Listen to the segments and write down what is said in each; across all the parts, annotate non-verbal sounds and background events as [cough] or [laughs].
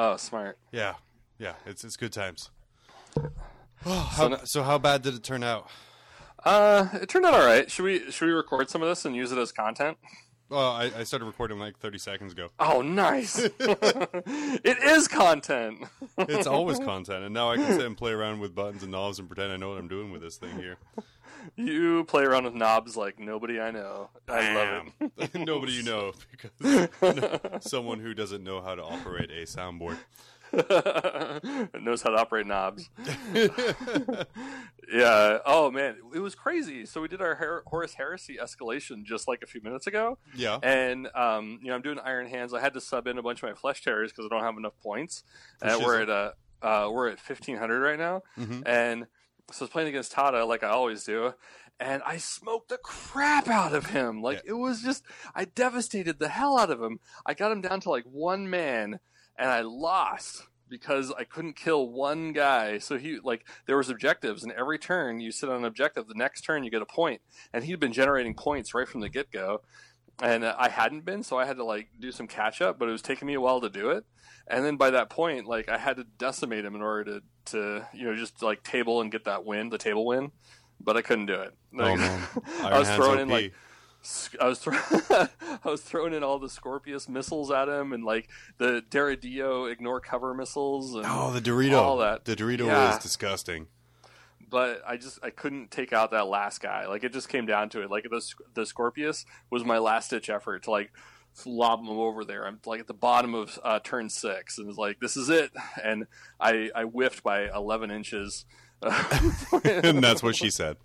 Oh, smart. Yeah, yeah, it's it's good times. how, so how bad did it turn out? Uh, it turned out all right. Should we should we record some of this and use it as content? Well, I, I started recording like 30 seconds ago. Oh, nice! [laughs] it is content. It's always content, and now I can sit and play around with buttons and knobs and pretend I know what I'm doing with this thing here. You play around with knobs like nobody I know. I love it. [laughs] Nobody you know because [laughs] someone who doesn't know how to operate a soundboard. [laughs] Knows how to operate knobs. [laughs] yeah. Oh man, it was crazy. So we did our Her- Horus Heresy escalation just like a few minutes ago. Yeah. And um, you know, I'm doing Iron Hands. I had to sub in a bunch of my Flesh Tearers because I don't have enough points. And we're at uh, uh, we're at 1500 right now, and so I was playing against Tada like I always do. And I smoked the crap out of him. Like Yeah. it was just, I devastated the hell out of him. I got him down to like one man, and I lost because I couldn't kill one guy. So he like there was objectives, and every turn you sit on an objective. The next turn you get a point, and he'd been generating points right from the get go, and I hadn't been, so I had to like do some catch up. But it was taking me a while to do it, and then by that point, like I had to decimate him in order to to you know just like table and get that win, the table win. But I couldn't do it. Oh Like, man, [laughs] I was throwing in like I was throw- [laughs] I was throwing in all the Scorpius missiles at him and like the Deredeo ignore cover missiles and oh the Dorito, all that. the Dorito Yeah. is disgusting. but I just I couldn't take out that last guy. Like it just came down to it. Like the the Scorpius was my last ditch effort to like lob him over there. I'm like at the bottom of uh, turn six, and it's like this is it. And I I whiffed by 11 inches. [laughs] [laughs] and that's what she said.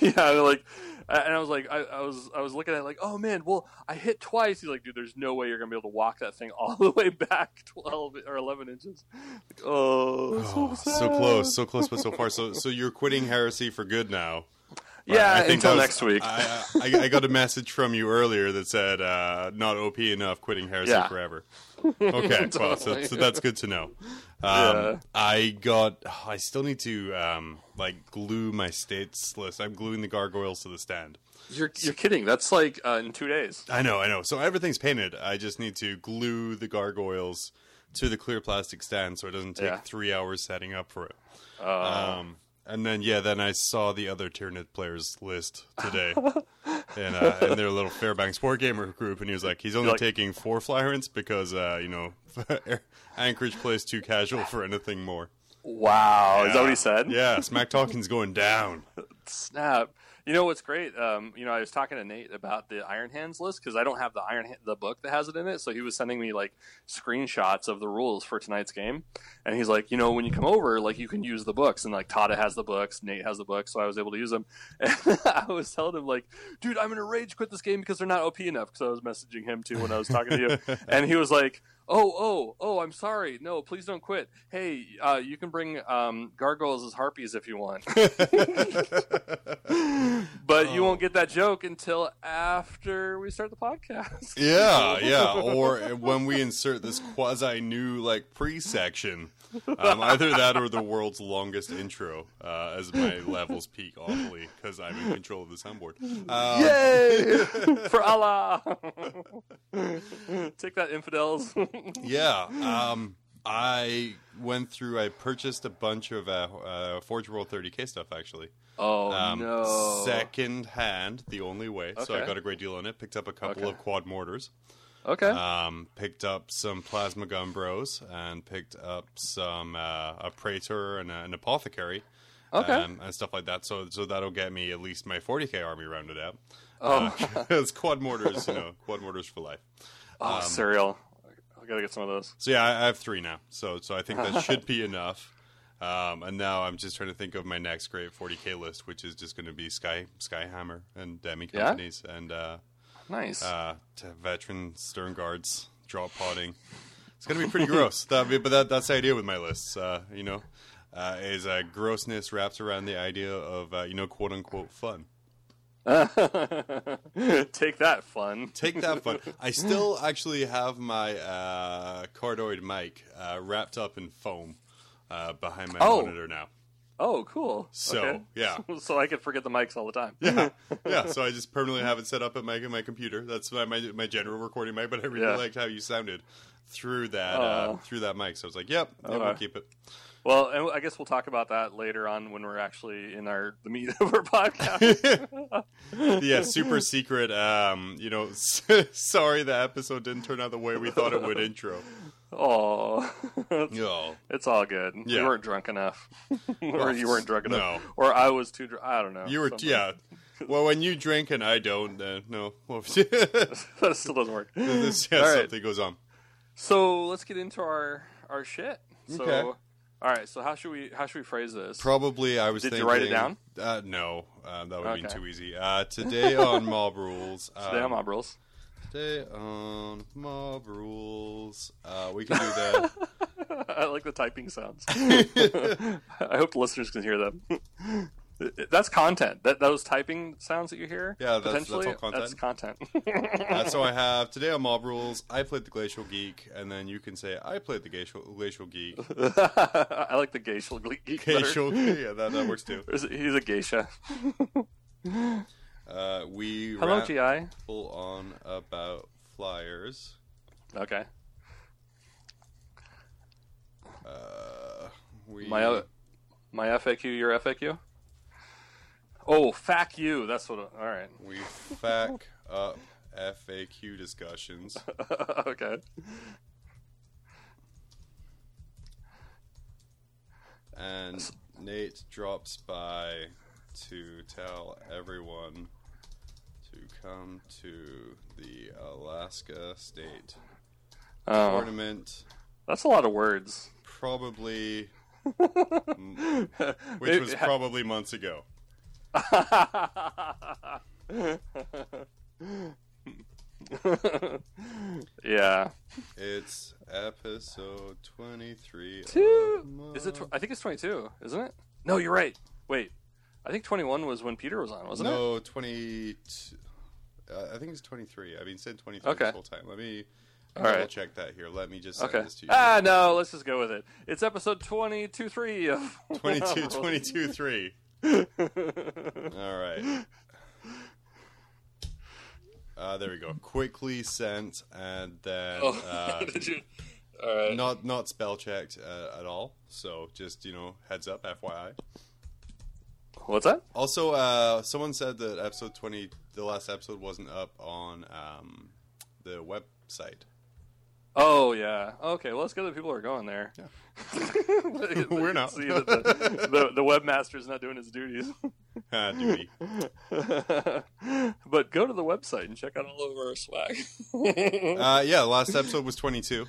yeah, like, and I was like, I, I was, I was looking at it like, oh man, well, I hit twice. He's like, dude, there's no way you're gonna be able to walk that thing all [laughs] the way back twelve or eleven inches. Like, oh, so, Oh, sad. so close, so close, but so far. So, so you're quitting heresy for good now. Yeah, I think until was- next week. I, I, I got a message from you earlier that said uh, not OP enough, quitting heresy Yeah. forever. Okay, [laughs] well, so, so that's good to know. Um, Yeah. I got. I still need to um, like glue my states list. I'm gluing the gargoyles to the stand. You're, you're kidding. That's like uh, in two days. I know, I know. So everything's painted. I just need to glue the gargoyles to the clear plastic stand so it doesn't take Yeah. three hours setting up for it. Uh, Um, and then yeah, then I saw the other Tyranid players list today [laughs] in, uh, in their little Fairbanks Sport Gamer group, and he was like, he's only like- taking four Flyrants because uh, you know [laughs] Anchorage plays too casual for anything more. wow, is that what he said? Yeah, smack talking's going down. [laughs] Snap. You know what's great? Um, you know, I was talking to Nate about the Iron Hands list because I don't have the Iron the book that has it in it. So he was sending me like screenshots of the rules for tonight's game, and he's like, you know, when you come over, like you can use the books, and like Tada has the books, Nate has the books, so I was able to use them. [laughs] And I was telling him like, dude, I'm gonna rage quit this game because they're not OP enough. Because I was messaging him too when I was talking to you, [laughs] and he was like. Oh, oh, oh! I'm sorry. No, please don't quit. Hey, uh, you can bring um, gargoyles as harpies if you want. [laughs] but you won't get that joke until after we start the podcast. Yeah, yeah. [laughs] Or when we insert this quasi new like pre section, um, either that or the world's longest intro uh, as my levels peak awfully because I'm in control of the soundboard. Um, Yay! [laughs] For Allah! Take that, infidels. Yeah. Um, I went through. I purchased a bunch of uh, uh, Forge World 30k stuff actually. oh, Um, no. Second hand, the only way. So I got a great deal on it. Picked up a couple Okay. of quad mortars. Okay. Um, picked up some plasma gun bros and picked up some uh, a praetor and a, an apothecary. Okay. Um, and stuff like that. So so that'll get me at least my 40k army rounded out. oh, [laughs] Because quad mortars, you know, quad mortars for life. oh cereal. I gotta get some of those. So yeah, I, I have three now. So so I think that [laughs] should be enough. Um, and now I'm just trying to think of my next great 40k list, which is just going to be Sky Skyhammer and Demi Yeah? companies and uh, Nice. uh, to veteran Sternguards drop potting. It's gonna be pretty gross. [laughs] That, but that, that's the idea with my lists. Uh, you know, uh, is uh, grossness wraps around the idea of uh, you know quote unquote fun. [laughs] Take that, fun. Take that fun. I still actually have my uh, cardioid mic uh, wrapped up in foam uh, behind my Oh. monitor now. Oh, cool. So, Okay. yeah. [laughs] so I could forget the mics all the time. Yeah, [laughs] yeah. So I just permanently have it set up at my my computer. That's my my, my general recording mic, but I really Yeah. liked how you sounded through that uh, Uh. through that mic. So I was like, "Yep, yeah, we'll Okay. keep it." Well, and I guess we'll talk about that later on when we're actually in our the meat of our podcast. [laughs] yeah, super secret. Um, you know, [laughs] sorry the episode didn't turn out the way we thought it would. Intro. Oh, [laughs] No, it's all good. We Yeah. weren't drunk enough, or you weren't drunk enough, No. or I was too drunk. I don't know. you were. Something. Yeah. Well, when you drink and I don't, uh, no. That still doesn't work. this, yeah, All right. something goes on. So let's get into our our shit. So, Okay. All right. So how should we how should we phrase this? Probably, I was. Did you write it down? Uh, no, uh, that would have been too easy. Uh, today on Mob Rules. [laughs] Today on um, Mob Rules. Today on Mob Rules. Uh, we can do that. [laughs] I like the typing sounds. [laughs] I hope the listeners can hear them. That's content. That those typing sounds that you hear. Yeah, that's- that's potentially, all content. That's content. [laughs] Uh, so I [laughs] have today on Mob Rules. I played the Glacial Geek, and then you can say I played the Glacial, Glacial Geek. [laughs] I like the geisha geek better. Glacial, yeah, that, that works too. He's a geisha. Uh, we Hello, GI. full on about flyers. Okay. Uh, we My uh, my FAQ, your FAQ. Oh, fact you. That's what. All right. we fac up FAQ discussions. [laughs] okay. and Nate drops by to tell everyone to come to the Alaska State Oh, tournament. that's a lot of words. Probably, [laughs] which was probably months ago. [laughs] yeah. It's episode twenty-three. Two. of Is it? Tw- I think it's twenty-two, isn't it? No, you're right. Wait, I think twenty-one was when Peter was on, wasn't it? no, twenty. Uh, I think it's twenty-three. I've been saying twenty-three Okay. this whole time. Let me All double right. check that here. Let me just send Okay. this to you. Ah, no. Let's just go with it. It's episode [laughs] twenty-two, three of 22, 22, 3. All right. Uh, there we go. Quickly sent and then Oh, [laughs] uh, [laughs] you? All right. not not spell checked uh, at all. So just you know, heads up, FYI. What's that? Also, uh, someone said that episode twenty, the last episode, wasn't up on um, the website. Oh yeah. Okay. Well, it's good that people are going there. Yeah. [laughs] We're not. See that the, the the webmaster's not doing his duties. [laughs] Ah, duty. but go to the website and check out all of our swag. [laughs] Uh, yeah, last episode was twenty two.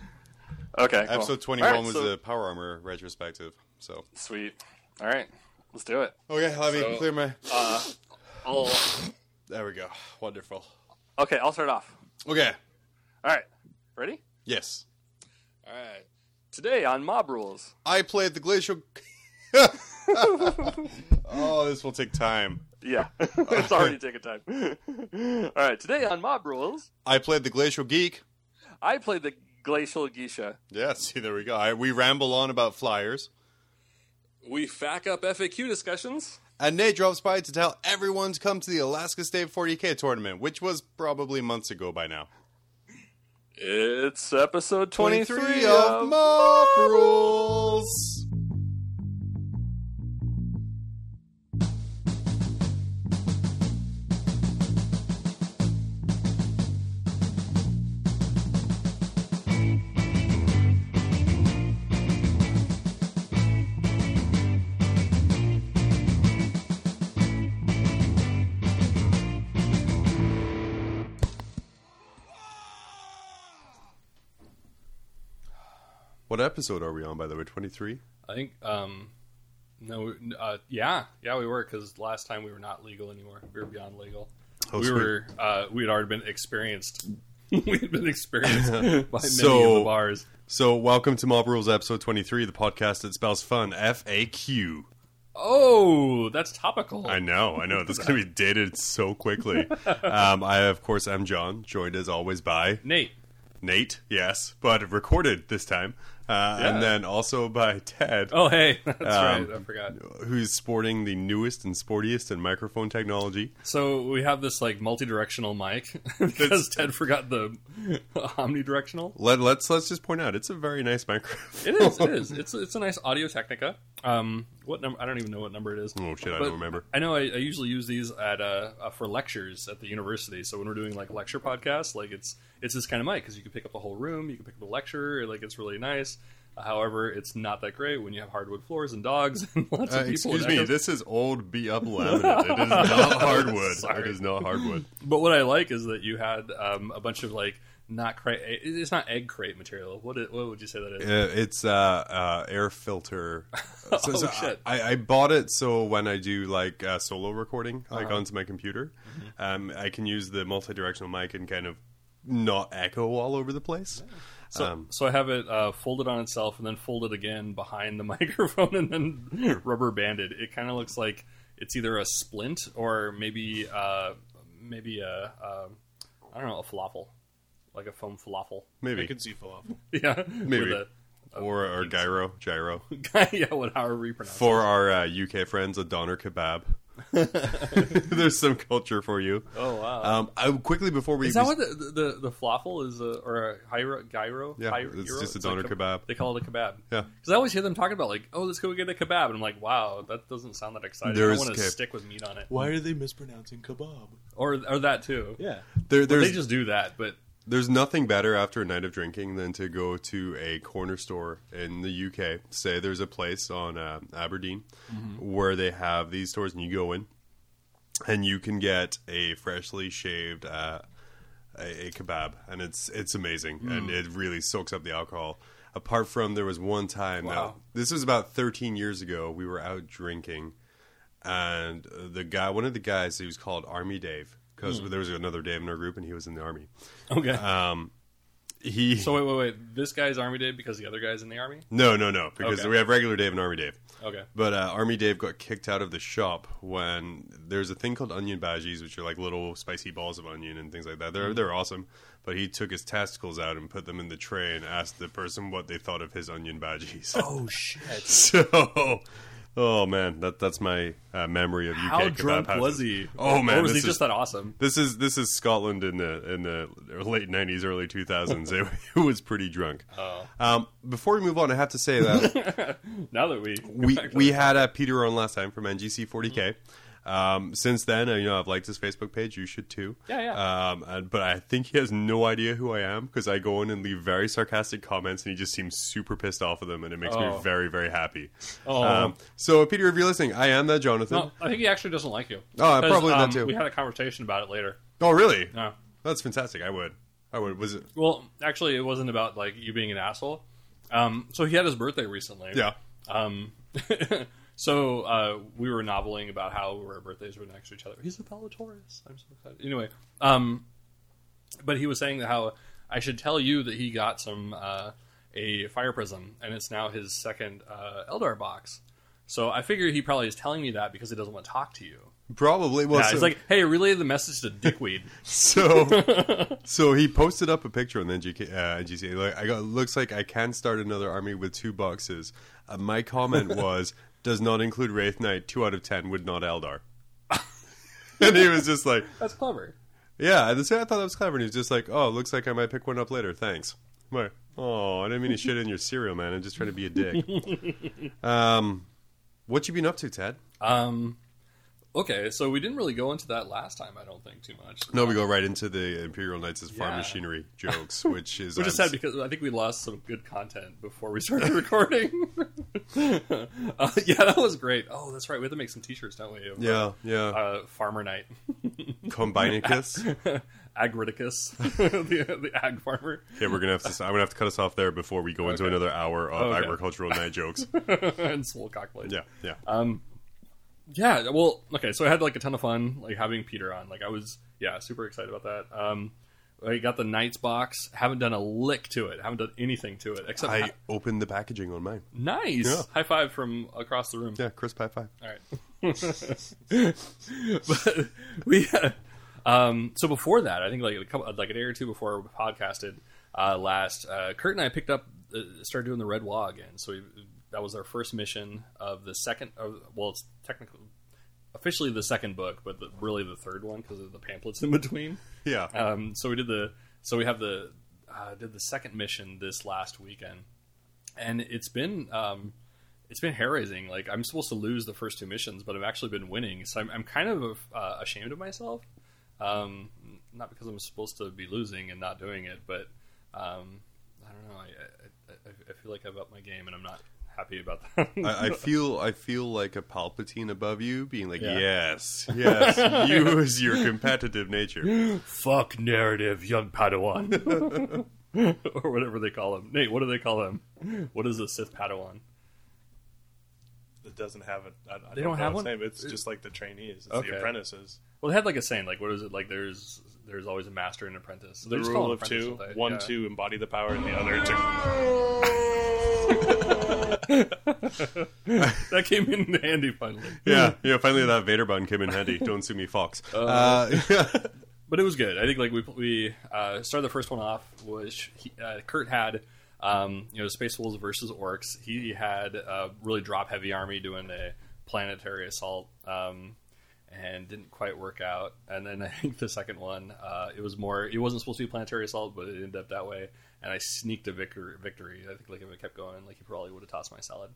okay. cool. Episode twenty one All right, was so- the Power Armor retrospective. So sweet. All right. Let's do it. okay, let me So- clear my. Uh, I'll, There we go. Wonderful. okay. I'll start off. Okay. All right. Ready? Yes. All right. Today on Mob Rules. I played the glacial. [laughs] oh, this will take time. Yeah, [laughs] it's already taking time. [laughs] All right. Today on Mob Rules, I played the glacial geek. I played the Glacial Geisha. Yeah, see, there we go. I, we ramble on about flyers. We fack up FAQ discussions. And Nate drops by to tell everyone to come to the Alaska State 40K tournament, which was probably months ago by now. It's episode 23, of of Mob Rules. What episode are we on, by the way? 23? I think, um, no, uh, yeah, yeah, we were because last time we were not legal anymore. We were beyond legal. Oh, we sweet. were, uh, we had already been experienced. [laughs] we had been experienced [laughs] by many of the bars. So, welcome to Mob Rules episode 23, the podcast that spells fun. FAQ. Oh, that's topical. I know, I know. This is going to be [laughs] dated so quickly. Um, I, of course, am John, joined as always by Nate, Nate, yes, but recorded this time Uh, Yeah. And then also by [laughs] Ted, Oh, hey, [laughs] that's Um, right. I forgot. who's sporting the newest and sportiest in microphone technology. So we have this like multi-directional mic [laughs] because Ted forgot the omnidirectional. Let, let's let's just point out it's a very nice microphone. It is. It is. It's it's a nice Audio Technica. Um, what number? I don't even know what number it is. Oh shit, I But don't remember. I know I, I usually use these at uh, uh, for lectures at the university. So when we're doing like lecture podcasts, like it's it's this kind of mic because you can pick up the whole room, you can pick up a lecture, like it's really nice. however, it's not that great when you have hardwood floors and dogs [laughs] and lots Uh, of people. excuse me, this is old beat up laminate. It is not [laughs] hardwood. Sorry. It is not hardwood. But what I like is that you had um, a bunch of like not crate. It's not egg crate material. What is, what would you say that is? Uh, it's uh, uh, air filter. [laughs] So, Oh, so shit. I, I bought it so when I do like uh, solo recording, like Uh-huh. onto my computer, Mm-hmm. um, I can use the multi-directional mic and kind of not echo all over the place. So, um, so I have it uh, folded on itself and then folded again behind the [laughs] microphone and then [laughs] rubber banded. It kind of looks like it's either a splint or maybe uh, maybe a uh, don't know a falafel, like a foam falafel. maybe I could see falafel. [laughs] Yeah, Maybe. With or or gyro gyro [laughs] yeah, what however you pronounce for our uh, UK friends, a doner kebab. [laughs] There's some culture for you. Oh wow. Um, I, quickly before we is that what the the, the falafel is, a, or a gyro? gyro Yeah, gyro? it's just a like doner kebab. They call it a kebab. Yeah. because I always hear them talking about like, oh, let's go get a kebab, and I'm like, wow, that doesn't sound that exciting. There I is want to ke- stick with meat on it, Why are they mispronouncing kebab? or or that too. Yeah. there, Well, they just do that, but There's nothing better after a night of drinking than to go to a corner store in the UK. Say there's a place on uh, Aberdeen where they have these stores, and you go in, and you can get a freshly shaved uh, a, a kebab, and it's it's amazing, and it really soaks up the alcohol. Apart from there was one time Wow. this was about 13 years ago. We were out drinking, and the guy, one of the guys, he was called Army Dave because there was another Dave in our group, and he was in the army. okay. Um, he so wait, wait, wait. This guy's Army Dave because the other guy's in the Army. no, no, no, because Okay. we have regular Dave and Army Dave. Okay. But uh, Army Dave got kicked out of the shop when there's a thing called onion bhajis, which are like little spicy balls of onion and things like that. They're they're awesome. But he took his testicles out and put them in the tray and asked the person what they thought of his onion bhajis. Oh [laughs] shit! so, oh man, that that's my uh, memory of UK How kebab drunk houses. was he? Oh man, or was he is- just that awesome? This is this is Scotland in the in the late nineties, early two thousands. it, was pretty drunk. Oh. Um, before we move on, I have to say that [laughs] Now that we we [laughs] we had uh, Peter on last time from NGC 40K. Um, since then, uh, you know, I've liked his Facebook page. You should too. Yeah, yeah. Um, and, but I think he has no idea who I am because I go in and leave very sarcastic comments, and he just seems super pissed off of them, and it makes me Oh. very, very happy. Oh. Um, so, Peter, if you're listening, I am that Jonathan. No, I think he actually doesn't like you. Oh, probably that um, too. We had a conversation about it later. Oh, really? No. That's fantastic. I would. I would. Was it? Well, actually, it wasn't about like you being an asshole. Um, so he had his birthday recently. Yeah. Um, [laughs] so uh, we were noveling about how our birthdays were next to each other. He's a fellow Taurus. I'm so excited. Anyway, um, but he was saying that how I should tell you that he got some uh, a fire prism, and it's now his second uh, Eldar box. So I figure he probably is telling me that because he doesn't want to talk to you. Probably. Well, Yeah, so, it's like, hey, relay the message to Dickweed. [laughs] so, so he posted up a picture on the NGK, uh, NGC. Like, I got, looks like I can start another army with two boxes. Uh, my comment [laughs] was, does not include Wraith Knight. Two out of ten would not Eldar. [laughs] and he was just like, That's clever. yeah. And so I thought that was clever. And he was just like, oh, looks like I might pick one up later. Thanks. I'm like, oh, I didn't mean to shit in your cereal, man. I'm just trying to be a dick. [laughs] um, what you been up to, Ted? Um, okay, so we didn't really go into that last time. I don't think too much. No, we go right into the Imperial Knights' farm Yeah. machinery [laughs] jokes, which is Which is sad because I think we lost some good content before we started [laughs] recording. [laughs] uh, yeah, that was great. Oh, that's right. We have to make some T-shirts, don't we? of, yeah, yeah. Uh, Farmer Knight. Combinicus. Agriticus, the, the ag farmer, Okay, we're gonna have to. I'm gonna have to cut us off there before we go into another hour of Okay. agricultural night jokes. and Swole Cockblade. Yeah, yeah. Um, yeah. Well, okay. So I had like a ton of fun, like having Peter on. Like I was, yeah, super excited about that. Um, I got the Knights box. Haven't done a lick to it. Haven't done anything to it except I opened the packaging on mine. nice. Yeah. High five from across the room. Yeah, crisp high five. All right. [laughs] but we, [laughs] um, so before that, I think like a couple, like a day or two before we podcasted uh, last, uh, Kurt and I picked up uh, started doing the Red Wall again. So we, that was our first mission of the second. Of, well, it's technically officially the second book, but the, really the third one because of the pamphlets in between. Yeah. Um, so we did the so we have the uh, did the second mission this last weekend, and it's been um, it's been hair raising. Like I'm supposed to lose the first two missions, but I've actually been winning. So I'm, I'm kind of uh, ashamed of myself. Um, not because I'm supposed to be losing and not doing it, but um, I don't know. I, I, I- I feel like I've upped my game, and I'm not happy about that. I, I [laughs] feel I feel like a Palpatine above you, being like, Yeah. yes, [laughs] yes, you as your competitive nature. [gasps] Fuck narrative, young Padawan, [laughs] or whatever they call him. Nate, what do they call him? What is a Sith Padawan? It doesn't have a. I, I They don't know have one? Name. It's just like the trainees. It's Okay. the apprentices. Well, they had like a saying, like what is it? Like there's there's always a master and apprentice. So they The just rule of two: one Yeah. to embody the power, and the other to. That came in handy finally. Yeah, yeah. Finally, that Vader bun came in handy. Don't sue me, Fox. Uh, [laughs] but it was good. I think like we we uh, started the first one off was he, uh, Kurt had um, you know Space Wolves versus Orcs. He had a really drop heavy army doing a planetary assault. Um, and didn't quite work out. And then I think the second one, uh, it was more. It wasn't supposed to be planetary assault, but it ended up that way. And I sneaked a victor- victory. I think like if it kept going, like he probably would have tossed my salad.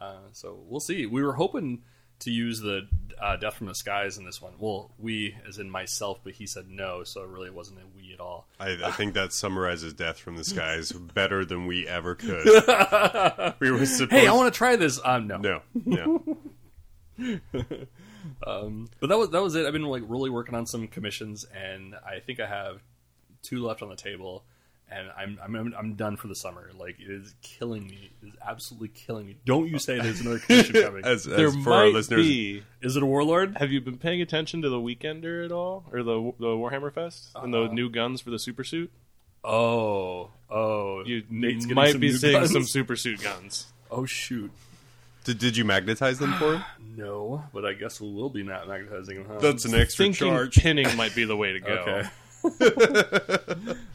Uh, so we'll see. We were hoping to use the uh, Death from the Skies in this one. Well, we, as in myself, but he said no, so it really wasn't a we at all. I, I think that summarizes Death from the [laughs] Skies better than we ever could. [laughs] we were supposed. Hey, I want to try this. Um, no. No, no. [laughs] Um, but that was that was it. I've been like really working on some commissions, and I think I have two left on the table. And I'm I'm I'm done for the summer. Like it is killing me. It is absolutely killing me. Don't you say there's another commission [laughs] coming? As, There for might our listeners, be. Is it a warlord? Have you been paying attention to the Weekender at all, or the the Warhammer Fest and Uh, the new guns for the super suit? Oh, oh, You Nate's getting might be seeing guns. some super suit guns. Oh shoot, did, did you magnetize them for him? [sighs] no. But I guess we will be not magnetizing them. Huh? That's an extra Thinking charge. pinning might be the way to go. [laughs] okay.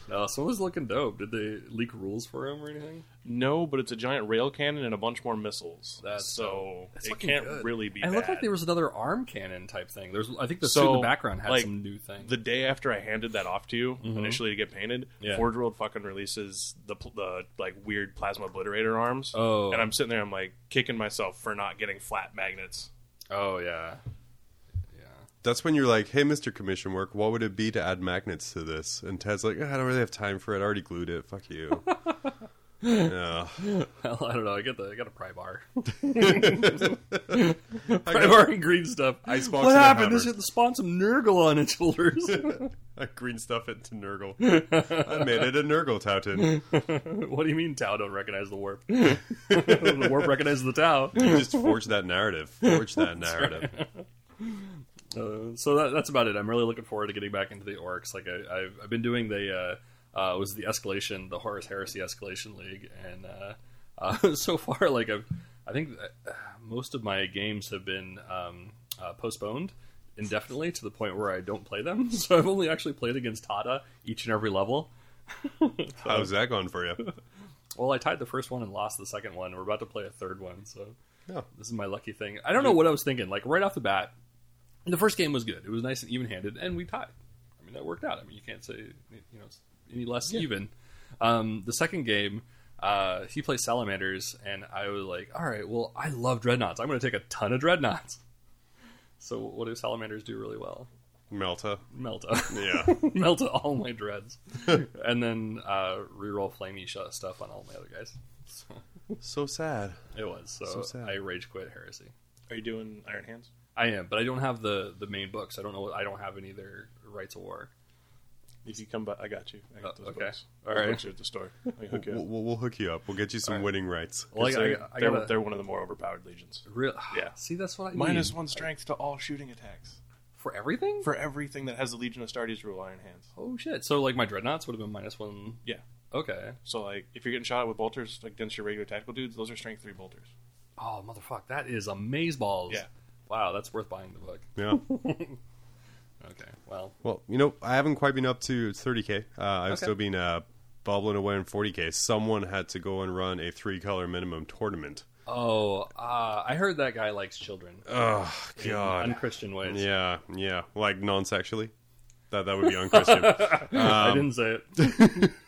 No, [laughs] someone's looking dope. Did they leak rules for him or anything? No, but it's a giant rail cannon and a bunch more missiles. That's so That's it can't good. really be. And it looked bad. like there was another arm cannon type thing. There's, I think the So, suit in the background had like, some new thing. the day after I handed that off to you initially to get painted, Mm-hmm. Yeah. Forge World fucking releases the the like weird plasma obliterator arms. Oh. and I'm sitting there, I'm like kicking myself for not getting flat magnets. oh yeah, yeah. That's when you're like, "Hey, Mister Commission Work, what would it be to add magnets to this?" And Ted's like, ah, "I don't really have time for it. I already glued it. Fuck you." [laughs] yeah. Well, I don't know. I get the I got a pry bar. [laughs] [laughs] pry bar and green stuff. Icebox what happened? This had spawned some Nurgle on its shoulders. I green stuff it to Nurgle. I made it a Nurgle Tauton. what do you mean Tau don't recognize the warp? the warp recognizes the Tau. You just forge that narrative. Forge that narrative. Uh, so that, that's about it. I'm really looking forward to getting back into the orcs. Like I, I've, I've been doing the uh, uh, was the escalation, the Horus Heresy escalation league, and uh, [laughs] uh, so far, like I've, I think most of my games have been um, uh, postponed indefinitely to the point where I don't play them. [laughs] So I've only actually played against Tata each and every level. [laughs] How's that going for you? Well, I tied the first one and lost the second one. We're about to play a third one, so Yeah. this is my lucky thing. I don't know what I was thinking. Like right off the bat, the first game was good. It was nice and even-handed, and we tied. I mean, that worked out. I mean, you can't say you know it's any less even. Um, the second game, uh, he plays salamanders, and I was like, all right, well, I love dreadnoughts. I'm going to take a ton of dreadnoughts. So, what do salamanders do really well? Melta. Melta. Yeah. [laughs] Melta all my dreads, [laughs] and then uh, reroll flamey sh- stuff on all my other guys. So, So sad. it was so, So sad. I rage quit heresy. Are you doing Iron Hands? I am, but I don't have the the main books. I don't know. I don't have any of their Rites of War. If you come by, I got you. I got Uh, okay. books. All Those right. books are at the store. Hook you We'll, we'll, we'll hook you up. We'll get you some Alright. winning rights. Well, I, they're, I, I they're, gotta, they're one of the more overpowered legions. real, Yeah. See, that's what I Minus need. one strength to all shooting attacks. for everything. For everything that has the Legiones Astartes rule Iron Hands. oh shit! So like my dreadnoughts would have been minus one. Yeah. Okay. So like if you're getting shot with bolters against your regular tactical dudes, those are strength three bolters. Oh motherfuck! That is amaze balls. Yeah. Wow, that's worth buying the book. Yeah. [laughs] Okay. Well, Well, you know, I haven't quite been up to 30k. Uh, I've Okay. still been uh, bubbling away in 40k, someone had to go and run a three color minimum tournament. Oh, uh, I heard that guy likes children. Oh God. unchristian ways. Yeah, yeah, like non-sexually. That that would be unchristian. [laughs] I Um, didn't say it. [laughs]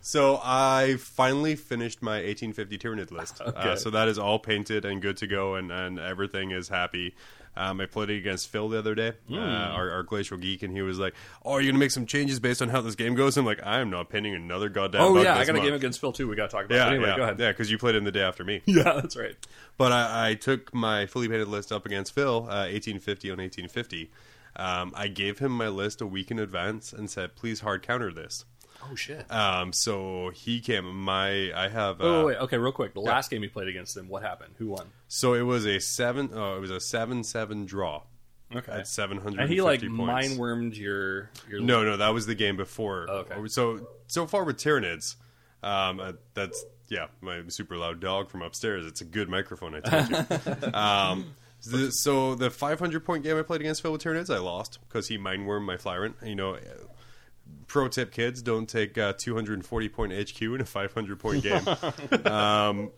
so I finally finished my 1850 Tyranid list. Uh, so that is all painted and good to go, and, and everything is happy. Um, I played it against Phil the other day, Hmm. uh, our, our glacial geek, and he was like, "Oh, are you gonna make some changes based on how this game goes?" I'm like, "I am not pinning another goddamn." Oh yeah, I got a game against Phil too. We got to talk about. Yeah, it. Anyway, yeah, go ahead. yeah, because you played in the day after me. [laughs] Yeah, that's right. But I, I took my fully painted list up against Phil, uh, 1850 on 1850. Um, I gave him my list a week in advance and said, "Please hard counter this." Oh shit. Um, so he came. My I have. Uh, oh wait, okay, real quick. The last game he played against him, what happened? Who won? So it was a seven. Oh, it was a seven-seven draw Okay. at 750 and he like points. mind wormed your your. No, no, that was the game before. Oh, okay. So so far with Tyranids, um, uh, that's yeah, my super loud dog from upstairs. It's a good microphone. I told you. [laughs] um, the, so the 500 point game I played against Phil with Tyranids, I lost because he mind wormed my Flyrant. You know. Pro tip, kids: don't take uh, 240 point HQ in a 500 point game. [laughs] um,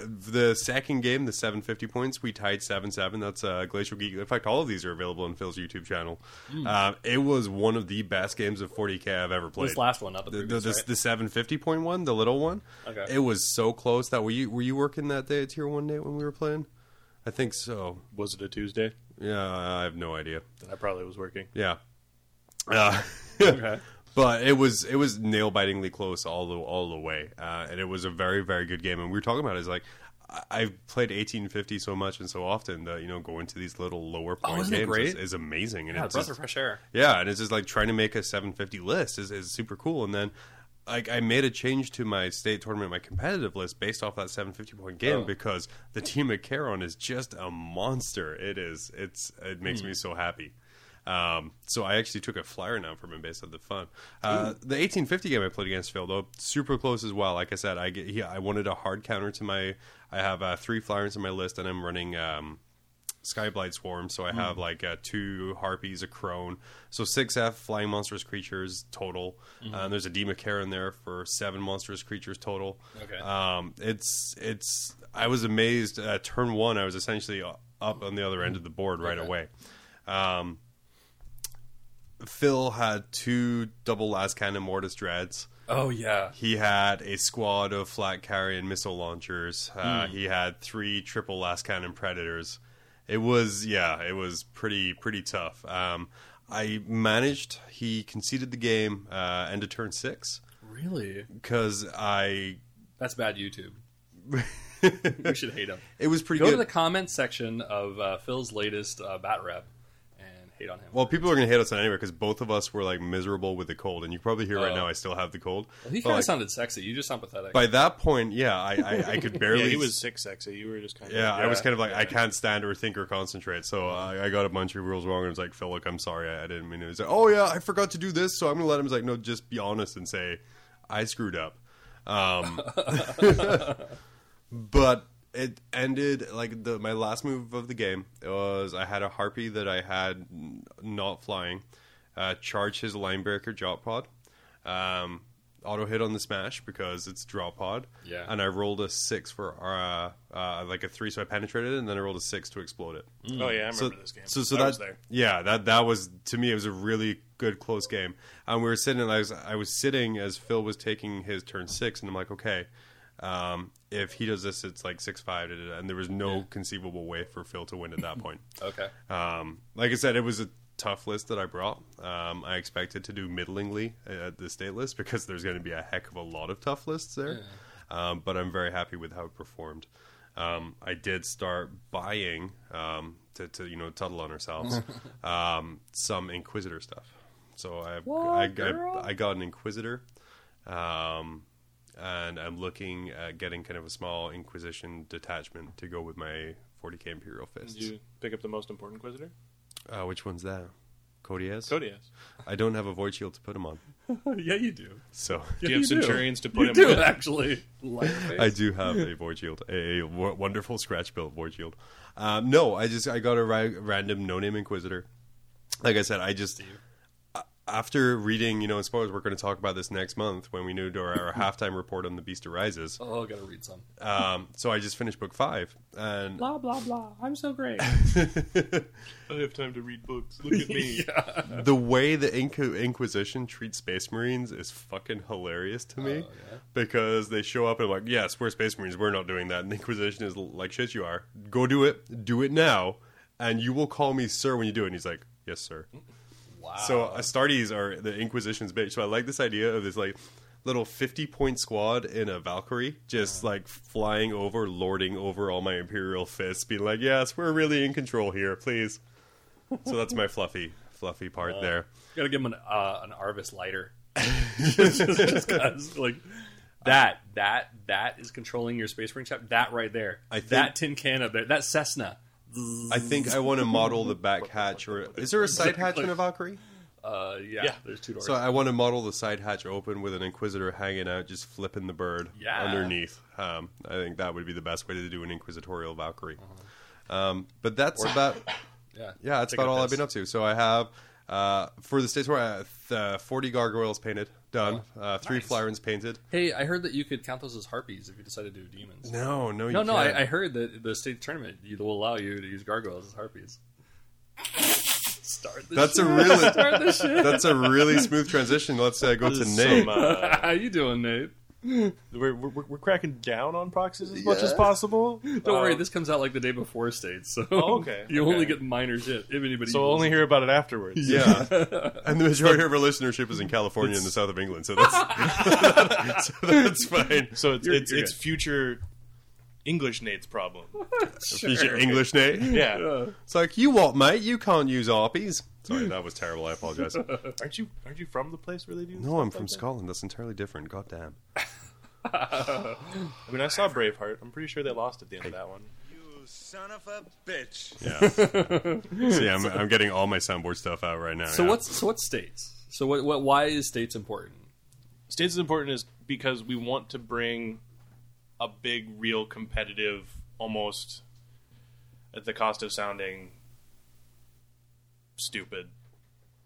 the second game, the 750 points, we tied 7 7. That's uh, Glacial Geek. In fact, all of these are available on Phil's YouTube channel. Um, it was one of the best games of 40k I've ever played. This last one, not the the, the, previous, the, right? the 750 point one, the little one. Okay. It was so close that were you were you working that day at Tier One day when we were playing? I think so. Was it a Tuesday? Yeah, I have no idea. Then I probably was working. Yeah. Uh, [laughs] Okay. [laughs] But it was it was nail bitingly close all the all the way, uh, and it was a very very good game. And we were talking about it, is like I've played 1850 so much and so often that you know going to these little lower point Oh, games is, is amazing. And Yeah, it's breath just, of fresh air. yeah, and it's just like trying to make a 750 list is, is super cool. And then like I made a change to my state tournament, my competitive list based off that 750 point game Oh. because the team at Caron is just a monster. It is. It's it makes Hmm. me so happy. Um, so I actually took a flyer now from him based on the fun. Uh, the 1850 game I played against Phil though super close as well. Like I said, I get yeah, I wanted a hard counter to my. I have uh, three flyers in my list, and I'm running. Um, Skyblight Swarm, so I Hmm. have like uh, two harpies, a crone, so six F flying monstrous creatures total. Mm-hmm. Uh, there's a Dimachaeron in there for seven monstrous creatures total. Okay. Um, it's it's. I was amazed. At turn one, I was essentially up on the other end of the board right Okay. away. Um, Phil had two double lascannon mortis dreads. Oh yeah. He had a squad of flat carrying missile launchers. Uh, He had three triple lascannon predators. It was yeah, it was pretty pretty tough. Um, I managed. He conceded the game uh, end of turn six Really? because I. That's bad YouTube. [laughs] we should hate him. It was pretty good. Go good. to the comments section of uh, Phil's latest uh, bat rep hate on him. well, people are going to hate us on anyway because both of us were like miserable with the cold, and you probably hear right Oh. now I still have the cold. Well, he kind of like, sounded sexy. You just sound pathetic. by that point, yeah, I, I, I could [laughs] barely. Yeah, he was sick sexy. You were just kind of Yeah, I was kind of like I can't stand or think or concentrate, so I, I got a bunch of rules wrong. And I was like, Phil, look, I'm sorry, I, I didn't mean it. He's like, oh yeah, I forgot to do this, so I'm gonna let him. He's like, no, just be honest and say I screwed up. Um, [laughs] but it ended like the my last move of the game was I had a harpy that I had not flying, uh, charge his line breaker drop pod. Um, auto hit on the smash because it's drop pod. Yeah. And I rolled a six for uh, uh like a three, so I penetrated it, and then I rolled a six to explode it. Oh yeah, I remember So, this game. so, so I that was there. yeah, that that was to me it was a really good close game. And we were sitting, I was I was sitting as Phil was taking his turn six, and I'm like, okay, um, if he does this, it's like six five, and there was no conceivable way for Phil to win at that point. [laughs] okay. Um, like I said, it was a tough list that I brought. Um, I expected to do middlingly at the state list because there's going to be a heck of a lot of tough lists there. Um, but I'm very happy with how it performed. Um, I did start buying um, to, to you know tuttle on ourselves [laughs] um, some Inquisitor stuff. So I What, I? I, I got an Inquisitor. Um, and I'm looking at getting kind of a small Inquisition detachment to go with my 40k Imperial Fists. Did you pick up the most important Inquisitor? Uh, which one's that? Coteaz? Cody has. I don't have a void shield to put him on, [laughs] yeah, you do. so Do you have Centurions to put You him do with? actually. [laughs] I do have a void shield, a, a w- wonderful scratch built void shield. Um, no, I just I got a ra- random no name inquisitor. Like I said, I just I, after reading, you know, in spoilers, we're going to talk about this next month when we do our, our [laughs] halftime report on The Beast Arises. Oh, I gotta read some. Um, so I just finished book five, and Blah blah blah. I'm so great. [laughs] I have time to read books. Look at me. [laughs] the way the Inqu- Inquisition treats Space Marines is fucking hilarious to me. Oh, yeah? Because they show up and like, yes, we're Space Marines, we're not doing that. And the Inquisition is like, shit, you are. Go do it, do it now, and you will call me sir when you do it. And he's like, yes, sir. Wow. So Astartes are the Inquisition's bitch. So I like this idea of this like little fifty point squad in a Valkyrie, just like flying over, lording over all my Imperial fists, being like, "Yes, we're really in control here, please." So that's my fluffy, fluffy part there. gotta give him an uh, an Arvus lighter. just, [laughs] just 'cause, like that that that is controlling your space marine ship. That right there. I think- that tin can up there. That Cessna. I think I want to model the back hatch, or is there a side hatch in a Valkyrie? Uh, yeah, Yeah. There's two doors. So I want to model the side hatch open with an Inquisitor hanging out, just flipping the bird Yeah. underneath. Um, I think that would be the best way to do an Inquisitorial Valkyrie. Um, but that's about [laughs] yeah, yeah, that's about a all I've been up to. So I have uh, for the stage where I have uh, forty gargoyles painted, done. Uh, three Nice. Flyrants painted. Hey, I heard that you could count those as harpies if you decided to do demons. No, no, you No, no, can't. I, I heard that the state tournament will allow you to use gargoyles as harpies. Start the That's a really [laughs] Start the shit. that's a really smooth transition. Let's uh, go to This is Nate. some, uh, [laughs] How you doing, Nate? [laughs] we're, we're, we're cracking down on proxies as much as possible. Don't worry, Um, this comes out like the day before states, so Oh, okay, [laughs] you okay. only get minor shit. If anybody, So we'll only hear about it afterwards. Yeah, [laughs] and the majority of our listenership is in California and the south of England, so that's so that's fine. So it's You're- it's, you're it's good. future English Nate's problem. [laughs] Future English Nate. [laughs] Yeah. It's like you what, mate? You can't use harpies. Sorry, that was terrible. I apologize. [laughs] Aren't you aren't you from the place where they do? No, I'm from like that? Scotland. That's entirely different. God damn. I mean, I saw Braveheart. I'm pretty sure they lost at the end of that one. You son of a bitch. Yeah. See, I'm, I'm getting all my soundboard stuff out right now. So yeah. what's so what's states? So what, what? Why is states important? States is important is because we want to bring a big, real competitive, almost at the cost of sounding stupid,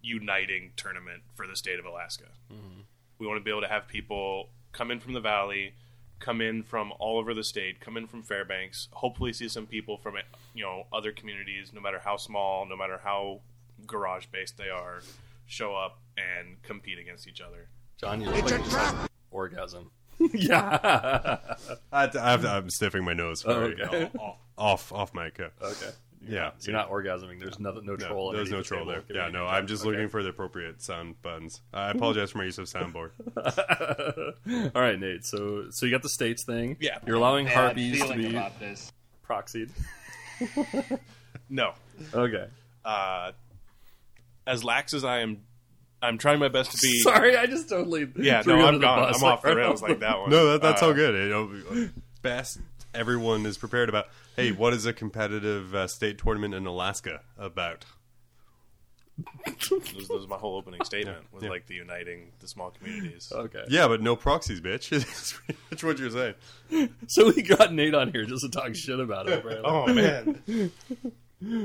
uniting tournament for the state of Alaska. Mm-hmm. We want to be able to have people come in from the valley, come in from all over the state, come in from Fairbanks. Hopefully, see some people from you know other communities, no matter how small, no matter how garage based they are, show up and compete against each other. John, you look like you had orgasm. [laughs] yeah. I, I, I'm sniffing my nose. Oh, okay. off, off mic. Yeah. Okay. Yeah. You're not orgasming. There's nothing. No No, troll. there's no troll there. Yeah, no, I'm just okay. looking for the appropriate sound buttons. I [laughs] apologize for my use of soundboard. [laughs] All right, Nate. So, so you got the states thing. Yeah. You're allowing Bad harpies to be about this. proxied. No, Okay. uh, as lax as I am, I'm trying my best to be. [laughs] Sorry, I just totally. Yeah, threw no, I'm gone. I'm off the rails like that one. No, that, that's Uh, all good. You know, best everyone is prepared about. Hey, what is a competitive uh, state tournament in Alaska about? This, this is my whole opening statement was Yeah. like the uniting the small communities. Okay. Yeah, but no proxies, bitch. [laughs] That's pretty much what you're saying. So we got Nate on here just to talk shit about it. [laughs] Apparently. Oh man,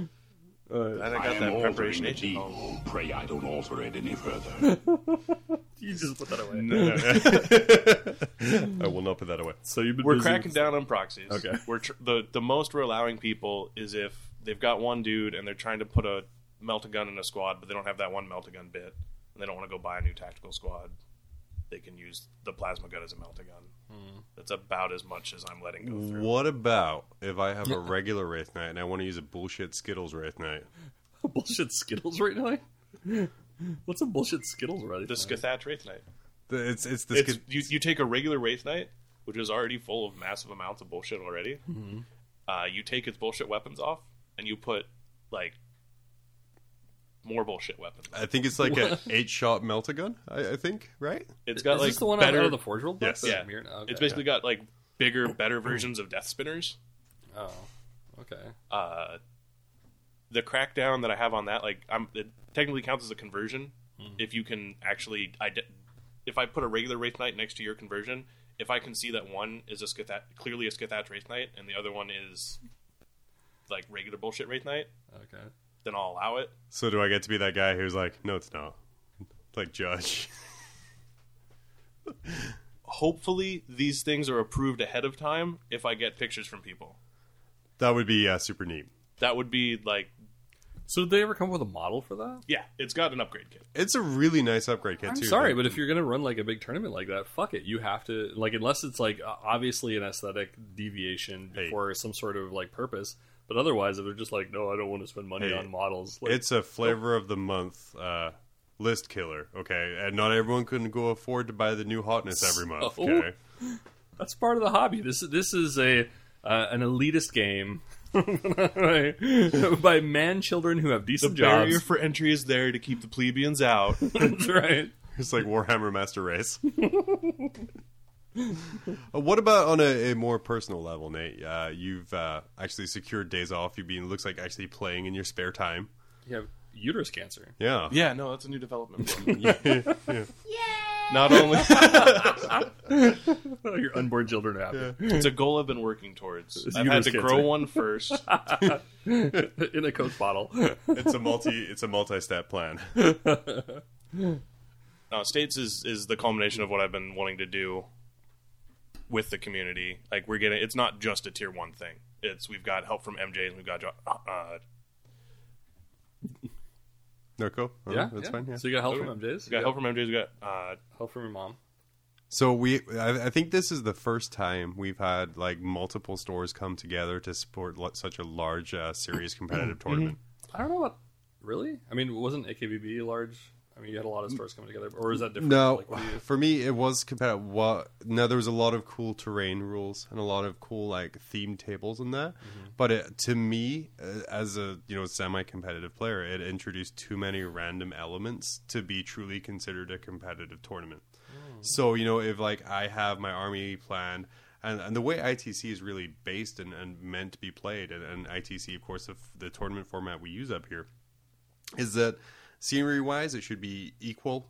Uh, I got I am that altering preparation the agent. Pray I don't alter it any further. [laughs] you just put that away. No, [laughs] I will not put that away. So you've been We're busy cracking with- down on proxies. Okay. We're tr- the the most we're allowing people is if they've got one dude and they're trying to put a melt a gun in a squad, but they don't have that one melt a gun bit, and they don't want to go buy a new tactical squad. They can use the plasma gun as a melt a gun. That's about as much as I'm letting go through. What about if I have a regular Wraith Knight and I want to use a bullshit Skittles Wraith Knight? [laughs] A bullshit Skittles right now. What's a bullshit Skittles right The now? Scathach Wraith Knight. The- It's it's the It's, Skid- you, you take a regular Wraith Knight, which is already full of massive amounts of bullshit already. Uh, you take its bullshit weapons off, and you put like more bullshit weapons. I think it's like an eight shot melt a gun. I, I think right. It's got Is like this the one better. out of the Forge World book? Yes. Yeah, Mirror- okay. it's basically got like bigger, better versions of Death Spinners. Oh, okay. Uh, the crackdown that I have on that, like, I'm it technically counts as a conversion if you can actually ide- if I put a regular Wraith Knight next to your conversion, if I can see that one is a Scathach, clearly a Scathach Wraith Knight and the other one is like regular bullshit Wraith Knight, Okay. Then I'll allow it. So do I get to be that guy who's like, no, it's not. like Judge. Hopefully, these things are approved ahead of time. If I get pictures from people, That would be uh, super neat. that would be like, So did they ever come up with a model for that? yeah, it's got an upgrade kit. It's a really nice upgrade kit I'm too. sorry, Like, but if you're gonna run like a big tournament like that, fuck it. You have to like unless it's like uh, obviously an aesthetic deviation Hey. for some sort of like purpose. But otherwise, if they're just like, no, I don't want to spend money Hey, on models. Like, it's a flavor of the month uh, list killer. Okay, and not everyone can go afford to buy the new hotness every month. So- Okay, [laughs] that's part of the hobby. This this is a uh, an elitist game by, [laughs] by man children who have The decent barrier jobs. for entry is there to keep the plebeians out. [laughs] That's right. it's like Warhammer Master Race. [laughs] Uh, what about on a, a more personal level, Nate? Uh, you've uh, actually secured days off. You've been looks like actually playing in your spare time. You have uterus cancer. Yeah, yeah, no, that's a new development. for me. [laughs] yeah. Not only [laughs] Your unborn children are happy it's a goal I've been working towards. It's I've had to cancer. grow one first. in a Coke bottle. it's a multi it's a multi step plan. No, States is is the culmination of what I've been wanting to do with the community. Like we're getting, it's not just a tier one thing. It's we've got help from MJ and we've got jo- uh, No, cool. Uh, yeah, that's yeah. fine. Yeah. So you got help from MJ's. we got help from MJ. We got uh, help from your mom. So we, I, I think this is the first time we've had like multiple stores come together to support lo- such a large, uh, serious [clears throat] competitive tournament. I don't know what. Really? I mean, wasn't AKBB large? I mean, you had a lot of stores coming together, or is that different? No, Like, you- for me it was competitive. What? No, there was a lot of cool terrain rules and a lot of cool like themed tables in that. But it, to me, uh, as a you know semi-competitive player, it introduced too many random elements to be truly considered a competitive tournament. So you know, if like I have my army planned. And, and the way ITC is really based and, and meant to be played, and, and ITC, of course, the tournament format we use up here, is that scenery wise it should be equal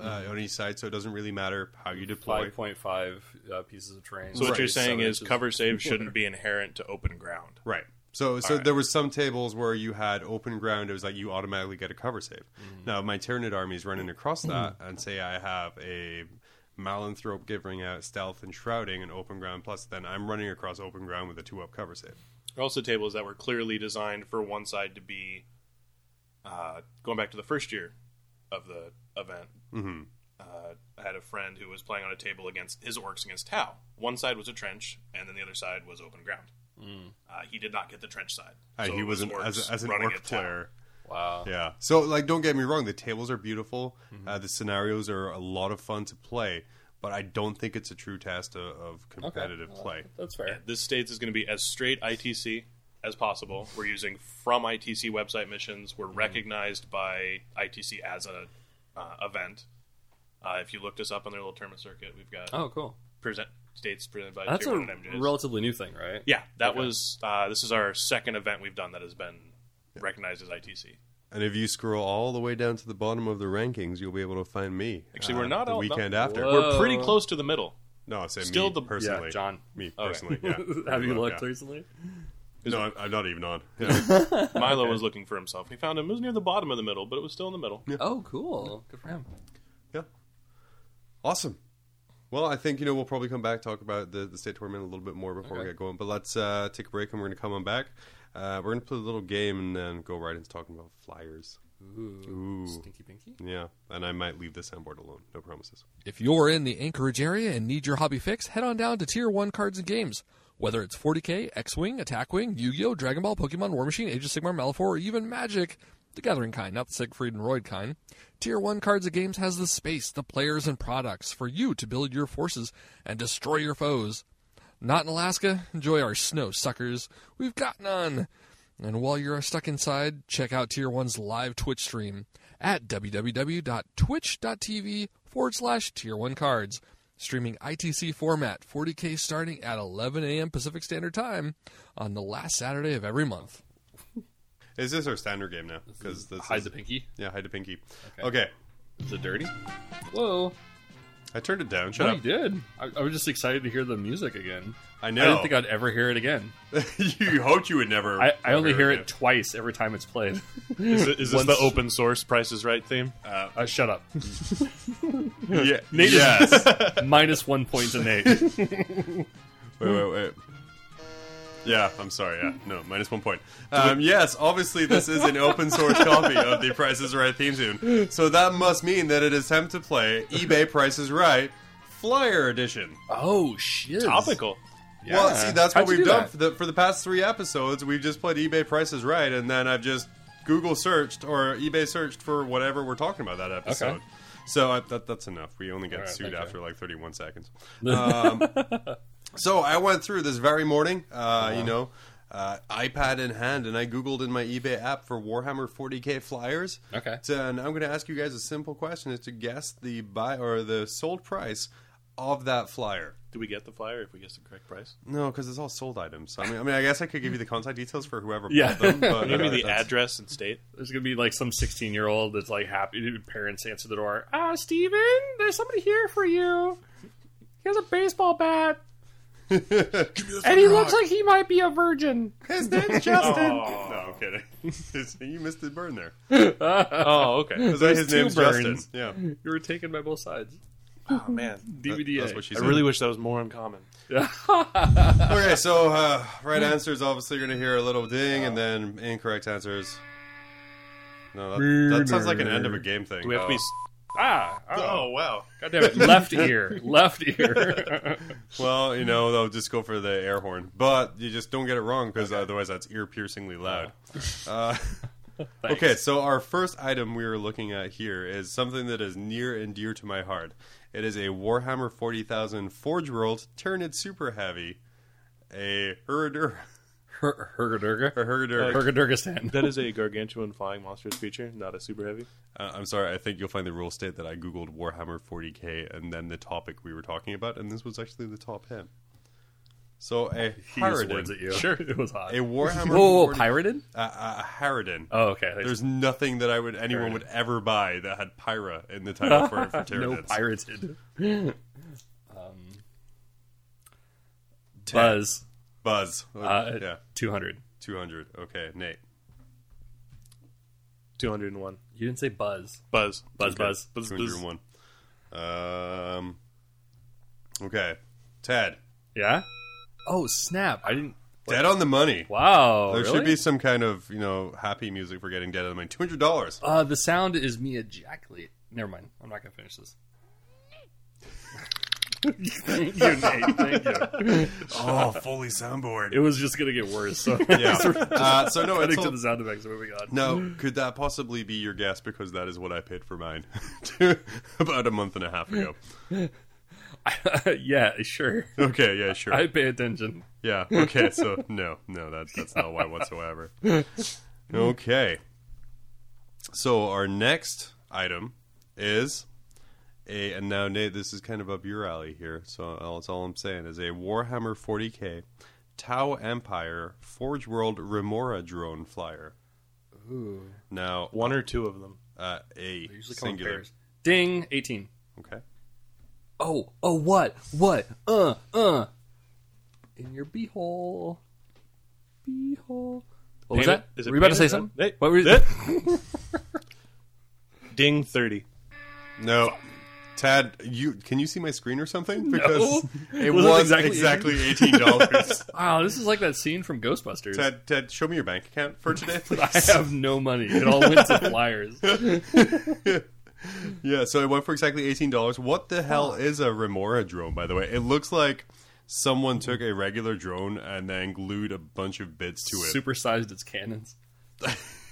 uh, on each side, so it doesn't really matter how you deploy. Five point five uh, pieces of terrain. so what Right. you're saying Seven is inches. cover save [laughs] shouldn't be inherent to open ground. Right. So so Alright. there was some tables where you had open ground. It was like you automatically get a cover save. Now my Tyranid army is running across [clears throat] that, and say I have a Malanthrope giving out stealth and shrouding and open ground plus, then I'm running across open ground with a two up cover save. There are also tables that were clearly designed for one side to be uh, going back to the first year of the event. hmm Uh, I had a friend who was playing on a table against his orcs against Tau. One side was a trench, and then the other side was open ground. Uh, he did not get the trench side. Uh, So he it was an, as, as an running orc player. Wow. Yeah. So, like, don't get me wrong. The tables are beautiful. Uh, the scenarios are a lot of fun to play, but I don't think it's a true test of, of Okay. competitive Well, play. That's fair. This states is going to be as straight ITC as possible. We're using from ITC website missions. We're recognized by ITC as a uh, event. Uh, if you looked us up on their little tournament circuit, we've got Oh, cool. present states presented by That's Tier a 1 and MJs. relatively new thing, right? yeah, that Okay. was uh, this is our second event we've done that has been recognized as ITC. And if you scroll all the way down to the bottom of the rankings, you'll be able to find me. Actually, uh, we're not the all- weekend no. after. Whoa. We're pretty close to the middle. No, I say Still me the- personally. Yeah, John. Me Okay. personally. [laughs] Yeah. Have you Well, looked yeah. recently? No, I'm, I'm not even on. [laughs] Yeah. Milo was looking for himself. He found him. It was near the bottom of the middle, but it was still in the middle. Oh, cool. Good for him. yeah. Awesome. Well, I think you know we'll probably come back talk about the, the state tournament a little bit more before we get going. But let's uh, take a break and we're going to come on back. Uh, we're going to play a little game and then go right into talking about flyers. Ooh. Ooh. Stinky Pinky? Yeah, and I might leave the soundboard alone. No promises. If you're in the Anchorage area and need your hobby fix, head on down to Tier 1 Cards and Games. Whether it's 40k, X-Wing, Attack Wing, Yu-Gi-Oh!, Dragon Ball, Pokemon, Warmachine, Age of Sigmar, Malifaux, or even Magic, the Gathering kind, not the Siegfried and Roy kind, Tier 1 Cards of Games has the space, the players, and products for you to build your forces and destroy your foes. Not in Alaska? Enjoy our snow suckers. We've got none. And while you're stuck inside, check out Tier 1's live Twitch stream at www.twitch.tv forward slash Tier 1 cards. Streaming ITC format, 40k starting at 11 a.m. Pacific Standard Time on the last Saturday of every month. [laughs] Is this our standard game now? Because this Hide is, the pinky. yeah, hide the pinky. Okay. Okay. Is it dirty? Whoa. I turned it down. Shut no, up. you did. I, I was just excited to hear the music again. I know. I didn't think I'd ever hear it again. [laughs] you hoped you would never. I, I only hear again. it twice every time it's played. [laughs] Is, it, is this Once- the open source Price is Right theme? Uh, shut up. Yeah, Nate yes. [laughs] Minus one point to Nate. [laughs] wait, wait, wait. Yeah, I'm sorry. Yeah, no, minus one point. Um, yes, obviously this is an open source copy of the Price is Right theme tune, so that must mean that it is time to play eBay Price is Right Flyer Edition. Oh shit! Topical. Well, see, that's what How'd you we've do done that? for the for the past three episodes. We've just played eBay Price is Right, and then I've just Google searched or eBay searched for whatever we're talking about that episode. Okay. So I, that, that's enough. We only get All right, sued thank you. after like 31 seconds. [laughs] Um, so I went through this very morning, uh, you know, uh, iPad in hand, and I Googled in my eBay app for Warhammer 40k flyers. Okay. So, and I'm going to ask you guys a simple question: is to guess the buy or the sold price of that flyer. Do we get the flyer if we guess the correct price? No, because it's all sold items. I mean, I mean, I guess I could give you the contact details for whoever Yeah. bought them. But, Give me uh, the that's- address and state. There's gonna be like some 16 year old that's like happy. Parents answer the door. Ah, Steven, there's somebody here for you. He has a baseball bat, [laughs] and he looks like he might be a virgin. His name's Justin. [laughs] No, I'm kidding. [laughs] you missed the burn there. Oh, okay. His, There's his two name's burns. Justin. Yeah, You were taken by both sides. Oh man, DVD. that's what she I really wish that was more uncommon. [laughs] Okay, so uh, right answers obviously you're gonna hear a little ding, and then incorrect answers. No, that, that sounds like an end of a game thing. Do we have to be? ah, Oh, oh, wow. God damn it. Left ear, [laughs] left ear. [laughs] Well, you know, they'll just go for the air horn, but you just don't get it wrong because otherwise that's ear piercingly loud. Uh, okay, so our first item we are looking at here is something that is near and dear to my heart. It is a Warhammer 40,000 Forge World Tyranid Super Heavy, a Huradur. Her- Hergadurga. A Hergadurgistan. That is [laughs] a gargantuan flying monsters creature, not a super heavy. Uh, I'm sorry, I think you'll find the rule state that I googled Warhammer 40k and then the topic we were talking about, and this was actually the top hit. So a [laughs] He used words Harridan, at you. Sure. [laughs] It was hot. a Warhammer Whoa, whoa, 40 pirated? a, a Harridan. Oh, okay. Thanks. There's nothing that I would anyone would ever buy that had Pyra in the title for, for [laughs] no Tyranids. pirated. um, Buzz. Buzz. Uh, yeah, 200. 200. Okay, Nate. Two hundred and one. You didn't say Buzz. Buzz. Buzz, Okay. buzz. Buzz. Buzz. 201. Um. Okay, Ted. Yeah? Oh, snap. I didn't. Dead on the money. Wow. There really? should be some kind of you know happy music for getting dead on the money. Two hundred dollars. Uh, the sound is me ejaculate. Never mind. I'm not going to finish this. Thank you, Nate. Thank you. Oh, fully soundboard. It was just going to get worse. So yeah. [laughs] Uh, so no, cutting it's to the sound effects. Moving on. no. Could that possibly be your guess? Because that is what I paid for mine [laughs] about a month and a half ago. [laughs] yeah, sure. Okay. Yeah. Sure. I pay attention. Yeah. Okay. So no, no, that that's not why whatsoever. Okay. So our next item is a, and now Nate, this is kind of up your alley here. So that's all I'm saying is a Warhammer 40k Tau Empire Forge World Remora drone flyer. Ooh. Now One or two of them. uh, a Usually come in singular. Ding. 18. Okay. Oh, oh, what? What? Uh, uh. In your beehole. Beehole. What was Painted- that? is it were you about to say something? red? Hey, what were you that- [laughs] Ding thirty. No. Tad, you can you see my screen or something? Because [laughs] it Was was, exactly exactly eighteen dollars. [laughs] Wow, this is like that scene from Ghostbusters. Ted, Ted, show me your bank account for today, please. I have no money. It all went to flyers. [laughs] Yeah, so it went for exactly eighteen dollars. What the hell is a Remora drone, by the way? It looks like someone took a regular drone and then glued a bunch of bits to it. Supersized its cannons.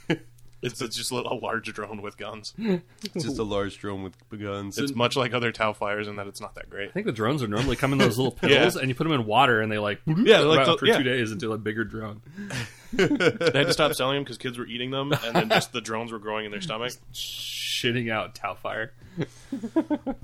It's, [laughs] it's just a little- a large drone with guns. It's just a large drone with guns. It's much like other Tau flyers in that it's not that great. I think the drones are normally come in those little [laughs] pills, Yeah. and you put them in water, and they like Yeah, go like the- for yeah. two days until a bigger drone. They had to stop selling them because kids were eating them, and then just the drones were growing in their stomach. Shitting out Tau fire. [laughs]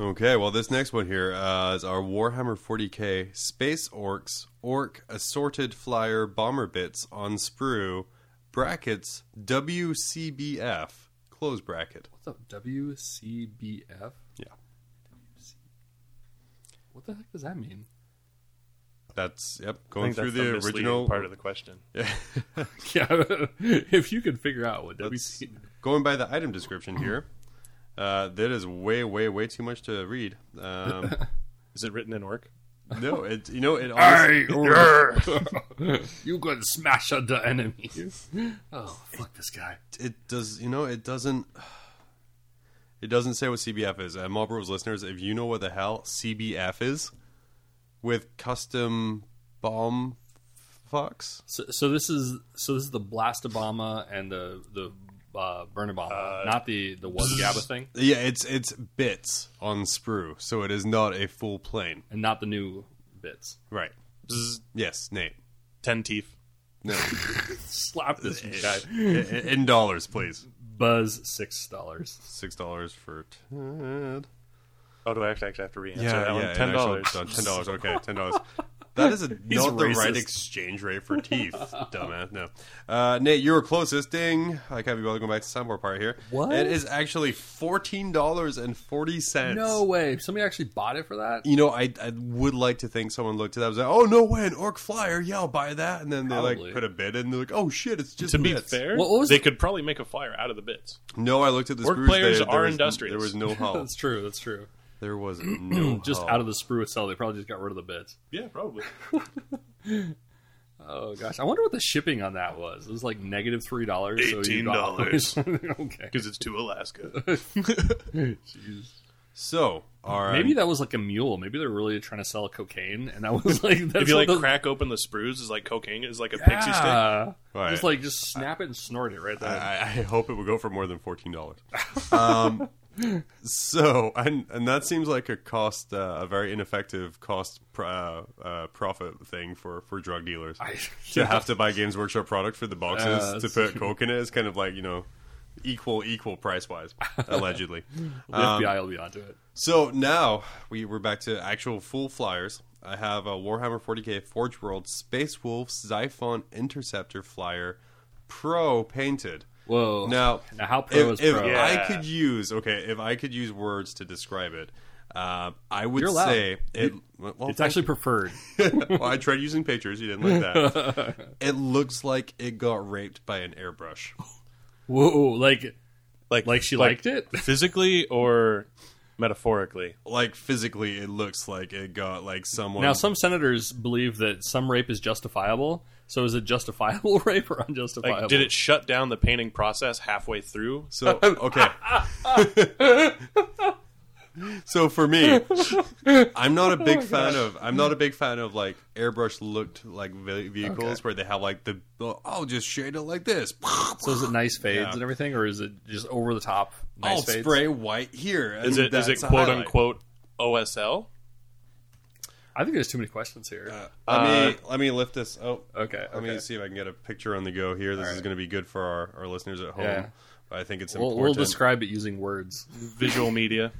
Okay, well, this next one here uh, is our Warhammer 40k Space Orcs Orc Assorted Flyer Bomber Bits on Sprue brackets WCBF close bracket. What's up? WCBF? Yeah. What the heck does that mean? That's yep. I Going think through that's the, misleading original part of the question. [laughs] Yeah, [laughs] if you could figure out what Let's- WC. going by the item description here, [clears throat] uh, that is way, way, way too much to read. Um, [laughs] Is it written in orc? no, it you know it. Honestly, [laughs] you can smash under enemies. Oh, fuck this guy. it does. You know, it doesn't. [sighs] It doesn't say what CBF is. Uh, Mob Rules' listeners, if you know what the hell CBF is, with custom bomb fucks, So, so this is so this is the Blitza-bommer and the the uh, Burna-bommer, not the the was Gabba thing, yeah, it's it's bits on sprue, so it is not a full plane. and not the new bits. Right. Yes, Nate. Ten teeth. No, [laughs] Slap this guy. in, in dollars, please. Buzz six dollars. Six dollars for Ted. Oh, do I actually have to re-answer Yeah, that yeah, one? Ten dollars. uh, Ten dollars. Okay, ten dollars. [laughs] That is a, [laughs] He's not the right exchange rate for teeth, [laughs] dumbass. No, uh, Nate, you were closest. Ding! I can't be bothered going back to the soundboard part here. What? It is actually fourteen dollars and forty cents. No way! Somebody actually bought it for that. You know, I, I would like to think someone looked at that and was like, "Oh no way, an orc flyer! Yeah, I'll buy that." And then they Probably. like put a bid in. and They're like, "Oh shit, it's just To be fair, What- what was they the- could probably make a flyer out of the bits. No, I looked at the Orc sprues. players there, there are was- industrious. There was no [laughs] hull. That's true. That's true. There was [clears throat] no Just hull. out of the sprue itself, they probably just got rid of the bits. Yeah, probably. [laughs] Oh gosh, I wonder what the shipping on that was. It was like negative three dollars. $18. [laughs] okay. Because it's to Alaska. [laughs] Jeez. So, our Maybe that was like a mule. Maybe they're really trying to sell cocaine, and that was like that's if you like the- crack open the sprues, is like cocaine is like a pixie stick. Right. Just like just snap it and snort it right there. I, I hope it would go for more than fourteen dollars. um, so, and and that seems like a cost, uh, a very ineffective cost pr- uh, uh, profit thing for for drug dealers. I- to have to buy Games Workshop product for the boxes Yeah, to put coke in it is kind of like you know equal equal price wise, allegedly. [laughs] the FBI will be onto it. So now we we're back to actual full flyers. I have a Warhammer 40k Forge World Space Wolf Xiphon Interceptor flyer, pro painted. Whoa. Now, Now, how pro if, is if pro? I Yeah. could use okay, if I could use words to describe it, uh, I would say it. Well, It's thank actually preferred. [laughs] well, I tried using pictures. You didn't like that. [laughs] it looks like it got raped by an airbrush. Whoa, like Like, like she liked it. [laughs] physically or metaphorically. Like physically, it looks like it got like someone. Now, some senators believe that some rape is justifiable. So, is it justifiable [laughs] rape or unjustifiable? Like, did it shut down the painting process halfway through? So [laughs] okay. [laughs] so for me, I'm not a big oh fan of. I'm not a big fan of like airbrush looked like vehicles Okay. where they have like the. oh, I'll just shade it like this. So, is it nice fades Yeah. and everything, or is it just over the top nice I'll fades? spray white here. Is it is it quote unquote OSL? I think there's too many questions here. Let me let me lift this. Oh, okay, Let me see if I can get a picture on the go here. This is going to be good for our, our listeners at home. Yeah. I think it's We'll, important. we'll describe it using words. Visual [laughs] media.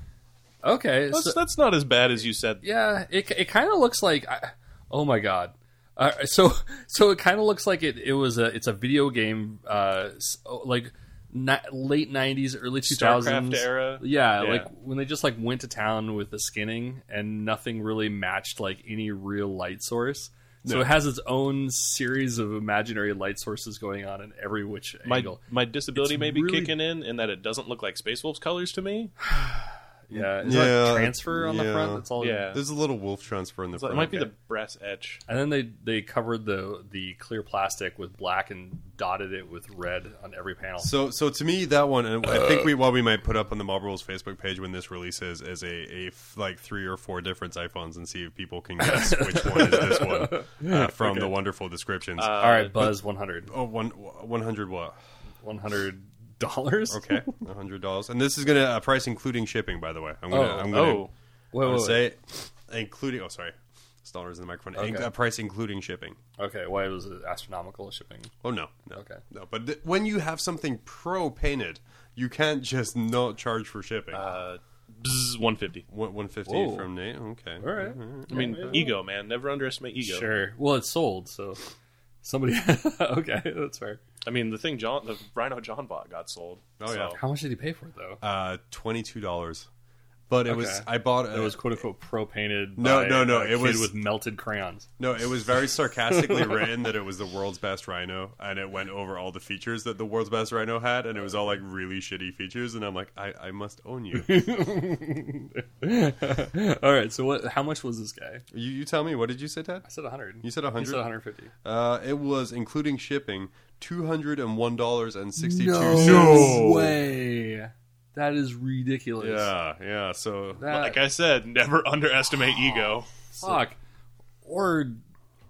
Okay, That's, so, that's not as bad as you said. yeah, it it kind of looks like. I, oh my god. Uh, so [laughs] so it kind of looks like it, it was a it's a video game uh like late 90s early 2000s StarCraft era? yeah, Yeah. like when they just like went to town with the skinning and nothing really matched like any real light source so it has its own series of imaginary light sources going on in every which My angle my disability It's may be really- kicking in in that it doesn't look like Space Wolf's colors to me. [sighs] [sighs] [sighs] yeah. Is Yeah, that transfer on the front? That's all Yeah. There's a little wolf transfer in the So front. it might be the brass etch. and then they they covered the the clear plastic with black and dotted it with red on every panel. So, so to me, that one, and I think we what we might put up on the Mob Rules Facebook page when this releases is a, a f- like three or four different iPhones and see if people can guess [laughs] which one is this one uh, from the wonderful descriptions. all right buzz 100 oh, one one hundred what? 100 dollars Okay, one hundred dollars, and this is gonna a price including shipping. By the way, I'm gonna Oh, I'm gonna, Oh, wait, I'm wait, gonna wait. say including. Oh, sorry, Staller's in the microphone. Okay. A price including shipping. okay why was it astronomical shipping Oh no, no, Okay. no. But th- when you have something pro painted, you can't just not charge for shipping. uh, bzz, 150. One one fifty Whoa. from Nate. Okay. all right I mean, ego, man. Never underestimate ego. Sure. Well, it's sold, so somebody. [laughs] okay, that's fair. I mean, the thing John, the Rhino John bought got sold. Oh, yeah. How much did he pay for it though? Uh, twenty two dollars but it was Okay. I bought It was quote unquote pro painted. No, no, no, it was- with melted crayons. No, it was very sarcastically [laughs] written that it was the world's best rhino, and it went over all the features that the world's best rhino had, and it was all like really shitty features, and I'm like, I, I must own you. [laughs] All right, so what? How much was this guy? you. You tell me, what did you say, Ted? I said 100. You said He 100? said 150. Uh, it was including shipping, two hundred and one dollars and sixty two cents. No, way. That is ridiculous. Yeah, yeah. So That, Like I said, never [laughs] underestimate [sighs] ego. fuck. Or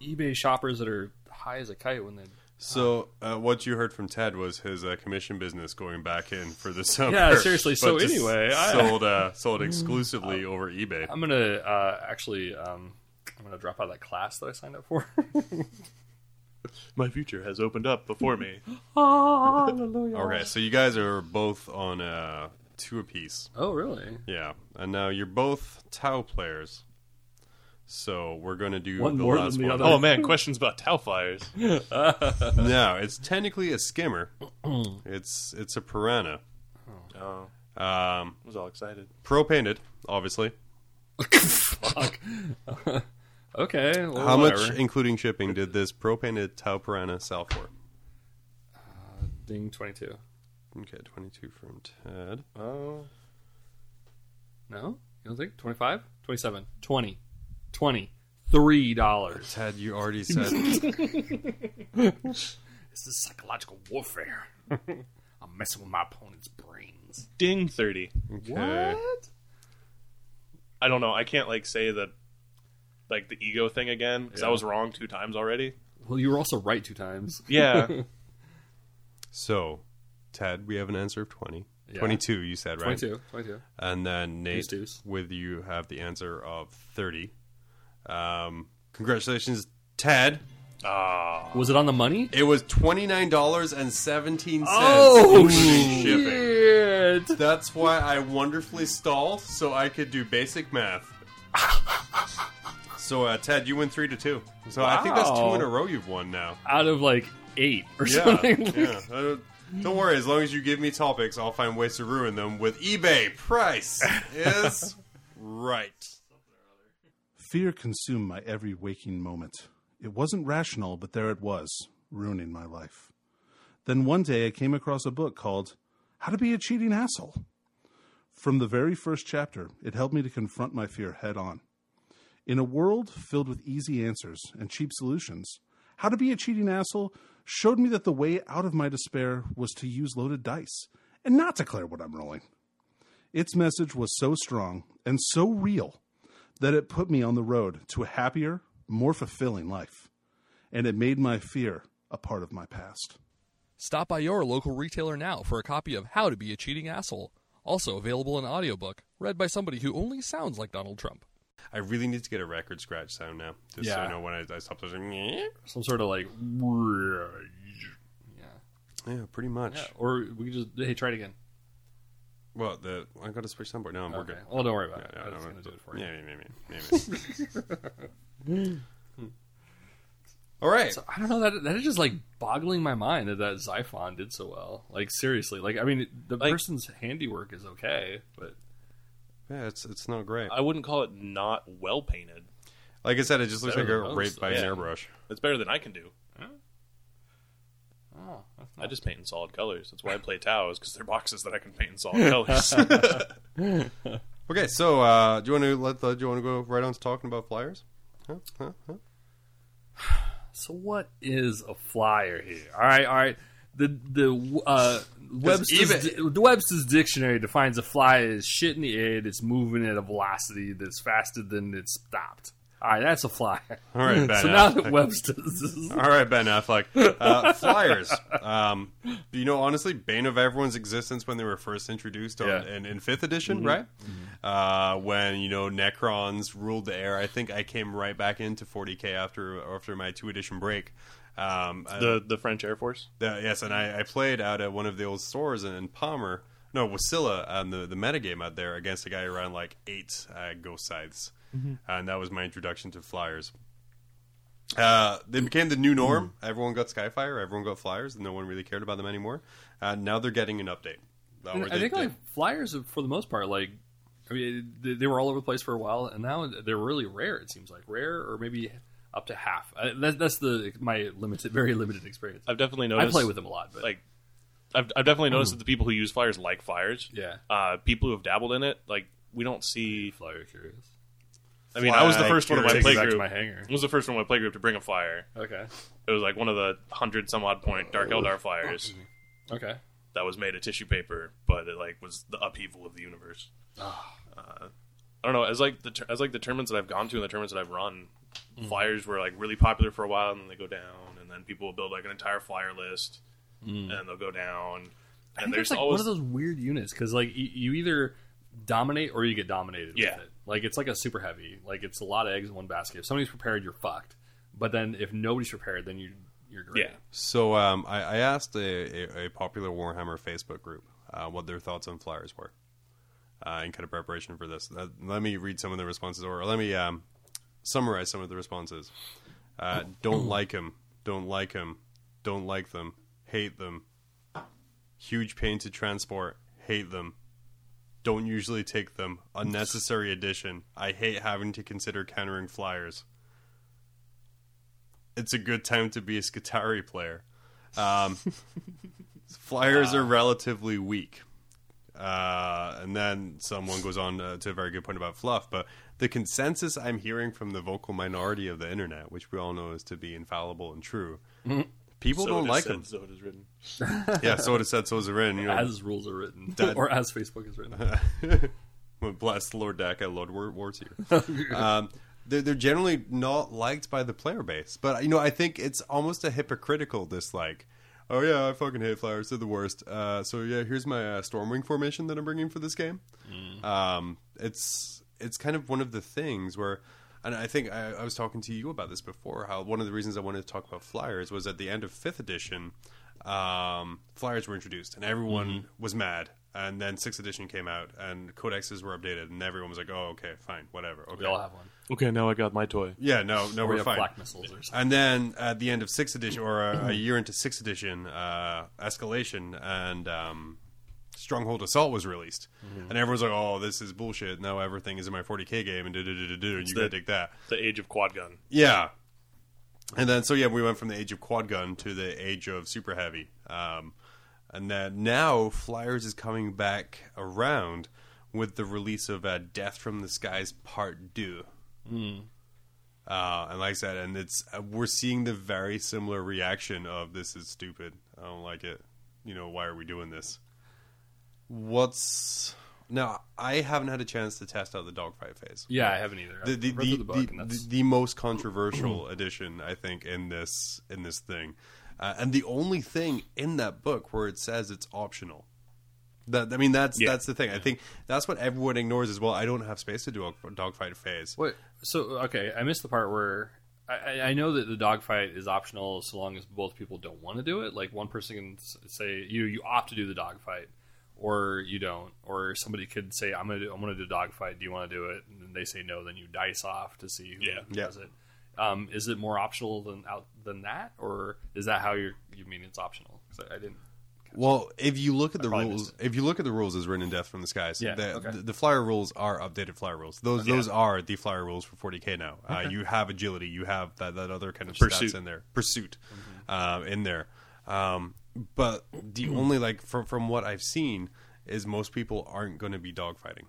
eBay shoppers that are high as a kite when they. So uh, what you heard from Ted was his uh, commission business going back in for the [laughs] summer. Yeah, seriously. So just anyway, I- sold uh, sold [laughs] exclusively over eBay. I'm gonna uh, actually. Um, I'm gonna drop out of that class that I signed up for. [laughs] My future has opened up before me. [laughs] Okay, so you guys are both on uh, two apiece. oh, really? Yeah, and now you're both Tau players. So we're gonna do One the more last than the one. other. Oh man, questions about Tau flyers. [laughs] no, it's technically a skimmer. [clears throat] it's it's a piranha. Oh, Um, I was all excited. pro painted, obviously. Fuck. Okay. Well, How whatever. much, including shipping, did this pro painted Tau piranha sell for? Uh, ding twenty two. Okay, twenty-two from Ted. Oh, No, you don't think 25? 27. 20. 20. Three dollars. Ted, you already [laughs] said This is psychological warfare. [laughs] I'm messing with my opponent's brains. ding thirty. okay. I don't know. I can't like say that, like the ego thing again because I was wrong two times already. Well, you were also right two times. Yeah, [laughs] So, Ted, we have an answer of 20. Yeah. 22, you said, right? 22. 22. And then Nate, Deuce, deuce. with you, have the answer of 30. Um, congratulations, Ted. Was it on the money? It was $29.17 Oh, including shipping. shit. That's why I wonderfully stalled so I could do basic math. [laughs] so, uh, Ted, you win 3 to 2. So I think that's two Wow. in a row you've won now. Out of like eight or Yeah, something. yeah. I don't, don't worry, as long as you give me topics, I'll find ways to ruin them with eBay. Price is [laughs] right. Fear consumed my every waking moment. It wasn't rational, but there it was, ruining my life. Then one day I came across a book called How to Be a Cheating Asshole. From the very first chapter, it helped me to confront my fear head on. In a world filled with easy answers and cheap solutions, How to Be a Cheating Asshole showed me that the way out of my despair was to use loaded dice and not declare what I'm rolling. Its message was so strong and so real that it put me on the road to a happier, more fulfilling life. And it made my fear a part of my past. Stop by your local retailer now for a copy of How to Be a Cheating Asshole. Also available in audiobook, read by somebody who only sounds like Donald Trump. I really need to get a record scratch sound now. Just so Yeah. I know when I, I stop touching. Some sort of like. Yeah. Yeah, pretty much. yeah. Or we could just. Hey, try it again. Well, the I got to switch soundboard. No, I'm Okay. good. Well, don't worry about Yeah, it. yeah, I was no, going to do it for you. yeah, maybe, maybe, maybe. [laughs] All right. So, I don't know that that is just like boggling my mind that that Xiphon did so well. Like seriously, like I mean, the Like- person's handiwork is okay, but Yeah, it's it's not great. I wouldn't call it not well painted. Like I said, it just looks like better a than raped most, by an yeah. airbrush. It's better than I can do. oh, that's I just paint in solid colors. That's why I play [laughs] Tau is because they're boxes that I can paint in solid [laughs] colors. [laughs] Okay, so uh, do you want to let the, do you want to go right on to talking about flyers? Huh? Huh? Huh? [sighs] So what is a flyer here? All right, all right. The the uh, Webster's, even- the Webster's dictionary defines a fly as shit in the air that's moving at a velocity that's faster than it's stopped. All right, that's a fly. All right, Ben. [laughs] so now that Webster's is All right, Ben Affleck. Uh, flyers. Um, you know, honestly, bane of everyone's existence when they were first introduced on, Yeah. in, in fifth edition, right? Uh, when you know Necrons ruled the air. I think I came right back into 40k after after my two edition break. Um, the the French Air Force. Uh, yes, and I, I played out at one of the old stores in, in Palmer. No, Wasilla on the the metagame out there against a guy who ran like eight uh, ghost scythes, and that was my introduction to flyers. Uh, they became the new norm. Everyone got Skyfire, everyone got flyers, and no one really cared about them anymore. Uh, now they're getting an update. Uh, I they- think they- like flyers for the most part like I mean, they, they were all over the place for a while, and now they're really rare. It seems like rare, or maybe up to half. Uh, that, that's the my limited, very limited experience. I've definitely noticed. I noticed. play with them a lot, but like I've, I've definitely noticed that the people who use flyers like flyers. yeah, Uh, people who have dabbled in it, like we don't see. flyer curious. I mean, I was the Fly first one of my Take it back playgroup. to my hanger. I was the first one in my playgroup to bring a flyer. Okay, It was like one of the hundred some odd point Dark Eldar flyers [laughs] okay. that was made of tissue paper, but it like was the upheaval of the universe. Ah. Uh, I don't know. As like the tur- as like the tournaments that I've gone to and the tournaments that I've run, Mm. flyers were like really popular for a while, and then they go down, and then people will build like an entire flyer list, Mm. and they'll go down. I And think there's it's like always one of those weird units because like you, you either dominate or you get dominated Yeah. with it. Like it's like a super heavy. Like it's a lot of eggs in one basket. If somebody's prepared, you're fucked. But then if nobody's prepared, then you you're great. yeah. So um, I, I asked a, a, a popular Warhammer Facebook group uh, what their thoughts on flyers were uh, in kind of preparation for this. Uh, let me read some of the responses, or let me um, summarize some of the responses. Uh, don't [clears throat] like him. Don't like him. Don't like them. Hate them. Huge pain to transport. Hate them. Don't usually take them. Unnecessary addition. I hate having to consider countering flyers. It's a good time to be a Skitarii player. Um, [laughs] flyers are relatively weak. Uh, and then someone goes on uh, to a very good point about fluff. But the consensus I'm hearing from the vocal minority of the internet, which we all know is to be infallible and true, people So don't like said, them. So it is written. [laughs] Yeah, so it is said, so is it written. You know, As rules are written, That- [laughs] or as Facebook is written. [laughs] Well, bless Lord Daka, Lord War- Wartier. um, they're, they're generally not liked by the player base, but you know I think it's almost a hypocritical dislike. Oh yeah, I fucking hate flyers; they're the worst. Uh, so yeah, here's my uh, Stormwing formation that I'm bringing for this game. Um, it's it's kind of one of the things where, and I think I, I was talking to you about this before. How one of the reasons I wanted to talk about flyers was at the end of fifth edition, um, flyers were introduced, and everyone was mad. And then sixth edition came out, and codexes were updated, and everyone was like, "Oh, okay, fine, whatever." Okay, We all have one. Okay, now I got my toy. yeah, no, no, Or we we're have fine. flak missiles or something. And then at the end of sixth edition, or a, a year into sixth edition, uh, escalation and um, Stronghold Assault was released, and everyone's like, "Oh, this is bullshit." Now everything is in my 40k game, and do do do do do. and You the- gotta take that. The age of quad gun. Yeah. And then so yeah, we went from the age of quad gun to the age of super heavy. Um, and then now Flyers is coming back around with the release of uh, Death from the Skies Part Two. Uh, and like I said, and it's uh, we're seeing the very similar reaction of this is stupid. I don't like it. You know, why are we doing this? What's now? I haven't had a chance to test out the dogfight phase Yeah, I haven't either. the the, the, the book, the, the most controversial [clears throat] edition I think in this in this thing, uh, and the only thing in that book where it says it's optional. That I mean that's Yeah. that's the thing. I think that's what everyone ignores as well. I don't have space to do a dogfight phase. Wait, so okay, I missed the part where I, I- I know that the dogfight is optional so long as both people don't want to do it. Like one person can say you you opt to do the dogfight, or you don't, or somebody could say I'm gonna do, I'm gonna do a dogfight. Do you want to do it? And then they say no. Then you dice off to see who Yeah. Yeah. does it. Um, is it more optional than out than that, or is that how you you mean it's optional? 'Cause I, I didn't. Well, if you look at the rules, if you look at the rules as written in Death from the Skies, Yeah, the, okay. the, the flyer rules are updated flyer rules. Those those are the flyer rules for 40k now. Uh, you have agility, you have that, that other kind of Pursuit. stats in there, pursuit uh, in there. Um, but the only like from from what I've seen is most people aren't going to be dogfighting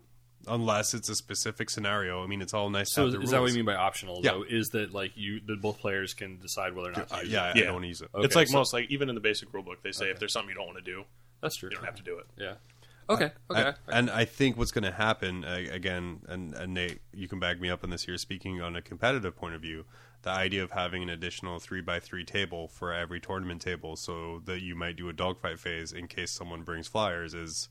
unless it's a specific scenario. I mean, it's all nice. to So have is, the is that what rules. you mean by optional? Yeah. Though, is that like you that both players can decide whether or not to Uh, use yeah, it? I don't use it. Okay, it's like so- most like even in the basic rule book, they say if there's something you don't want to do, That's true. you don't have to do it. Yeah. Okay. Okay. And, and I think what's going to happen uh, again, and, and Nate, you can back me up on this here. Speaking on a competitive point of view, the idea of having an additional three by three table for every tournament table, so that you might do a dogfight phase in case someone brings flyers, is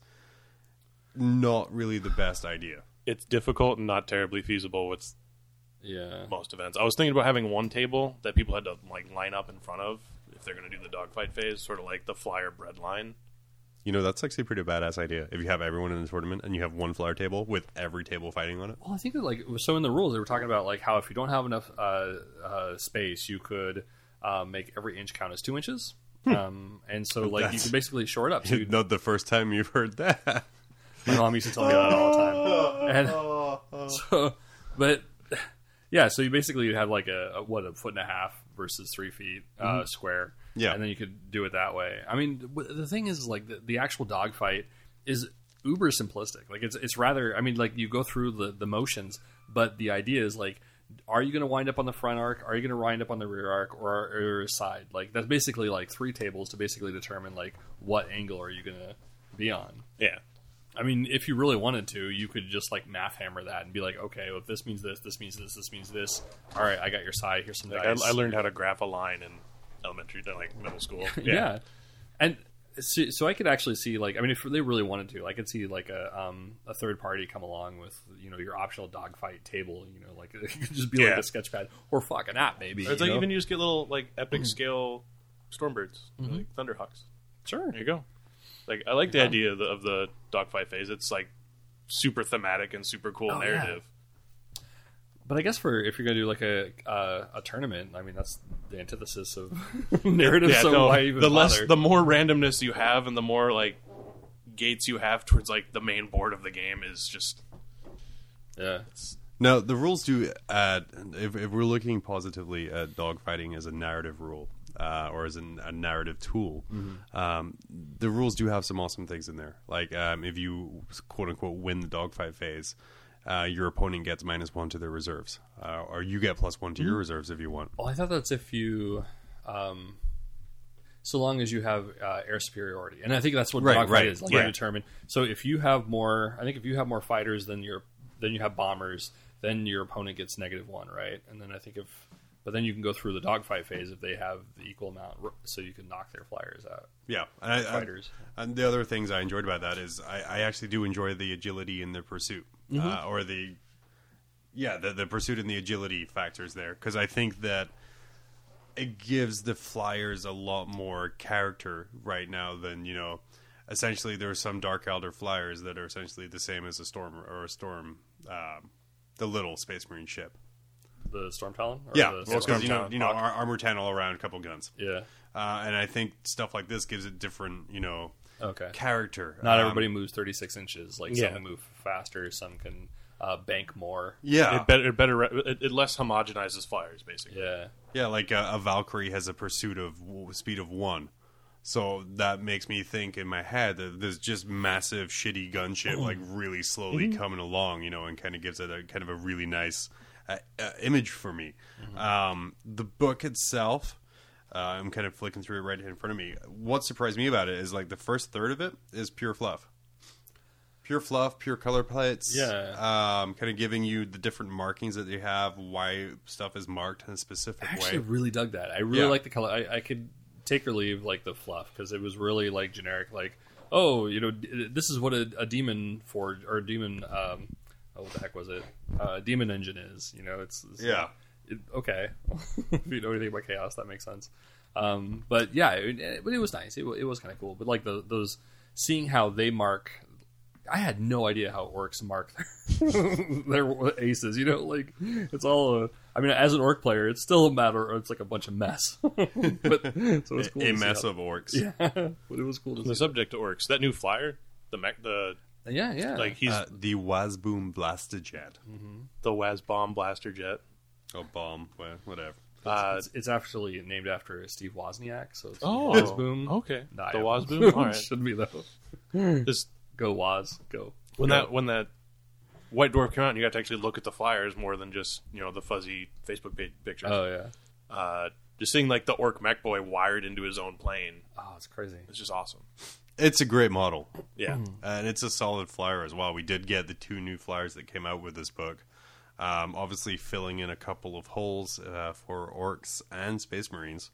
not really the best idea. It's difficult and not terribly feasible with yeah. most events. I was thinking about having one table that people had to like line up in front of if they're going to do the dogfight phase, sort of like the flyer bread line. You know, that's actually a pretty badass idea. If you have everyone in the tournament and you have one flyer table with every table fighting on it. Well, I think that like so in the rules they were talking about like how if you don't have enough uh, uh, space, you could uh, make every inch count as two inches. Um, and so like you That's- can basically shore it up. So [laughs] you, not the first time you've heard that. My mom used to tell me that all the time. And [laughs] so, but yeah, so you basically you have like a, a what a foot and a half versus three feet uh, square. Yeah. and then you could do it that way. I mean, the thing is, like the, the actual dogfight is uber simplistic. Like it's it's rather. I mean, like you go through the the motions, but the idea is like. Are you going to wind up on the front arc? Are you going to wind up on the rear arc or, or side? Like that's basically like three tables to basically determine like what angle are you going to be on. Yeah. I mean, if you really wanted to, you could just like math hammer that and be like, okay, well, if this means this, this means this, this means this. All right, I got your side. Here's some Like dice. I, I learned how to graph a line in elementary, to like middle school. [laughs] yeah. and so, so I could actually see like, I mean, if they really wanted to, I could see like a um, a third party come along with you know your optional dogfight table. You know, like [laughs] it could just be like a sketch pad or fuck an app maybe. Or it's you like know? even you just get little like epic scale Stormbirds, like Thunderhawks. sure. There you go. Like I like the idea of the, of the dogfight phase. It's like super thematic and super cool Oh, yeah. narrative. But I guess for if you're gonna do like a uh, a tournament, I mean that's the antithesis of [laughs] narrative. Yeah, so no, why even the less, the more randomness you have, and the more like gates you have towards like the main board of the game is just yeah. No, the rules do add. If, if we're looking positively at dogfighting as a narrative rule uh, or as an, a narrative tool, um, the rules do have some awesome things in there. Like um, if you quote unquote win the dogfight phase, uh, your opponent gets minus one to their reserves, uh, or you get plus one to your reserves if you want. Well, I thought that's if you, um, so long as you have uh, air superiority, and I think that's what Right, dogfight right, is. Like yeah. determine. So if you have more, I think if you have more fighters than your, then you have bombers, then your opponent gets negative one, right? And then I think if, but then you can go through the dogfight phase if they have the equal amount, so you can knock their flyers out. Yeah, and, I, I- and the other things I enjoyed about that is I, I actually do enjoy the agility in the pursuit, uh, or the yeah the the pursuit and the agility factors there because I think that it gives the flyers a lot more character right now than you know. Essentially, there are some Dark Eldar flyers that are essentially the same as a storm or a storm, um, the little Space Marine ship. The storm talon. Or Yeah, the well, Storm- because you know, you know, ar- armor ten all around, a couple guns. yeah. Uh, and I think stuff like this gives it different, you know, Okay. character. Not Um, everybody moves 36 inches. Like Yeah. some can move faster, some can uh, bank more. Yeah, it better it better it, it less homogenizes flyers basically. Yeah. yeah. Like a, a Valkyrie has a pursuit of w- speed of one, so that makes me think in my head that there's just massive shitty gunship like [clears throat] really slowly coming along, you know, and kind of gives it a kind of a really nice uh, uh, image for me. Um, the book itself. Uh, I'm kind of flicking through it right in front of me. What surprised me about it is like the first third of it is pure fluff. Pure fluff, pure color palettes. Yeah. Um, kind of giving you the different markings that they have, why stuff is marked in a specific way. I actually way. really dug that. I really Yeah. like the color. I, I could take or leave like the fluff because it was really like generic. Like, oh, you know, this is what a, a demon forge or a demon. Um, what the heck was it? Uh, demon engine is. You know, it's, it's Yeah. it, okay. [laughs] if you know anything about chaos, that makes sense. Um, but yeah, it, it, but it was nice. It, it was kind of cool. But like the, those, seeing how they mark, I had no idea how orcs mark their, [laughs] their aces. You know, like it's all. Uh, I mean, as an orc player, it's still a matter. It's like a bunch of mess. [laughs] but so it's cool. a to see mess how- of orcs. Yeah, but it was cool to The see. subject to orcs, that new flyer, the mech, the Yeah, yeah. like he's Uh, the Wazboom Blaster Jet. the Wazbomb blaster jet. Oh, bomb. Well, whatever. Uh, it's, it's actually named after Steve Wozniak. So it's Oh, Wazboom. okay. Nah, The yeah. Wazboom? All [laughs] right. Should be though. Just Go Waz. Go. when Go. that when that White Dwarf came out, and you got to actually look at the flyers more than just you know the fuzzy Facebook page pictures. Oh yeah. Uh, just seeing like the orc mech boy wired into his own plane, Oh, it's crazy. it's just awesome. It's a great model. Yeah, and it's a solid flyer as well. We did get the two new flyers that came out with this book. Um, obviously, filling in a couple of holes uh, for orcs and space marines,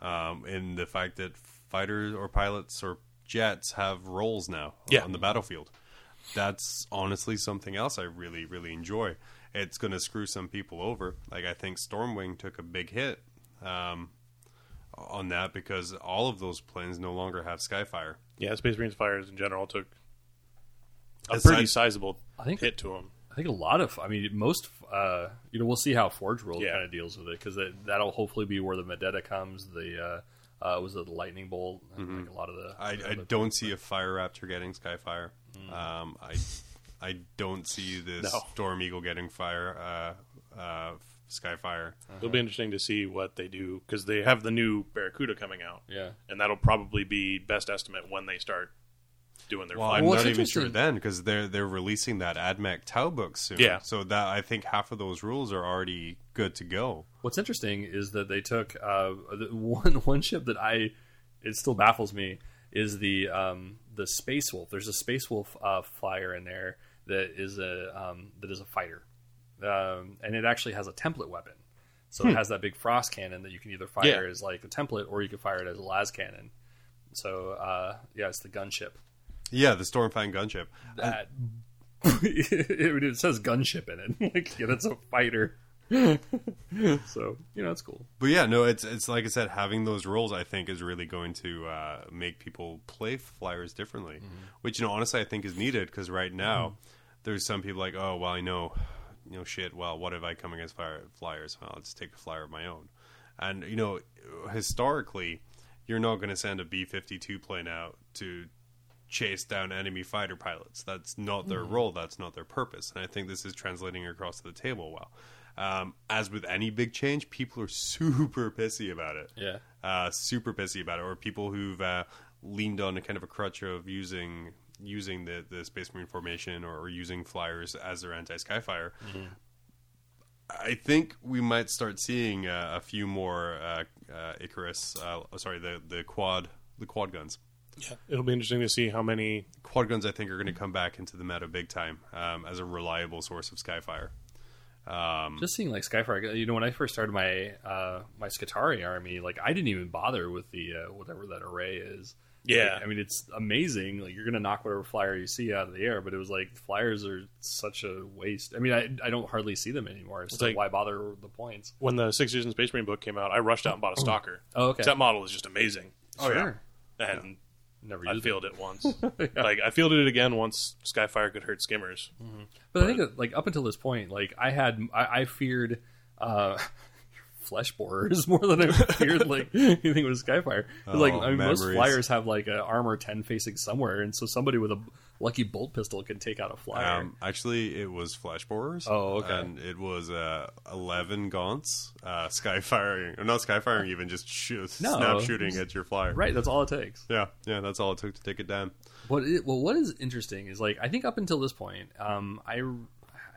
um, in the fact that fighters or pilots or jets have roles now Yeah. on the battlefield. That's honestly something else I really, really enjoy. It's going to screw some people over. Like I think Stormwing took a big hit um, on that because all of those planes no longer have Skyfire. Yeah. Space Marines fires in general took a Aside- pretty sizable I think- hit to them. I think a lot of. I mean, most. Uh, you know, we'll see how Forge World Yeah. kind of deals with it because that'll hopefully be where the Medetta comes. The uh, uh, was it the lightning bolt? and, Like a lot of the. I, I don't see a Fire Raptor getting Skyfire. Um, I I don't see this [laughs] No. Storm Eagle getting fire, uh, uh, Skyfire. It'll be interesting to see what they do because they have the new Barracuda coming out, Yeah. and that'll probably be best estimate when they start doing their Well, flight. I'm what's not even sure interesting- then because they're they're releasing that AdMech Tau book soon. Yeah. So that I think half of those rules are already good to go. What's interesting is that they took uh, the [laughs] one one ship that I it still baffles me is the um, the Space Wolf. There's a Space Wolf uh, flyer in there that is a um, that is a fighter, um, and it actually has a template weapon. So it has that big frost cannon that you can either fire Yeah. as like a template or you can fire it as a lascannon. So uh, yeah, it's the gunship. Yeah, the Stormfang gunship. That [laughs] it, it says gunship in it. [laughs] like yeah, that's a fighter. [laughs] so you know it's cool. But yeah, no, it's it's like I said, having those roles I think is really going to uh, make people play flyers differently, which you know honestly I think is needed because right now there's some people like, oh well, I know, you know, shit. Well, what if I come against fire, flyers? Well, I'll just take a flyer of my own, and you know, historically, you're not going to send a B fifty two plane out to chase down enemy fighter pilots. That's not their role. That's not their purpose. And I think this is translating across the table well. Um, as with any big change, people are [laughs] super pissy about it. Yeah. Uh, super pissy about it. Or people who've uh, leaned on a kind of a crutch of using using the, the Space Marine formation or, using flyers as their anti Skyfire. I think we might start seeing uh, a few more uh, uh, Icarus. Uh, sorry, the the quad the quad guns. Yeah, it'll be interesting to see how many. Quad guns, I think, are going to come back into the meta big time um, as a reliable source of Skyfire. Um, Just seeing like Skyfire, you know, when I first started my uh, my Skitarii army, like I didn't even bother with the uh, whatever that array is. Yeah. Like, I mean it's amazing. Like you're gonna knock whatever flyer you see out of the air, but it was like flyers are such a waste. I mean, I I don't hardly see them anymore. So like- why bother the points? When the Six Years in Space Marine book came out, I rushed out and bought a stalker. Oh, okay. That model is just amazing. Oh sure. And Never I fielded it once. [laughs] Like I fielded it again once Skyfire could hurt skimmers. But I think that, like up until this point, like I had I, I feared uh, [laughs] flesh borers [laughs] more than I feared like [laughs] anything with Skyfire. 'Cause, like Oh, I mean, most flyers have like an armor ten facing somewhere, and so somebody with a lucky bolt pistol can take out a flyer. Um, actually, it was flash borers. Oh, okay. And it was uh, eleven gaunts, uh, skyfiring, or not skyfiring, even just shoot, [laughs] No. snap shooting at your flyer. right, that's all it takes. Yeah, yeah, that's all it took to take it down. What it, well, what is interesting is like I think up until this point, um, I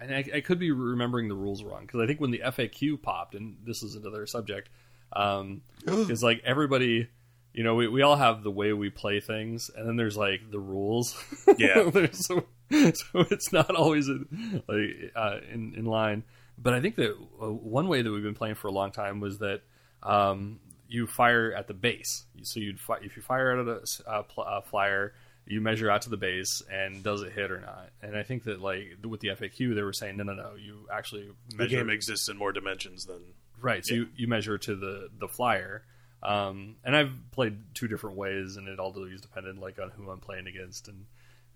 and I, I could be remembering the rules wrong because I think when the FAQ popped, and this is another subject, um, is like everybody, you know, we, we all have the way we play things, and then there's like the rules. [laughs] Yeah. [laughs] So, so it's not always in, like uh, in in line. But I think that uh, one way that we've been playing for a long time was that um, you fire at the base. So you'd fi- if you fire at a, a, pl- a flyer, you measure out to the base and does it hit or not. And I think that like with the FAQ, they were saying no, no, no. You actually The game exists in more dimensions than right. So you, you measure to the the flyer. Um, and I've played two different ways, and it all is dependent like on who I'm playing against and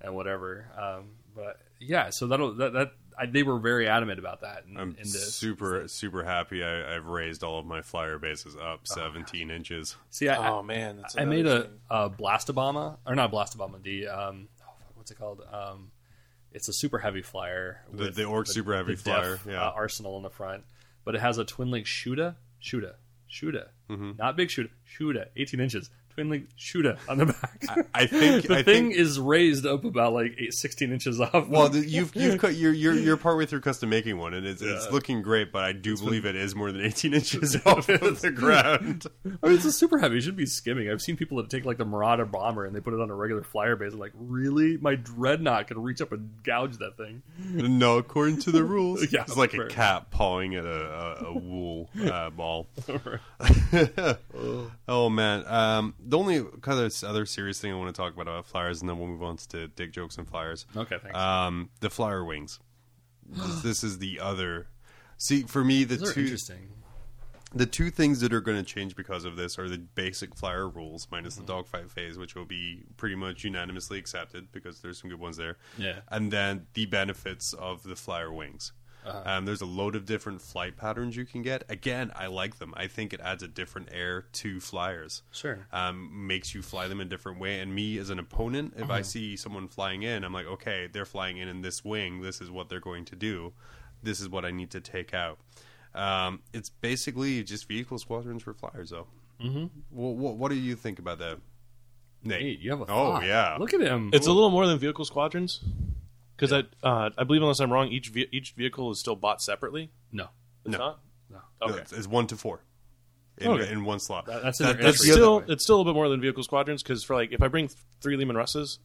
and whatever. Um, but yeah, so that'll that that I, they were very adamant about that. In, I'm in this. super, super happy. I, I've raised all of my flyer bases Oh, up 17 inches. See, I, Oh man, that's I made a, thing. a Blastobama, or not Blastobama, the um, oh, what's it called? Um, it's a super heavy flyer. The- with the Orc super heavy the flyer, Def, yeah. uh, arsenal in the front, but it has a twin link shooter, shooter, shooter, Mm-hmm. not big shooter, shooter, 18 inches, link shooter on the back. I think the I thing think, is raised up about like eight, 16 inches off. Well, you've you've cut you're you're you're partway through custom making one, and it's it's looking great. But I do believe it is more than 18 [laughs] inches off of the ground. I mean, it's a super heavy. It should be skimming. I've seen people that take like the Marauder bomber and they put it on a regular flyer base. I'm like, really? My dreadnought can reach up and gouge that thing. [laughs] no, according to the rules, [laughs] Yeah, it's like a cat pawing at a, a, a wool uh, ball. oh man, um, the only kind of other serious thing I want to talk about about flyers, and then we'll move on to dick jokes and flyers. Okay, thanks. Um, the flyer wings. this, this is the other. See, for me, the Those two interesting. the two things that are going to change because of this are the basic flyer rules minus Mm-hmm. the dogfight phase, which will be pretty much unanimously accepted because there's some good ones there. Yeah. and then the benefits of the flyer wings. Um, there's a load of different flight patterns you can get. Again, I like them. I think it adds a different air to flyers. Sure. Um, makes you fly them a different way. And me as an opponent, if Uh-huh. I see someone flying in, I'm like, okay, they're flying in in this wing. This is what they're going to do. This is what I need to take out. Um, it's basically just vehicle squadrons for flyers, though. Mm-hmm. What, what, do you think about that, Nate? Nate, you have a Oh, yeah. Look at him. It's a little more than vehicle squadrons. Because I, uh, I believe, unless I'm wrong, each ve- each vehicle is still bought separately. no. It's No. not. No. Okay. It's, it's one to four in, Okay. in one slot. That- that's in That- their that's It's the other- still it's still a bit more than vehicle squadrons because for like if I bring th- three Leman Russes,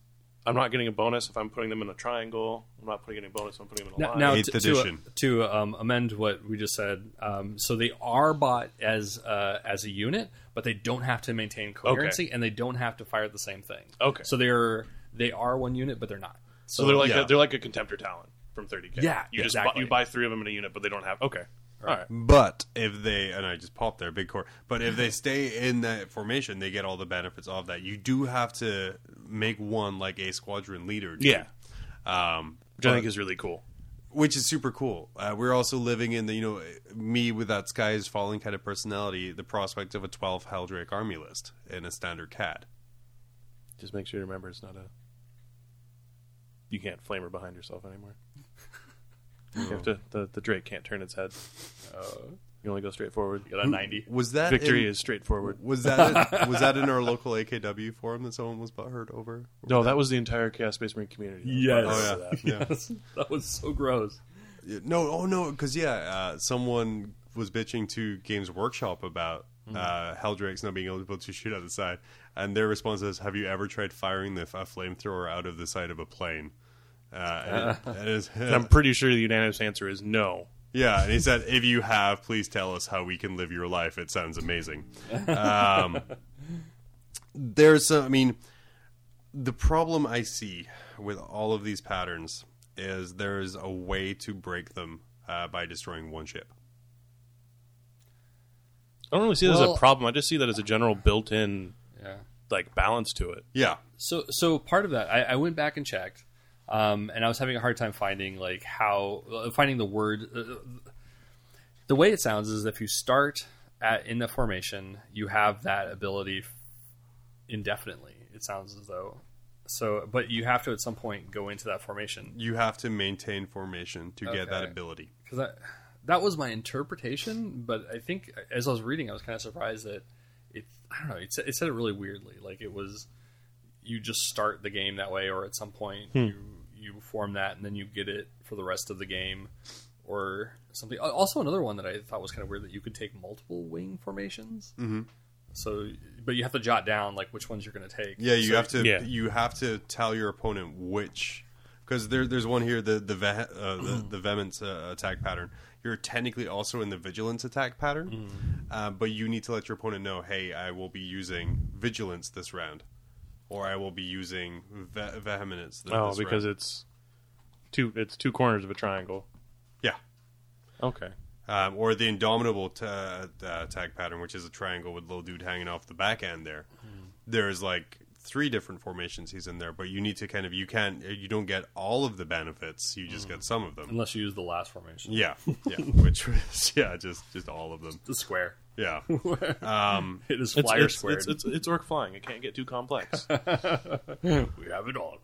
I'm not getting a bonus if I'm putting them in a triangle. I'm not putting any bonus if I'm putting them in a Now, line. now Eighth to, to, edition. to um, amend what we just said, um, so they are bought as uh, as a unit, but they don't have to maintain coherency and they don't have to fire the same thing. Okay. so they're they are one unit, but they're not. So they're like yeah. a, they're like a contemptor talon from 30k. Yeah, you just exactly. buy, you buy three of them in a unit, but they don't have. Okay, all right. But if they and I just popped there, big core. But if they stay in that formation, they get all the benefits of that. You do have to make one like a squadron leader. dude. Yeah, um, which I think is really cool. which is super cool. Uh, we're also living in the you know me with that sky is falling kind of personality. The prospect of a twelve Heldrake army list in a standard CAD. Just make sure you remember it's not a. You can't flame her behind yourself anymore. [laughs] You have to. The, the Drake can't turn its head. you only go straight forward. Got a ninety. Was that Victory in- is straightforward. Was that in, [laughs] was that in our local AKW forum that someone was heard over? No, that was the entire Chaos Space Marine community. Yes. Oh, yeah. Yeah. Yes. that was so gross. No, oh no, because yeah, uh, someone was bitching to Games Workshop about uh, Heldrakes not being able to shoot out the side, and their response is, "Have you ever tried firing the a flamethrower out of the side of a plane?" Uh, and it- and it's- [laughs] And I'm pretty sure the unanimous answer is no. yeah, and he said, "If you have, please tell us how we can live your life. It sounds amazing." Um, [laughs] there's, some, I mean, the problem I see with all of these patterns is there's a way to break them uh, by destroying one ship. I don't really see that as a problem. I just see that as a general built-in Yeah. like balance to it. Yeah, So so part of that, I, I went back and checked, um, and I was having a hard time finding like how uh, finding the word. Uh, the way it sounds is if you start at in the formation, you have that ability indefinitely. It sounds as though. So, but you have to at some point go into that formation you have to maintain formation to get that ability. because that that was my interpretation. But I think as I was reading, I was kind of surprised that it. I don't know. It, said- it said it really weirdly. Like it was you just start the game that way, or at some point you you form that, and then you get it for the rest of the game, or something. Also, another one that I thought was kind of weird that you could take multiple wing formations. Mm-hmm. So, but you have to jot down like which ones you're going to take. Yeah, you So- have to. yeah. You have to tell your opponent which, because there, there's one here the the ve- uh, the, the vehement uh, attack pattern. You're technically also in the vigilance attack pattern, Mm-hmm. uh, but you need to let your opponent know, hey, I will be using vigilance this round, or I will be using ve- vehemence. th- Oh, this because round. it's two it's two corners of a triangle. yeah. Okay. Um, or the indomitable t- uh, attack pattern, which is a triangle with little dude hanging off the back end. There, there's like three different formations he's in there, but you need to kind of you can't you don't get all of the benefits. You just get some of them. unless you use the last formation, Yeah, [laughs] yeah, which was yeah, just just all of them. the square. Yeah, [laughs] um, It is It's, flyer it's, squared. it's, it's, it's orc flying. It can't get too complex. [laughs] we have it all.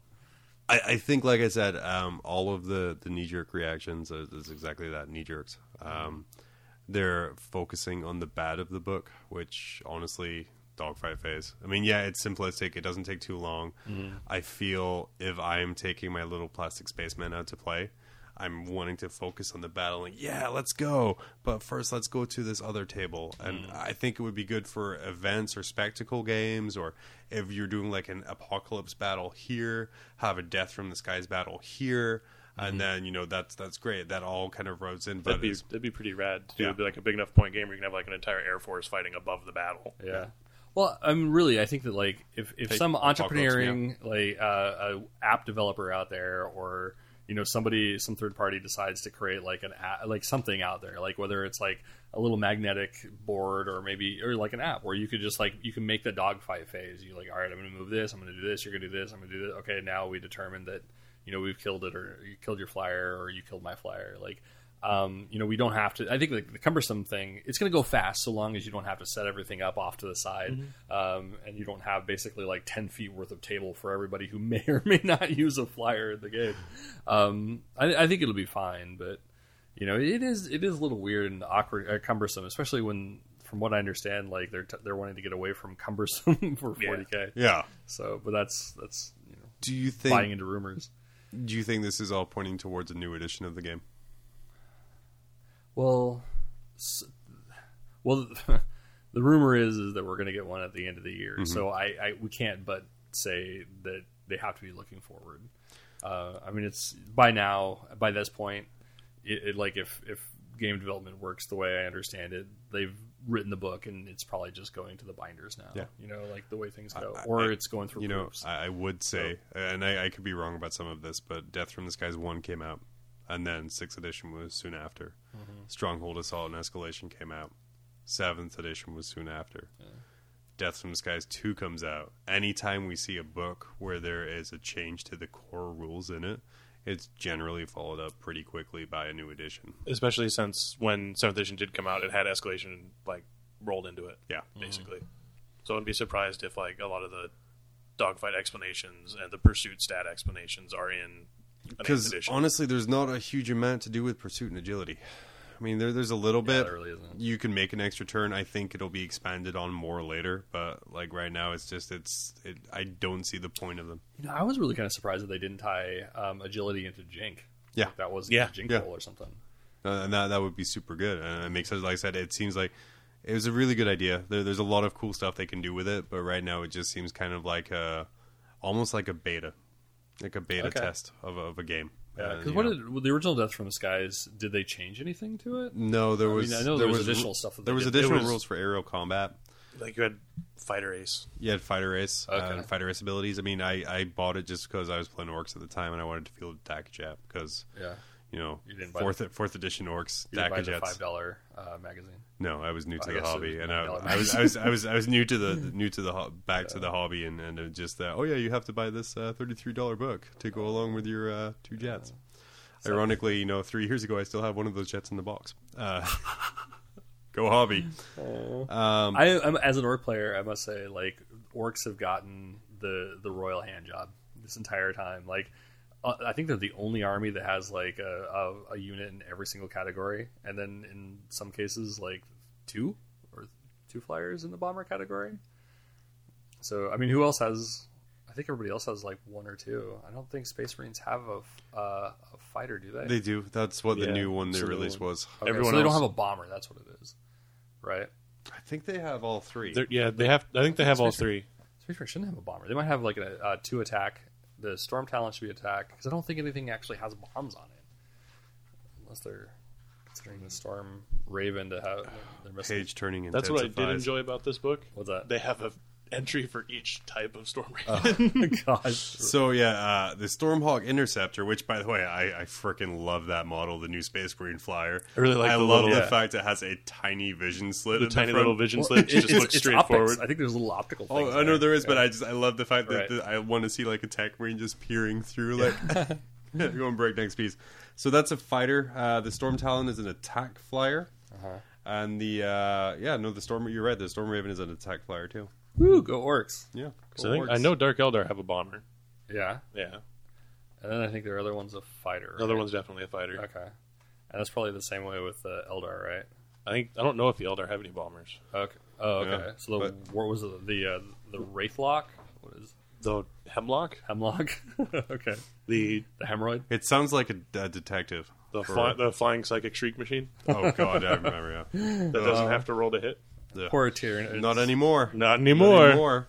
I, I think, like I said, um, all of the the knee jerk reactions is, is exactly that knee jerks. Um, they're focusing on the bad of the book, which honestly, dogfight phase. I mean, yeah, it's simplistic. It doesn't take too long. I feel if I'm taking my little plastic spaceman out to play. I'm wanting to focus on the battle and yeah, let's go. But first, let's go to this other table. And I think it would be good for events or spectacle games, or if you're doing like an apocalypse battle here, have a death from the skies battle here, and then you know that's that's great. That all kind of roads in. But that'd be that'd be pretty rad to do Yeah. like a big enough point game where you can have like an entire air force fighting above the battle. Yeah. Well, I'm really. I think that like if if Take some Apocalypse, entrepreneuring like uh, a app developer out there, or you know somebody some third party decides to create like an app, like something out there, like whether it's like a little magnetic board or maybe or like an app where you could just like you can make the dogfight phase. You like, all right, I'm to move this, I'm to do this, you're to do this, I'm to do this. Okay, now we determined that you know we've killed it, or you killed your flyer, or you killed my flyer. Like Um, you know, we don't have to. I think like the cumbersome thing, it's going to go fast so long as you don't have to set everything up off to the side, um, and you don't have basically like ten feet worth of table for everybody who [laughs] may or may not use a flyer in the game. Um, I, I think it'll be fine, but you know, it is it is a little weird and awkward, uh, cumbersome, especially when, from what I understand, like they're t- they're wanting to get away from cumbersome [laughs] for 40k. Yeah. So, but that's that's you know Do you think buying into rumors. Do you think this is all pointing towards a new edition of the game? Well, well, [laughs] the rumor is is that we're going to get one at the end of the year. So I, I we can't but say that they have to be looking forward. Uh, I mean, it's by now by this point, it, it like if if game development works the way I understand it, they've written the book and it's probably just going to the binders now. Yeah. you know, like the way things go, I- or I- it's going through You know, proofs. I, I would say, and I, I could be wrong about some of this, but Death from the Skies one came out, and then sixth edition was soon after. Mm-hmm. Stronghold Assault and Escalation came out. Seventh edition was soon after. Death from the Skies two comes out. Anytime we see a book where there is a change to the core rules in it, it's generally followed up pretty quickly by a new edition. Especially since when seventh edition did come out, it had escalation like rolled into it. Yeah. Mm-hmm. basically. So I wouldn't be surprised if like a lot of the dogfight explanations and the pursuit stat explanations are in an eighth Because honestly, there's not a huge amount to do with pursuit and agility. I mean, there, there's a little Yeah, bit. there really isn't. You can make an extra turn. I think it'll be expanded on more later, but like right now, it's just it's. It, I don't see the point of them. you know, I was really kind of surprised that they didn't tie um, agility into Jink. Yeah. Like that was Yeah. a Jink Yeah. or something. Uh, and that that would be super good. And it makes sense. Like I said, it seems like it was a really good idea. There, there's a lot of cool stuff they can do with it, but right now it just seems kind of like a, almost like a beta, like a beta Okay. test of a, of a game. Yeah, Uh, because you what know. did the original Death from the Skies? Did they change anything to it? No, there I was. mean, I know there there was additional stuff there was did. additional was- rules for aerial combat. like you had fighter ace. You had fighter race, uh, and fighter ace abilities. I mean, I, I bought it just because I was playing orcs at the time, and I wanted to feel attack jet because Yeah, you know didn't buy fourth fourth edition orcs you didn't buy the five dollar uh, magazine. No, I was new to the hobby, and I, I was I was I was I was new to the [laughs] new to the ho- back to the hobby, and and just that oh yeah, you have to buy this uh, thirty three dollar book to go along with your uh, two jets. Ironically, you know, three years ago, I still have one of those jets in the box. Uh, [laughs] go hobby. Um, I, I'm, as an orc player, I must say, like orcs have gotten the the royal hand job this entire time. Like, uh, I think they're the only army that has like a, a, a unit in every single category, and then in some cases, like two or two flyers in the bomber category. So, I mean, who else has? I think everybody else has like one or two. I don't think Space Marines have a, f- uh, a fighter, do they? they do. That's what the Yeah, new one they so released was. Okay, everyone so they don't have a bomber. That's what it is, right? I think they have all 3 They're- yeah, they have. I think they have all three. Space Marines shouldn't have a bomber. They might have like a uh, two attack. The Storm Talon should be attack because I don't think anything actually has bombs on it, unless they're considering the storm raven to have. They're. Page turning That's what I did intensifies. enjoy about this book. What's that? They have a entry for each type of storm raven. [laughs] Gosh, So yeah, uh, the Stormhawk Interceptor, which by the way, I, I freaking love that model, the new Space Marine flyer. I really like I the love little- the yeah. fact it has a tiny vision slit. the at tiny front. little vision Well, slits it- just it's- look it's straightforward. I think there's a little optical. Oh, things I know there is, but Yeah. I just I love the fact that Right. the, I want to see like a tech marine just peering through, like yeah. going breakneck speeds. So that's a fighter. Uh, the Storm Talon is an attack flyer, Uh-huh. and the uh, yeah, no, the Storm. You're right. The Storm Raven is an attack flyer too. Woo, go orcs. Yeah, So I, think, I know Dark Eldar have a bomber. Yeah, Yeah, and then I think there are other ones a fighter. the other right? one's definitely a fighter. okay, and that's probably the same way with the Eldar, right? I think I don't know if the Eldar have any bombers. Okay. Oh, okay. Yeah, so the what was it? The uh, the Wraithlock? What is The Hemlock, Hemlock? [laughs] okay. the The hemorrhoid. It sounds like a, a detective. the, fly, the flying psychic shriek machine Oh god, I remember. Yeah, [laughs] that doesn't have to roll to hit. Yeah. Poor Tyrion. Not anymore. Not anymore. anymore.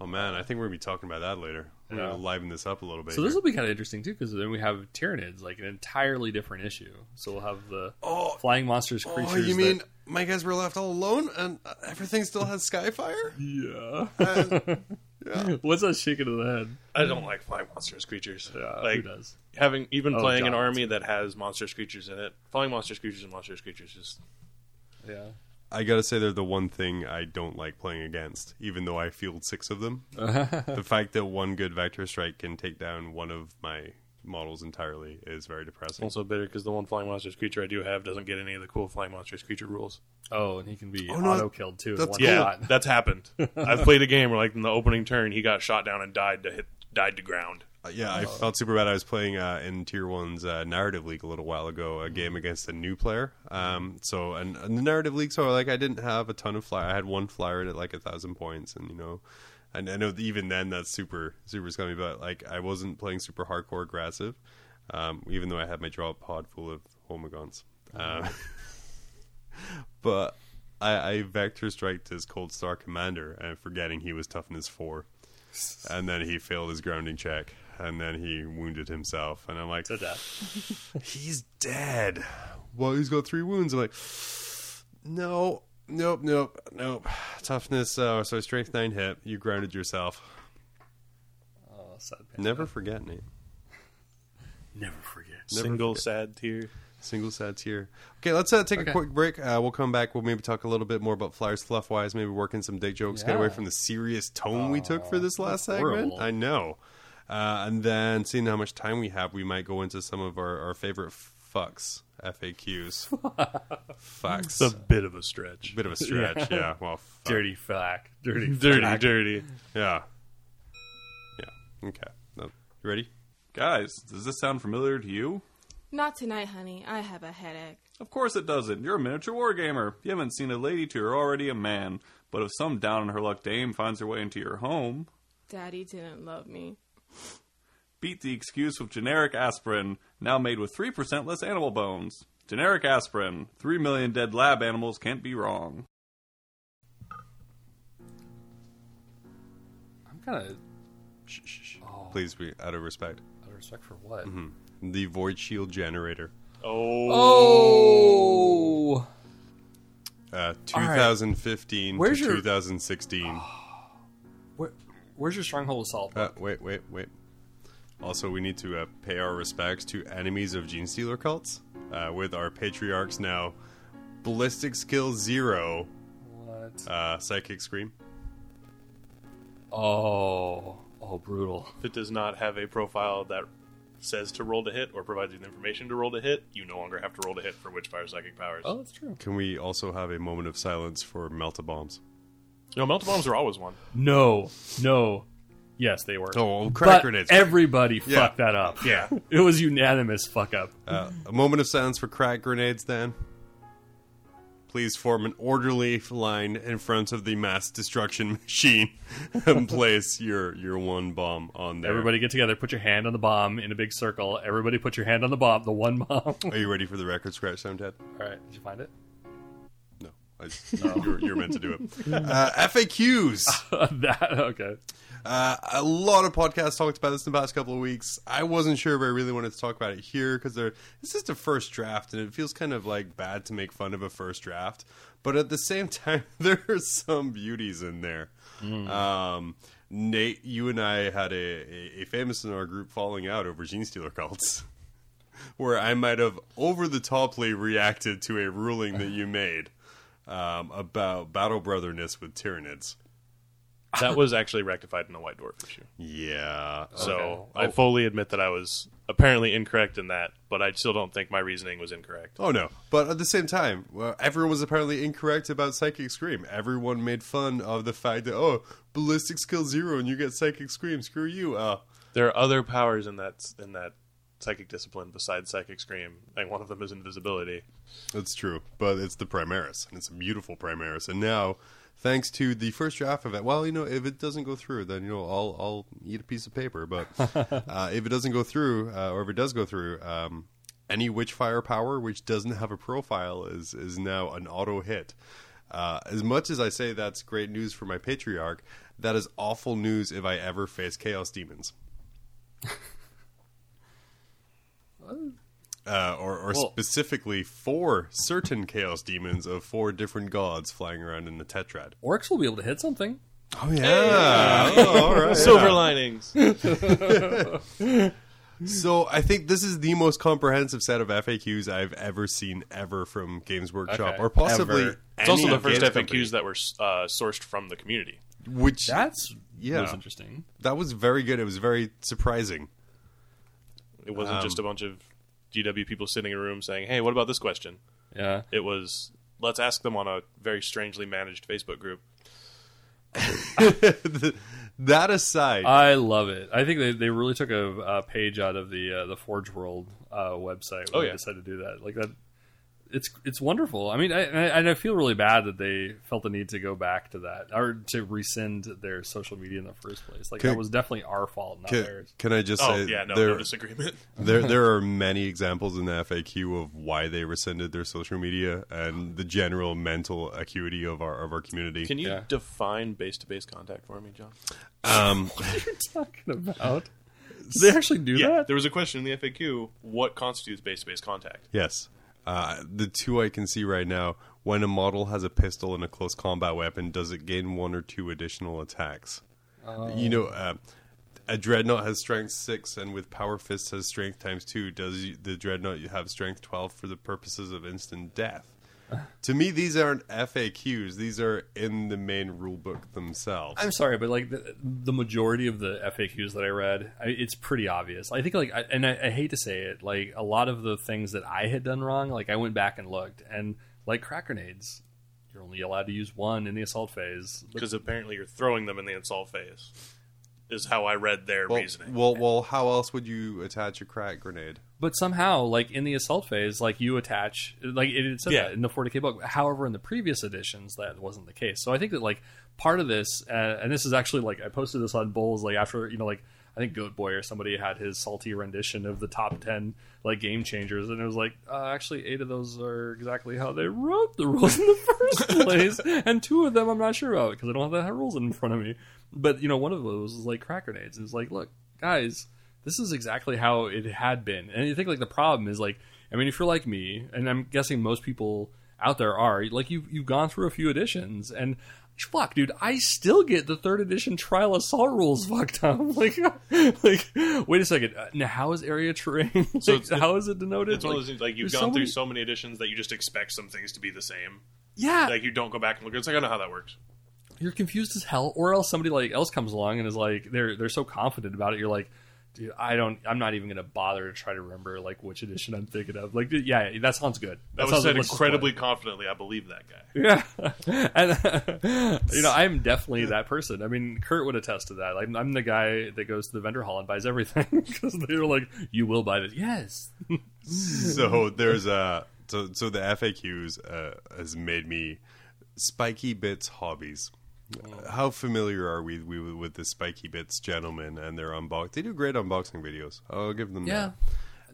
Oh man, I think we're gonna be talking about that later. We're Yeah. gonna liven this up a little bit. So this will be kind of interesting too, because then we have Tyranids, like an entirely different issue. So we'll have the Oh, flying monsters creatures. Oh, you that- mean my guys were left all alone and uh, everything still has Skyfire? yeah? [laughs] yeah. What's that shaking of the head? I don't like flying monsters creatures. Yeah, like who does? having even Oh, playing an army that has monsters, creatures in it. Flying monsters, creatures and monsters, creatures just Yeah. I gotta say they're the one thing I don't like playing against, even though I field six of them. [laughs] the fact that one good vector strike can take down one of my models entirely is very depressing. Also bitter because the one flying monsters creature I do have doesn't get any of the cool flying monsters creature rules. Oh, and he can be Oh, no, auto killed too. in that's one cool. Yeah, shot. that's happened. [laughs] I've played a game where, like, in the opening turn, he got shot down and died to hit, died to ground. Uh, yeah, I felt super bad. I was playing uh, in Tier One's uh, narrative league a little while ago, a game against a new player. Um, so, and, and the narrative league, so like I didn't have a ton of flyer. I had one flyer at like a thousand points, and you know, and I know even then that's super super scummy. But like I wasn't playing super hardcore aggressive, um, even though I had my draw pod full of homogons. Um, [laughs] but I, I vector striked his Coldstar commander, and forgetting he was toughness four [laughs] and then he failed his grounding check, and then he wounded himself, and I'm like, To death. [laughs] he's dead. Well, he's got three wounds. I'm like, no, nope, nope, nope. Toughness, uh, so strength nine hit. You grounded yourself. Oh, sad panda. Never forget, Nate. Never forget. Never Single forget. sad tear. Single sets here. Okay, let's uh, take Okay. a quick break. Uh, we'll come back. We'll maybe talk a little bit more about Flyers fluff wise. Maybe work in some dick jokes. Get away from the serious tone we took for this last that's segment. horrible. I know. Uh, and then seeing how much time we have, we might go into some of our, our favorite fucks FAQs. [laughs] fucks. It's a bit of a stretch. bit of a stretch. [laughs] yeah. Well, fuck. Dirty fuck. Dirty. [laughs] Dirty, fact. dirty. Yeah. Yeah. Okay. No, you ready? Guys, does this sound familiar to you? Not tonight, honey. I have a headache. Of course it doesn't. You're a miniature wargamer. You haven't seen a lady till you're already a man. But if some down on her luck dame finds her way into your home, Daddy didn't love me. Beat the excuse with generic aspirin, now made with 3% less animal bones. Generic aspirin. 3 million dead lab animals can't be wrong. I'm kind of. Shh, shh, shh. Oh, Please be out of respect. out of respect for what? The void shield generator. Oh. Oh. Uh, 2015 Where's to your- 2016. [gasps] Where, where's your stronghold assault? Uh, wait, wait, wait. Also, we need to uh, pay our respects to enemies of Genestealer cults uh, with our patriarchs now. Ballistic skill zero, what? uh, psychic scream. Oh. Oh, brutal. If it does not have a profile that says to roll to hit or provides you the information to roll to hit, you no longer have to roll to hit for Witchfire Psychic Powers. Oh, that's true. Can we also have a moment of silence for Melta bombs? No, Melta Bombs are always one. No. No. Yes, they were. Oh, crack but grenades. everybody Yeah. fucked that up. Yeah. [laughs] it was unanimous fuck up. Uh, a moment of silence for crack grenades, then. Please form an orderly line in front of the mass destruction [laughs] machine and place your your one bomb on there. Everybody get together, put your hand on the bomb in a big circle. Everybody put your hand on the bomb, the one bomb. Are you ready for the record scratch sound, Ted? All right, did you find it? I, you're, you're meant to do it. [laughs] Uh, FAQs. [laughs] that okay. Uh, a lot of podcasts talked about this in the past couple of weeks. I wasn't sure if I really wanted to talk about it here because this is the first draft, and it feels kind of like bad to make fun of a first draft. But at the same [laughs] time, there are some beauties in there. Um, Nate, you and I had a, a, a famous in our group falling out over Genestealer cults, where I might have over the toply reacted to a ruling that you made um, about battle brotherness with Tyranids. That was actually rectified in the White Dwarf issue. Yeah. So Okay. I fully admit that I was apparently incorrect in that, but I still don't think my reasoning was incorrect. Oh no! But at the same time, well, everyone was apparently incorrect about Psychic Scream. Everyone made fun of the fact that oh, ballistic skill zero and you get Psychic Scream. Screw you! Uh, There are other powers in that in that psychic discipline besides psychic scream, and one of them is invisibility. that's true, but it's the Primaris, and it's a beautiful Primaris. And now, thanks to the first draft of it, well, you know, if it doesn't go through, then you know, I'll I'll eat a piece of paper. But [laughs] uh, if it doesn't go through, uh, or if it does go through, um, any Witchfire power which doesn't have a profile is is now an auto hit. Uh, as much as I say that's great news for my patriarch, that is awful news if I ever face Chaos Demons. [laughs] Uh, or or Well- specifically four certain Chaos Demons of four different gods flying around in the Tetrad. Orcs will be able to hit something. Oh yeah, oh, all right. Silver linings. [laughs] So I think this is the most comprehensive set of FAQs I've ever seen ever from Games Workshop, Okay. or possibly. Ever. It's also the first FAQs company. that were uh, sourced from the community. which That's Yeah. was interesting. that was very good. It was very surprising. It wasn't Um, just a bunch of GW people sitting in a room saying, "Hey, what about this question?" Yeah. It was let's ask them on a very strangely managed Facebook group. [laughs] that aside, I love it. I think they, they really took a, a page out of the uh, the Forge World uh, website when Oh, they yeah. decided to do that. Like that, it's it's wonderful. I mean, I, I, I feel really bad that they felt the need to go back to that or to rescind their social media in the first place. Like Can- that was definitely our fault, not can, theirs. can I just Oh say yeah, no, there, no disagreement. [laughs] there [laughs] there are many examples in the FAQ of why they rescinded their social media and the general mental acuity of our of our community. Can you Yeah. define base to base contact for me, John? um, [laughs] Talking about. Did they actually do Yeah, that? there was a question in the FAQ: What constitutes base to base contact? yes, uh, the two I can see right now. When a model has a pistol and a close combat weapon, does it gain one or two additional attacks? You know, uh, a dreadnought has strength six, and with power fists has strength times two. Does the dreadnought have strength twelve for the purposes of instant death? To me, these aren't FAQs; these are in the main rulebook themselves. I'm sorry, but like the, the majority of the FAQs that I read, I, it's pretty obvious. I think like, I, and I, I hate to say it, like a lot of the things that I had done wrong, like I went back and looked, and like crack grenades, you're only allowed to use one in the assault phase. Because apparently you're throwing them in the assault phase. Is how I read their well, reasoning. well, well, how else would you attach a crack grenade? But somehow, like in the assault phase, like you attach, like it had said Yeah. that in the 40k book. However, in the previous editions, that wasn't the case. So I think that like part of this, uh, and this is actually like I posted this on BoLS, like after you know, like I think Goat Boy or somebody had his salty rendition of the top ten like game changers, and it was like uh, actually eight of those are exactly how they wrote the rules in the [laughs] first place, and two of them I'm not sure about because I don't have the rules in front of me. But you know, one of those is like crack grenades. It's like, look, guys, this is exactly how it had been. And you think like the problem is like, I mean, if you're like me, and I'm guessing most people out there are, like you've you've gone through a few editions, and fuck, dude, I still get the third edition trial assault rules [laughs] fucked up. [laughs] Like, like, wait a second, uh, now how is area terrain? [laughs] like, So it's- how is it denoted? it's one of those things like you've gone so through many- so many editions that you just expect some things to be the same. yeah, Like you don't go back and look. It's like I know how that works. You're confused as hell or else somebody like else comes along and is like they're they're so confident about it you're like dude i don't i'm not even gonna bother to try to remember like which edition i'm thinking of like dude, yeah that sounds good That was sounds said like, let's just play. incredibly confidently. I believe that guy. [laughs] yeah and [laughs] you know i'm definitely that person i mean kurt would attest to that like, i'm the guy that goes to the vendor hall and buys everything [laughs] because they're like you will buy this yes so there's a so so the FAQs uh, has made me Spikey Bits hobbies. How familiar are we, we with the Spikey Bits gentlemen and their unbox? They do great unboxing videos. I'll give them yeah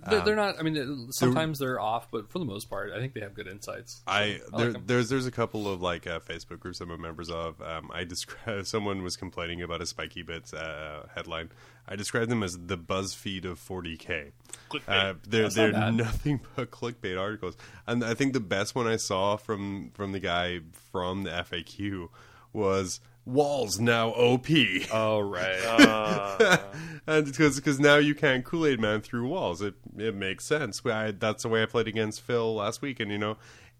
that. they're, they're not i mean sometimes they're off but for the most part i think they have good insights I, I there, like there's there's a couple of like uh, Facebook groups I'm a members of. Um, I describe [laughs] someone was complaining about a Spikey Bits uh, headline. I described them as the BuzzFeed of 40k. Clickbait. Uh, they're That's they're bad. nothing [laughs] but clickbait articles, and I think the best one I saw from from the guy from the FAQ was walls now OP. oh right [laughs] Uh, and because because now you can't Kool Aid Man through walls. It it makes sense. I, that's the way I played against Phil last week, and you know,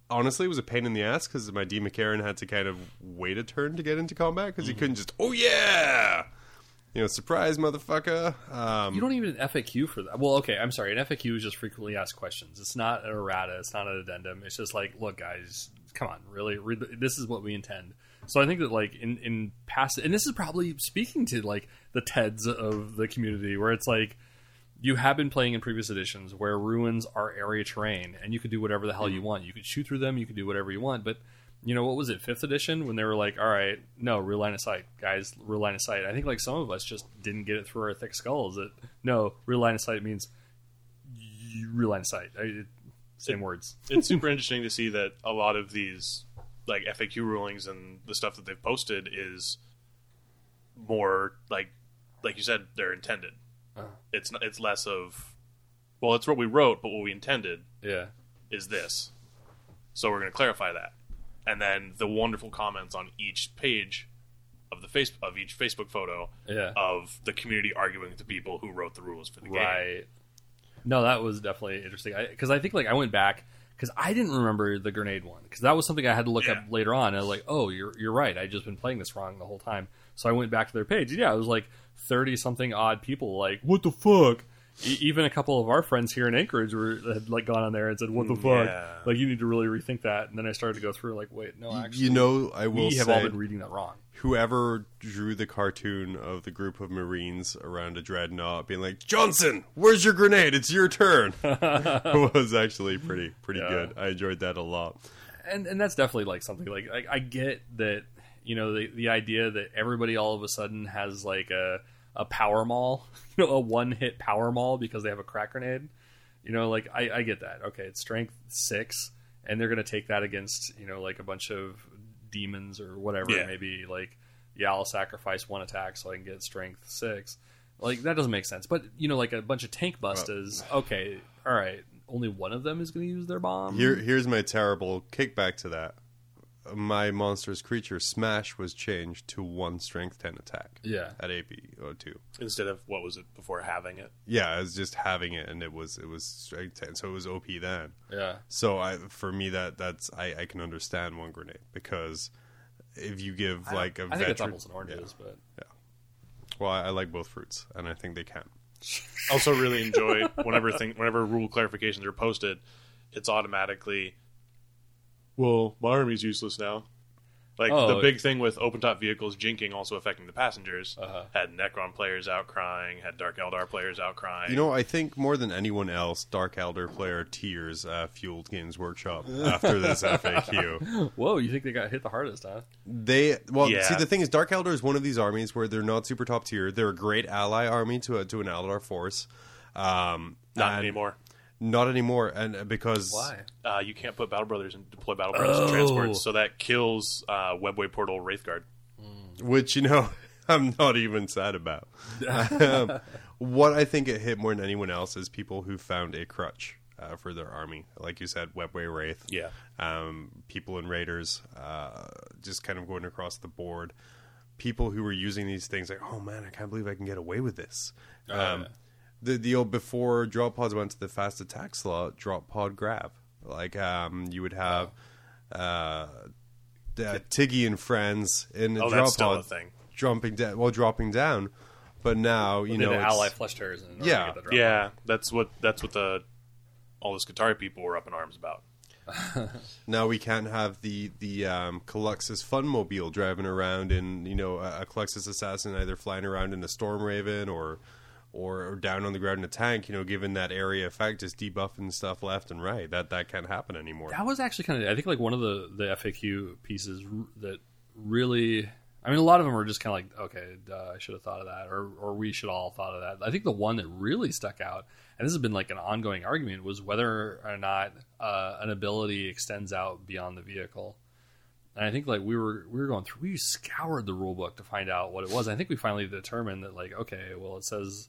honestly, it was a pain in the ass because my D McCarran had to kind of wait a turn to get into combat because he couldn't just oh yeah, you know, surprise motherfucker. Um, You don't even FAQ for that. Well, okay, I'm sorry. An FAQ is just frequently asked questions. It's not an errata. It's not an addendum. It's just like, look, guys, come on, really, read this is what we intend. So I think that like in in past, and this is probably speaking to like the Teds of the community, where it's like you have been playing in previous editions where ruins are area terrain, and you could do whatever the hell you mm-hmm. want. You could shoot through them. You could do whatever you want, but you know what was it fifth edition when they were like all right no real line of sight guys real line of sight i think like some of us just didn't get it through our thick skulls that no real line of sight means real line of sight I, it, same words it's super interesting to see that a lot of these like FAQ rulings and the stuff that they've posted is more like like you said they're intended. Uh-huh. It's not, it's less of well, it's what we wrote, but what we intended yeah is this. So we're going to clarify that. And then the wonderful comments on each page of the face of each Facebook photo Yeah. of the community arguing with the people who wrote the rules for the game. right no that was definitely interesting because I, think like i went back because i didn't remember the grenade one because that was something i had to look Yeah. up later on and I was like oh you're, you're right i just been playing this wrong the whole time so i went back to their page yeah it was like 30 something odd people like what the fuck E- even a couple of our friends here in Anchorage were had like gone on there and said, "What the mm, fuck? Yeah. Like you need to really rethink that." And then I started to go through like, wait, no, actually, you know, I will we have say, all been reading that wrong. Whoever drew the cartoon of the group of Marines around a dreadnought being like, Johnson, where's your grenade? It's your turn. It [laughs] [laughs] was actually pretty pretty Yeah. good. I enjoyed that a lot. and and that's definitely like something like I, I get that you know the the idea that everybody all of a sudden has like a a power mall, you [laughs] know, a one hit power mall because they have a crack grenade. You know, like I, I get that. Okay, it's strength six, and they're gonna take that against you know like a bunch of demons or whatever Yeah. it may be. Like, yeah, I'll sacrifice one attack so I can get strength six. Like that doesn't make sense. But you know, like a bunch of tank busters. Okay, all right. Only one of them is going to use their bomb. Here, here's my terrible kickback to that. My monstrous creature smash was changed to one strength ten attack. Yeah. at AP two. Instead of what was it before having it? Yeah, I was just having it, and it was it was strength ten, so it was OP then. Yeah. So I, for me, that that's I, I can understand one grenade because if you give I- like a I think it's apples and oranges, but yeah. well, I, I like both fruits, and I think they can. [laughs] also really enjoy whenever thing whenever rule clarifications are posted, it's automatically well, my army's useless now. Like Oh. the big thing with open top vehicles jinking also affecting the passengers. Uh-huh. Had Necron players out crying, had Dark Eldar players out crying. You know, I think more than anyone else, Dark Eldar player Tears uh, fueled Games Workshop after this [laughs] FAQ. Whoa, you think they got hit the hardest, huh? They well, Yeah. see, the thing is, Dark Eldar is one of these armies where they're not super top tier. They're a great ally army to a, to an Eldar force. Um, Not and- anymore. Not anymore, and uh, because Uh, you can't put Battle Brothers and deploy Battle Brothers Oh. transports, so that kills uh, Webway Portal Wraithguard. which you know [laughs] I'm not even sad about. [laughs] um, what I think it hit more than anyone else is people who found a crutch uh, for their army, like you said, Webway Wraith. Yeah. um, people in Raiders, uh, just kind of going across the board. People who were using these things like, oh man, I can't believe I can get away with this. Oh, um, yeah. The the old before drop pods went to the fast attack slot, drop pod grab. Like um, you would have uh, uh, Tiggy and friends in the Oh, drop that's pod a thing. jumping down, well, dropping down. But now you They know had ally Flesh Tearers in order to yeah, get the drop. Yeah, that's what that's what the all the Skitarii people were up in arms about. [laughs] now we can't have the the um, Culexus Funmobile driving around in you know a, a Culexus assassin either flying around in a Storm Raven or, or or down on the ground in a tank. You know, given that area effect, just debuffing stuff left and right. That that can't happen anymore. That was actually kind of, I think, like one of the, the FAQ pieces that really, I mean, a lot of them were just kind of like, okay, duh, I should have thought of that, or, or we should all have thought of that. I think the one that really stuck out, and this has been like an ongoing argument, was whether or not uh, an ability extends out beyond the vehicle. And I think like we were we were going through, we scoured the rule book to find out what it was. I think we finally determined that like, okay, well, it says,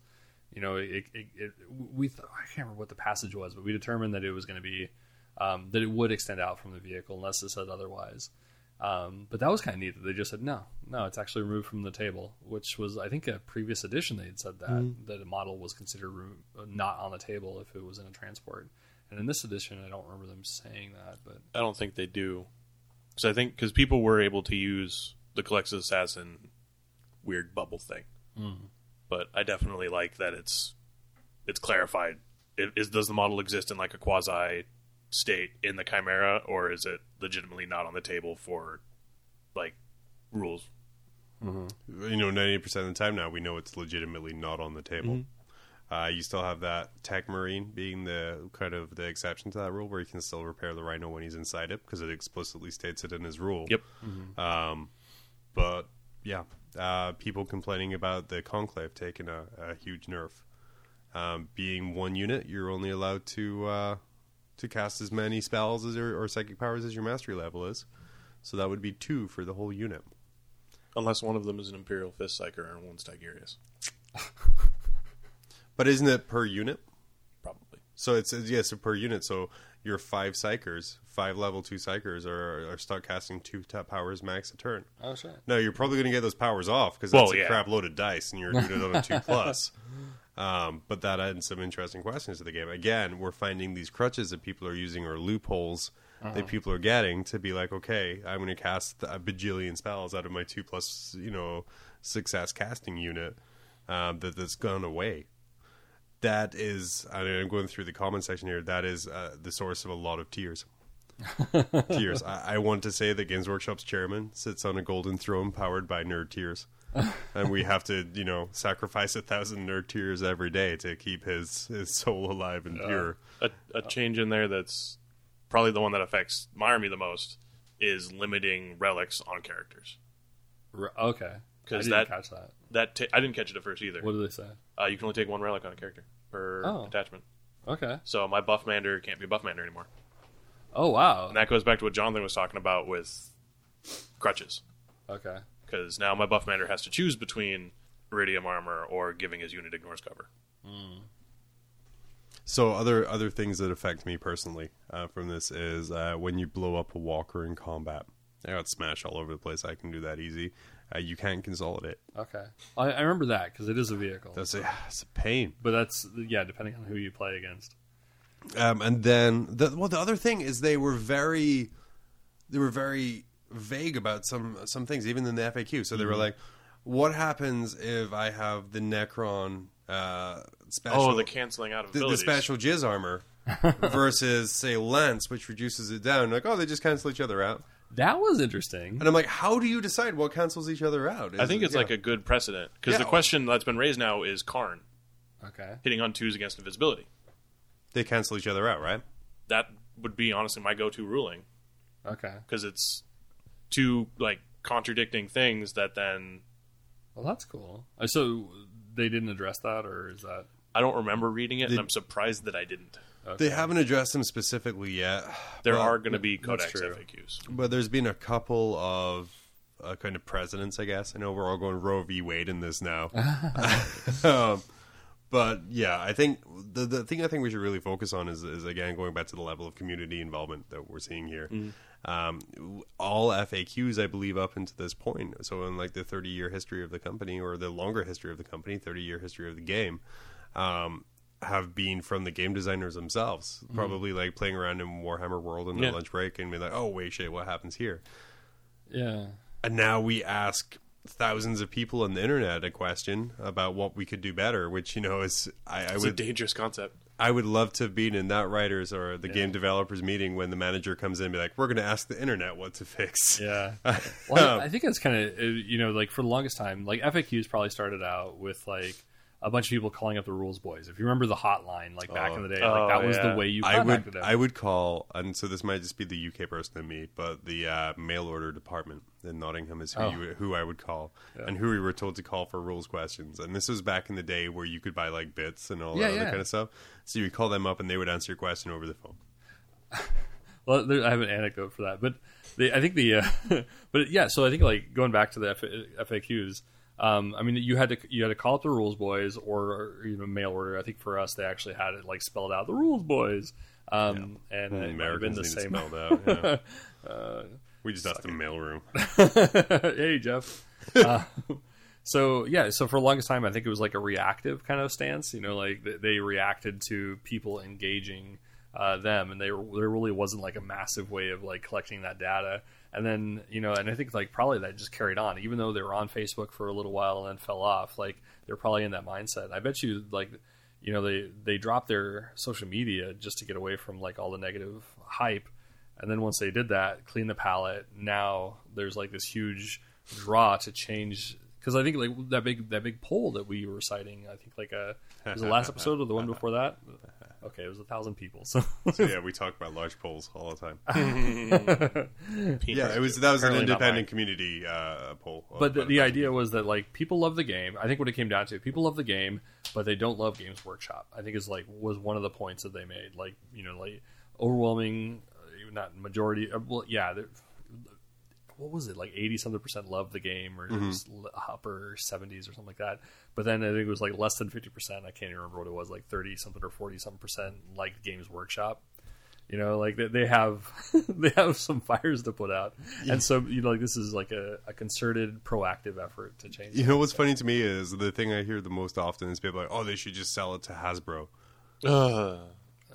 you know, it, it, it we th- I can't remember what the passage was, but we determined that it was going to be um, that it would extend out from the vehicle unless it said otherwise. Um, but that was kind of neat that they just said no, no, it's actually removed from the table, which was I think a previous edition they had said that Mhm. that a model was considered remo- not on the table if it was in a transport. And in this edition, I don't remember them saying that, but I don't think they do. Because I think because people were able to use the Culexus Assassin weird bubble thing, Mhm. But I definitely like that it's it's clarified. It, is does the model exist in like a quasi state in the Chimera, or is it legitimately not on the table for like rules? You know, ninety percent of the time now we know it's legitimately not on the table. Mhm. Uh, you still have that Tech Marine being the kind of the exception to that rule, where you can still repair the Rhino when he's inside it because it explicitly states it in his rule. Yep. Um, but yeah, uh, people complaining about the Conclave taking a, a huge nerf. Um, being one unit, you're only allowed to uh, to cast as many spells as your, or psychic powers as your mastery level is. So that would be two for the whole unit. Unless one of them is an Imperial Fist Psyker and one's Tigurius. [laughs] But isn't it per unit? Probably. So it's yeah, so per unit. So your five psykers, five level two psychers, are are start casting two top powers max a turn. Oh, sure. No, you're probably going to get those powers off because Well, that's a yeah. crap load of dice, and you're doing it on a two [laughs] plus. Um, but that adds some interesting questions to the game. Again, we're finding these crutches that people are using or loopholes Uh-huh. that people are getting to be like, okay, I'm going to cast a bajillion spells out of my two plus, you know, success casting unit um, that that's gone away. That is, I mean, I'm going through the comment section here. That is uh, the source of a lot of tears. [laughs] tears. I, I want to say that Games Workshop's chairman sits on a golden throne powered by nerd tears. [laughs] and we have to, you know, sacrifice a thousand nerd tears every day to keep his, his soul alive and pure. a, a change in there that's probably the one that affects my army the most is limiting relics on characters. R- okay, I Because that catch that. that ta- I didn't catch it at first either. What did they say? Uh, you can only take one relic on a character per Oh. attachment. Okay. So my buff mander can't be buff mander anymore, Oh wow. and that goes back to what Jonathan was talking about with crutches. Okay. Because now my buff mander has to choose between iridium armor or giving his unit ignores cover. So other other things that affect me personally uh, from this is uh, when you blow up a walker in combat. I got smashed all over the place. I can do that easy. Uh, you can't consolidate. Okay. I, I remember that because it is a vehicle. That's a, [sighs] it's a pain. but that's yeah, depending on who you play against. Um, and then the well, the other thing is they were very, they were very vague about some some things, even in the FAQ. So they were like, "What happens if I have the Necron uh, special? Oh, the canceling out of the, the special jizz armor [laughs] versus say Lance, which reduces it down? Like, oh, they just cancel each other out. That was interesting. And I'm like, how do you decide what cancels each other out? I think Is- it's yeah. like a good precedent because Yeah. the question that's been raised now is Kharn Okay. hitting on twos against invisibility. they cancel each other out, right? That would be honestly my go-to ruling Okay. because it's two like contradicting things that then Well, that's cool. Uh, So they didn't address that, or is that I don't remember reading it, and Did- I'm surprised that I didn't. Okay. They haven't addressed them specifically yet. There Well, are going to be that's codex. FAQs. But there's been a couple of uh, kind of presidents, I guess. I know we're all going Roe v. Wade in this now. [laughs] um, but yeah, I think the the thing I think we should really focus on is, is again going back to the level of community involvement that we're seeing here. Um, all FAQs, I believe, up until this point. So in like the 30 year history of the company or the longer history of the company, 30 year history of the game. Um, have been from the game designers themselves, mm-hmm. probably like playing around in Warhammer World in their Yeah. lunch break and be like, "Oh wait, shit, what happens here?" yeah. And now we ask thousands of people on the internet a question about what we could do better, which you know is I, I It's would a dangerous concept. I would love to have been in that writers or the game developers meeting when the manager comes in and be like, "We're going to ask the internet what to fix." Yeah. [laughs] Well, I, um, I think it's kind of uh, you know like for the longest time, like FAQs probably started out with like a bunch of people calling up the rules boys. If you remember the hotline, like back in the day, like Oh, that was yeah. the way you I contacted would them. I would call, and so this might just be the UK person in me, but the uh, mail order department in Nottingham is who Oh. you, who I would call, and who we were told to call for rules questions. And this was back in the day where you could buy like bits and all Yeah, that other kind of stuff. So you would call them up, and they would answer your question over the phone. [laughs] Well, there, I have an anecdote for that, but the, I think the, uh, [laughs] but yeah. So I think like going back to the F- FAQs. Um, I mean, you had to you had to call up the rules boys or, you know mail order. I think for us they actually had it like spelled out the rules boys, um, and it might been Americans the need same. it spelled out. [laughs] Yeah. we just asked the mailroom. [laughs] hey Jeff. [laughs] Uh, so yeah, so for the longest time, I think it was like a reactive kind of stance. You know, like they reacted to people engaging uh, them, and they were, there really wasn't like a massive way of like collecting that data. And then you know, and I think like probably that just carried on, even though they were on Facebook for a little while and then fell off. Like they're probably in that mindset. I bet you like you know they they dropped their social media just to get away from like all the negative hype and then once they did that clean the palette now there's like this huge draw to change because i think like that big that big poll that we were citing i think like a was the last [laughs] episode or the one before that okay it was a thousand people so. [laughs] So yeah, we talk about large polls all the time. [laughs] yeah, it was that was an independent community uh, poll. but the, the a idea was that like people love the game. I think what it came down to people love the game but they don't love games workshop. I think is like was one of the points that they made. Like you know like overwhelming uh, not majority uh, well yeah there- what was it like 80 something percent love the game or Mm-hmm. it was upper 70s or something like that. But then i think it was like less than 50 percent i can't even remember what it was like 30 something or 40 something percent like games workshop. You know like they, they have [laughs] they have some fires to put out. And so you know like this is like a, a concerted proactive effort to change You know what's funny to me is the thing I hear the most often is people like, "Oh, they should just sell it to Hasbro."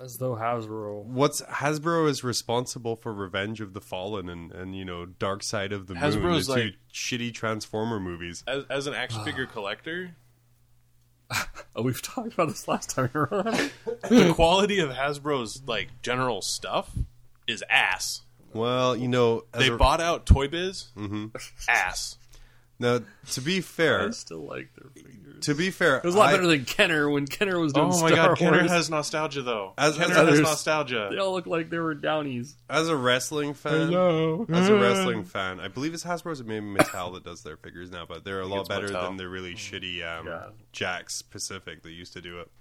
As though hasbro What's Hasbro is responsible for Revenge of the Fallen and and you know Dark Side of the Moon, Hasbro's the two shitty Transformer movies. As, as an action figure [sighs] collector, Oh, [laughs] we've talked about this last time we were on. the quality of Hasbro's like general stuff is ass. Well, you know, as They a- bought out Toy Biz. Mm-hmm. Ass. Now to be fair, I still like their figures. to be fair, It was a lot I- better than Kenner when Kenner was doing Oh my Star god, Kenner Wars. has nostalgia though. As- Kenner as has others- nostalgia. They all look like they were Downies. as a wrestling fan, as a wrestling fan, I believe it's Hasbro's or maybe Mattel that does their figures now, but they're a lot better Mattel. than the really shitty um, Yeah. Jakks Pacific that used to do it.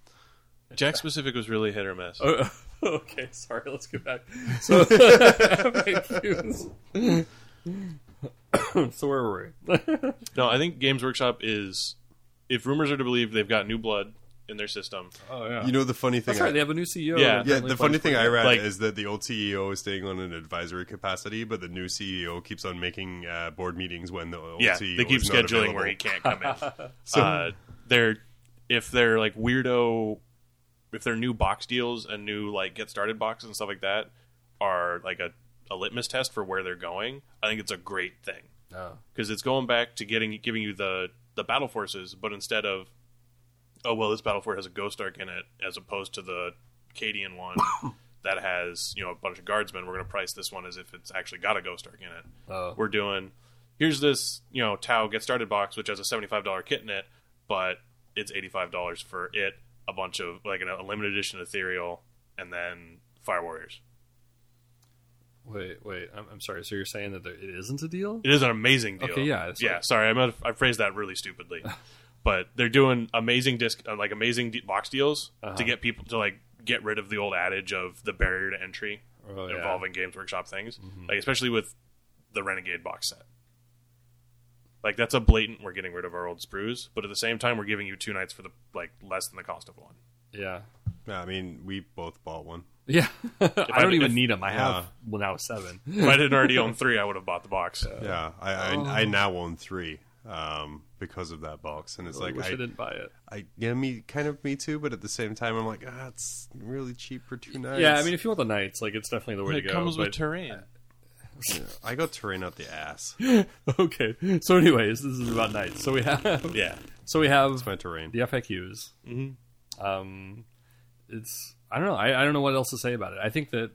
Jakks Pacific was really hit or miss. Oh, [laughs] okay, sorry. Let's go back. So, [laughs] [laughs] FAQs. [coughs] so where were we? [laughs] No, I think Games Workshop is, if rumors are to believe, they've got new blood in their system. oh yeah, You know the funny thing, that's right. I- They have a new CEO. Yeah. yeah, the funny thing I read Like- is that the old CEO is staying on an advisory capacity, but the new CEO keeps on making uh, board meetings when the old yeah, CEO they keep is not scheduling where he can't come in. [laughs] so uh, they're if they're like weirdo, if they're new box deals and new like get started boxes and stuff like that are like a, a litmus test for where they're going. I think it's a great thing Oh. because it's going back to getting giving you the the battle forces, but instead of oh well, this battle fort has a Ghost Ark in it as opposed to the Cadian one. [coughs] That has you know a bunch of guardsmen. We're going to price this one as if it's actually got a Ghost Ark in it Oh. we're doing here's this you know tau get started box which has a $75 kit in it but it's $85 for it a bunch of like an, a limited edition ethereal and then fire warriors Wait, wait. I'm, I'm sorry. So you're saying that there, it isn't a deal? it is an amazing deal Okay, yeah, it's yeah like- sorry i might have, i phrased that really stupidly [laughs] but they're doing amazing disc uh, like amazing de- box deals Uh-huh. to get people to like get rid of the old adage of the barrier to entry Oh, yeah. Mm-hmm. involving games workshop things like especially with the renegade box set like that's a blatant we're getting rid of our old sprues but at the same time we're giving you two Knights for the like less than the cost of one Yeah. Yeah, I mean, we both bought one. Yeah. [laughs] I I- don't even if- need them. I yeah. have well now seven. [laughs] if i didn't already own three i would have bought the box Yeah, I I, I now own three um, because of that box, and it's I like wish I, I, didn't buy it. I yeah, me kind of me too, but at the same time, I'm like, ah, it's really cheap for two Knights. Yeah, I mean, if you want the Knights, like it's definitely the way it to go. It comes with but- terrain I got terrain out the ass. [laughs] okay. So, anyways, this is about Knights. So we have yeah so we have My terrain. the FAQs. Mhm. Um, it's I don't know. I, I don't know what else to say about it. I think that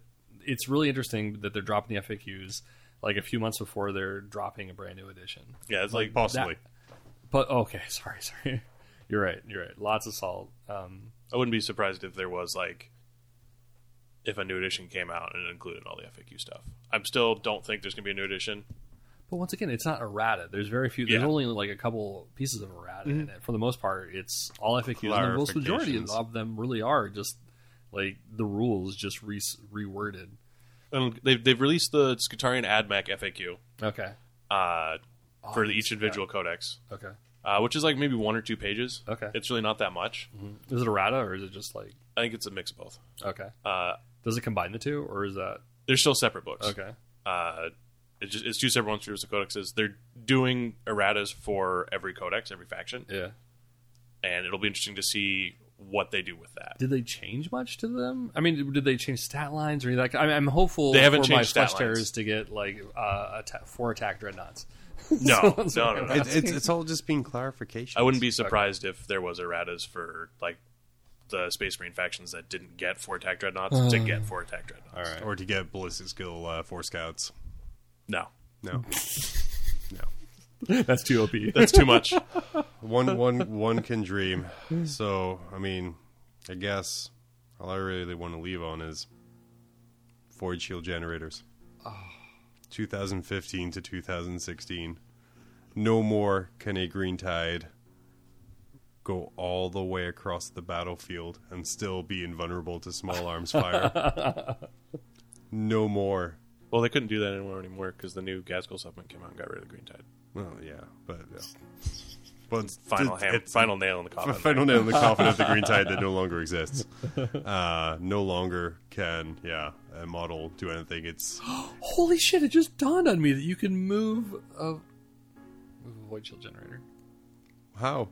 it's really interesting that they're dropping the FAQs like a few months before they're dropping a brand new edition. yeah it's like Possibly. But okay, [laughs] sorry, sorry. You're right. You're right. Lots of salt. Um, i wouldn't be surprised if there was like if a new edition came out and it included all the faq stuff i'm still don't think there's gonna be a new edition but once again, it's not errata. There's very few. There's Yeah. only like a couple pieces of errata in it. For the most part, it's all FAQs, and the most majority of them really are just like the rules just re- reworded. and they've, they've released the Skutarian AdMech FAQ Okay. uh, for Oh, each individual codex, Okay. uh, which is like maybe one or two pages. Okay. It's really not that much. Is it errata or is it just like I think it's a mix of both. okay? Uh, Does it combine the two or is that they're still separate books. okay? Uh, it's, just, it's two separate ones, two separate codexes. They're doing erratas for every codex, every faction, Yeah. and it'll be interesting to see what they do with that. Did they change much to them? I mean, did they change stat lines or anything? Like, I mean, I'm hopeful They haven't for my changed stat Flesh Tearers lines. to get like uh, atta- four attack dreadnoughts. [laughs] No, So- no, no, no. It, it's it's all just being clarification. I wouldn't be surprised if there was erratas for like the Space Marine factions that didn't get four attack dreadnoughts to get four attack dreadnoughts. All right. or to get ballistic skill uh, four scouts. No, no, [laughs] No, [laughs] That's too OP. that's too much. [laughs] one one one can dream. So I mean, I guess all I really want to leave on is Void Shield generators. Ah. Oh. 2015 to 2016. No more can a green tide go all the way across the battlefield and still be invulnerable to small arms fire. [laughs] no more. Well, they couldn't do that anymore anymore because the new Ghazghkull supplement came out and got rid of the Green Tide. Well, yeah, but but [laughs] it's- Final it's- ham- it's- final nail in the coffin. final nail in the coffin of the green tide that no [laughs] longer exists. Uh, no longer can yeah a model do anything. It's [gasps] Holy shit! It just dawned on me that you can move a move a void shield generator. how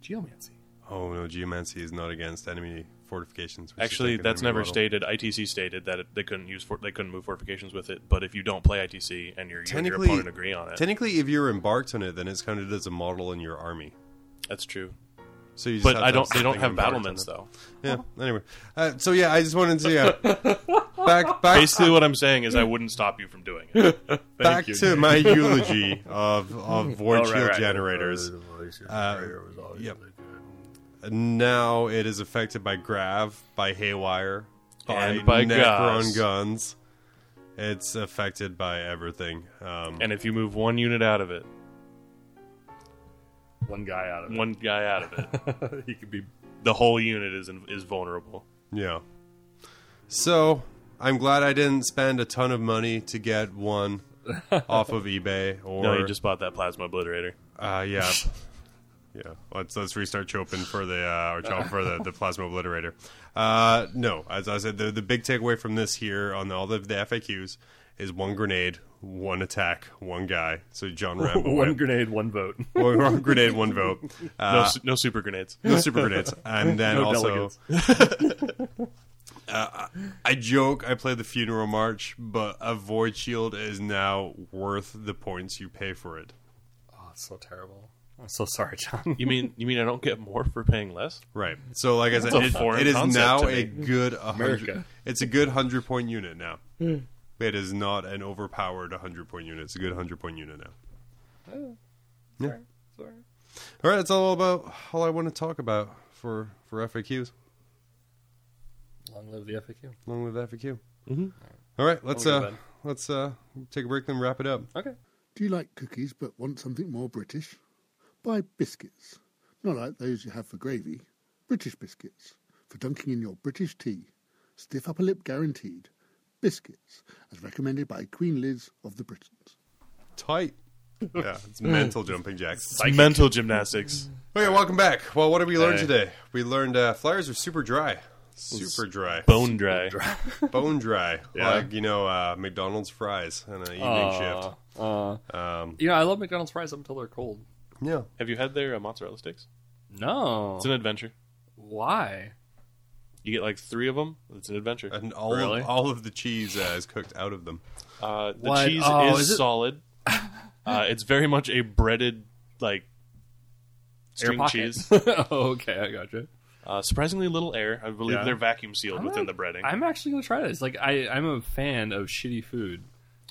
Geomancy. oh no geomancy is not against enemy fortifications. Actually, that's never model. stated. ITC stated that it, they couldn't use for, they couldn't move fortifications with it. But if you don't play ITC and your, your opponent agree on it, technically, if you're embarked on it, then it's counted as a model in your army. that's true. So you just But I don't. They don't have battlements though. Yeah. Anyway, uh, so yeah, I just wanted to yeah. [laughs] back back Basically, what I'm saying is I wouldn't stop you from doing it. [laughs] back you. to my [laughs] eulogy of of void Oh, right, shield right. generators. Uh, yep. Now it is affected by Grav, by Haywire, And by Necron Gauss. guns. It's affected by everything. Um, And if you move one unit out of it, One guy out of it. one guy out of it, [laughs] he could be. the whole unit is is vulnerable. yeah. So I'm glad I didn't spend a ton of money to get one [laughs] off of eBay or No, you just bought that plasma obliterator. Uh, yeah. [laughs] Yeah, let's let's restart Chopin for the uh, or Chopin for the, the [laughs] plasma obliterator. Uh, no, as I said, the the big takeaway from this here on all the, the FAQs is one grenade, one attack, one guy. So John Rambo, one grenade, one vote. one, one grenade, one vote. [laughs] [laughs] No, Uh, su- no super grenades. no super grenades, and then No also delegates. I joke I play the funeral march, but a void shield is now worth the points you pay for it. Oh, it's so terrible. I'm so sorry, John. You mean you mean I don't get more for paying less? Right. So, like I said, it, it is now a good hundred. America. It's a good hundred point unit now. It is not an overpowered hundred point unit. It's a good hundred point unit now. Yeah. Sorry. All right. That's all about all I want to talk about for for FAQs. Long live the FAQ. Along with FAQ. Mm-hmm. All right. Let's I'll uh let's uh take a break then wrap it up. Okay. Do you like cookies but want something more British? Buy biscuits. Not like those you have for gravy. British biscuits. For dunking in your British tea. Stiff upper lip guaranteed. Biscuits. As recommended by Queen Liz of the Britons. Tight. [laughs] Yeah, it's mental jumping jacks. It's mental gymnastics. Okay, welcome back. Well, what did we learn Hey. today? We learned uh, flyers are super dry. Super dry. Bone dry. [laughs] Bone dry. Yeah. Like, you know, uh, McDonald's fries on an evening shift. Uh, Um, you know, I love McDonald's fries up until they're cold. Yeah. Have you had their uh, mozzarella sticks? No. It's an adventure. Why? You get like three of them. It's an adventure. And all Really? of, all of the cheese uh, is cooked out of them. Uh, the What? cheese Oh, is, is it- solid. [laughs] uh, it's very much a breaded like string pocket. cheese. [laughs] oh, okay, I gotcha. Uh, surprisingly little air. I believe Yeah. they're vacuum sealed I'm within not- the breading. I'm actually gonna try this. Like, I, I'm a fan of shitty food.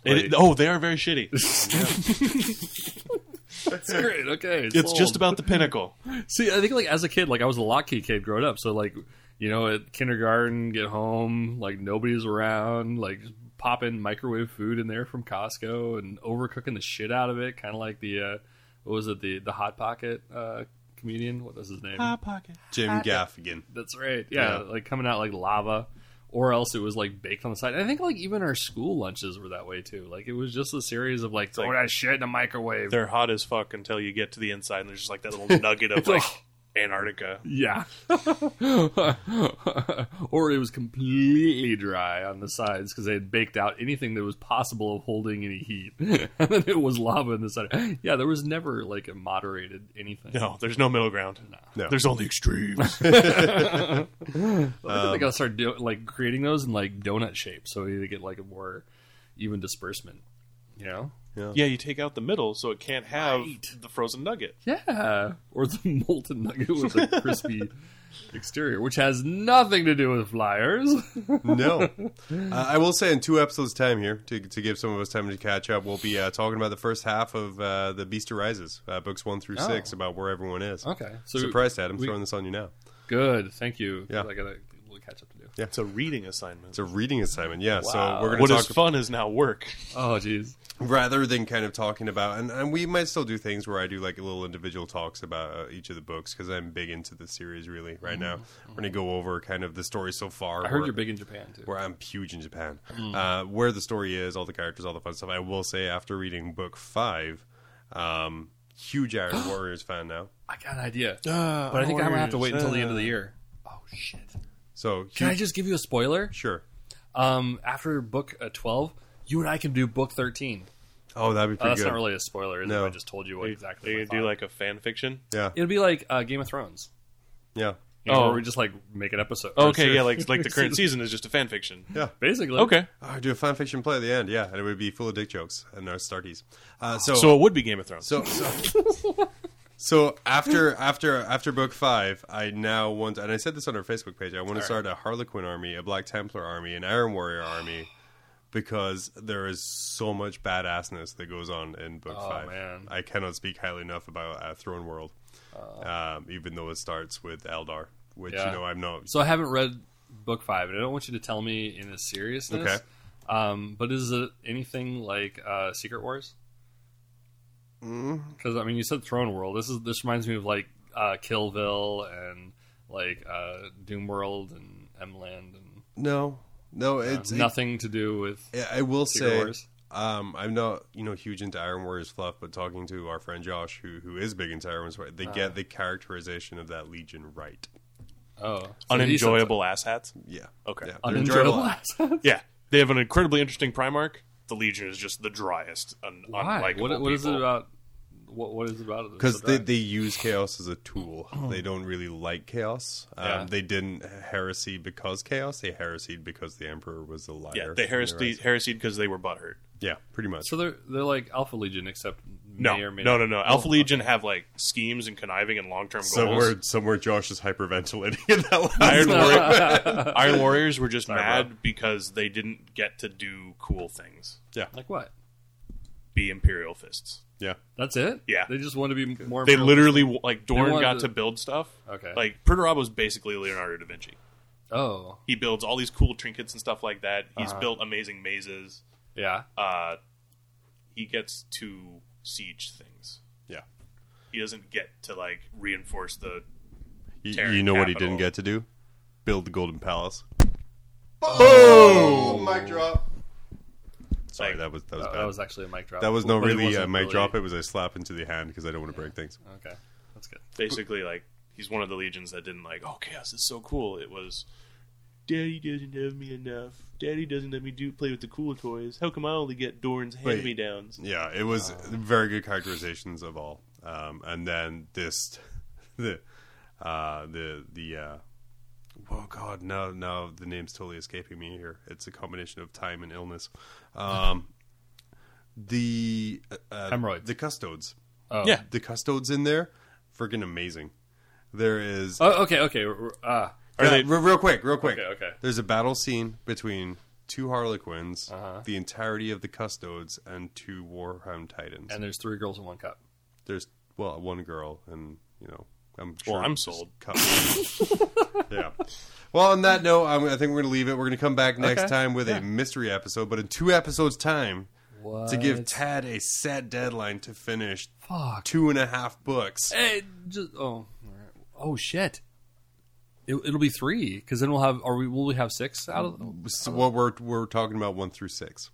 It- oh, they are very shitty. [laughs] That's great. Okay, it's just about the pinnacle. [laughs] See, I think like as a kid, like I was a Lockheed kid growing up, so like you know at kindergarten, get home, like nobody's around, like just popping microwave food in there from Costco and overcooking the shit out of it, kind of like the uh, what was it the the hot pocket uh, comedian? What was his name? Hot pocket. Jim Gaffigan. That's right. Yeah, Yeah. like coming out like lava, or else it was like baked on the side. And I think like even our school lunches were that way too. Like it was just a series of like throw like- that shit in a microwave. They're hot as fuck until you get to the inside, and there's just like that little [laughs] nugget of like Antarctica. Yeah. [laughs] or it was completely dry on the sides because they had baked out anything that was possible of holding any heat. [laughs] and then it was lava in the center. Yeah, there was never like a moderated anything. No, there's no middle ground. No. There's only extremes. [laughs] I think they Um, gotta start do- like creating those in like donut shape so you get like a more even disbursement. You know? Yeah, you take out the middle so it can't have Right. the frozen nugget. Yeah. Or the [laughs] molten nugget with a [laughs] crispy exterior, which has nothing to do with flyers. [laughs] No. uh, I will say in two episodes' time here, to, to give some of us time to catch up, we'll be uh, talking about the first half of uh, The Beast Arises, uh, books one through Oh. six, about where everyone is. Okay. So Surprised, Adam. we- throwing this on you now. Good, thank you. Yeah. I got a little catch up to do. Yeah, It's a reading assignment. It's a reading assignment, yeah. So Wow. we're going to is talk fun is now work. Oh, jeez. Rather than kind of talking about and, and we might still do things where i do like little individual talks about uh, each of the books because i'm big into the series really right now we're going to go over kind of the story so far Mm-hmm. I heard where- you're big in Japan too. where i'm huge in japan Mm. uh, where the story is all the characters all the fun stuff i will say after reading book five um, huge iron [gasps] warriors fan now I got an idea, [gasps] but I think I'm gonna have to wait until the end of the year. Oh shit! so Can I just give you a spoiler? sure Um, after book uh, 12, you and I can do book 13. oh that'd be Uh, that's good not really a spoiler, is No. it? I just told you what exactly. They my do thought. like a fan fiction. yeah it'll be like uh, Game of Thrones. yeah You know, Oh. where we just like make an episode. or Okay, series. yeah, like [laughs] like the current season is just a fan fiction. yeah basically. Okay, oh, do a fan fiction play at the end yeah and it would be full of dick jokes and no starties uh, so so it would be Game of Thrones. So, so [laughs] So after after after book five, I now want, and I said this on our Facebook page. I want to start a Harlequin army, a Black Templar army, an Iron Warrior army, because there is so much badassness that goes on in book Oh, five. man. I cannot speak highly enough about uh, Throne World, um, even though it starts with Eldar, which Yeah. you know I'm not. So I haven't read book five, and I don't want you to tell me in a seriousness. Okay. Um, but is it anything like uh, Secret Wars? Because I mean, you said Throne World. This is this reminds me of like uh, Killville and like uh, Doom World and Emland and No, no, it's uh, nothing to do with. I will Secret say, Wars. um, I'm not you know huge into Iron Warriors fluff, but talking to our friend Josh, who who is big into Iron Warriors, they Ah. get the characterization of that Legion right. Oh, so Unenjoyable asshats. Yeah. Okay. Yeah. Unenjoyable Enjoyable. Yeah, they have an incredibly interesting Primarch. The Legion is just the driest and Why? unlikable What, what is it about? What what is it about? it Because so they, they use chaos as a tool. [clears throat] they don't really like chaos. Um, Yeah. They didn't heresy because chaos. They heresied because the emperor was a liar. Yeah, they in heresied, heresied because they were butthurt. Yeah, pretty much. so they're they're like Alpha Legion, except No, may or may no, not- no, no. Alpha Legion have like schemes and conniving and long term goals. Somewhere, somewhere, Josh is hyperventilating [laughs] in that last Iron. Warrior, [laughs] Iron Warriors were just Sorry, mad bro. because they didn't get to do cool things. Yeah, Like what? Be Imperial Fists. Yeah. That's it? Yeah. They just want to be more. They imperial- literally like Dorn got to- to build stuff. Okay. Like Perturabo is basically Leonardo da Vinci. Oh, He builds all these cool trinkets and stuff like that. He's Uh-huh. built amazing mazes. yeah. Uh, he gets to siege things. Yeah. He doesn't get to like reinforce the. You, you know what he didn't get to do? Build the Golden Palace. Oh, mic drop. Sorry, Like- that was that was That, bad. that was actually a mic drop. That was not But really a mic really- drop. It was a slap into the hand because I don't want to break things. Okay, that's good. Basically, like he's one of the legions that didn't like. Oh, chaos is so cool. It was. Daddy doesn't love me enough. Daddy doesn't let me do play with the cool toys. How come I only get Dorn's hand me downs? Yeah, it was very good characterizations of all. Um, and then this, [laughs] the, uh, the the. Uh, oh God, no, no, the name's totally escaping me here. It's a combination of time and illness. [laughs] Um, the uh, Hemorrhoids. the custodes. Oh. Yeah. the custodes in there, freaking amazing. There is. Oh, okay, okay. r- r- Ah, Yeah, they- real quick, real quick. Okay, okay. There's a battle scene between two Harlequins, Uh-huh. the entirety of the Custodes, and two Warhound Titans. and there's three girls in one cup. There's well, one girl, and you know, I'm Well, I'm sold. [laughs] yeah. Well, on that note, I'm, I think we're going to leave it. We're going to come back next Okay. time with Yeah. a mystery episode, but in two episodes' time, What? to give Tad a set deadline to finish Fuck. two and a half books. Hey, just oh, all right. oh shit. It, it'll be three because then we'll have. Are we? Will we have six out of? So what we're we're talking about one through six.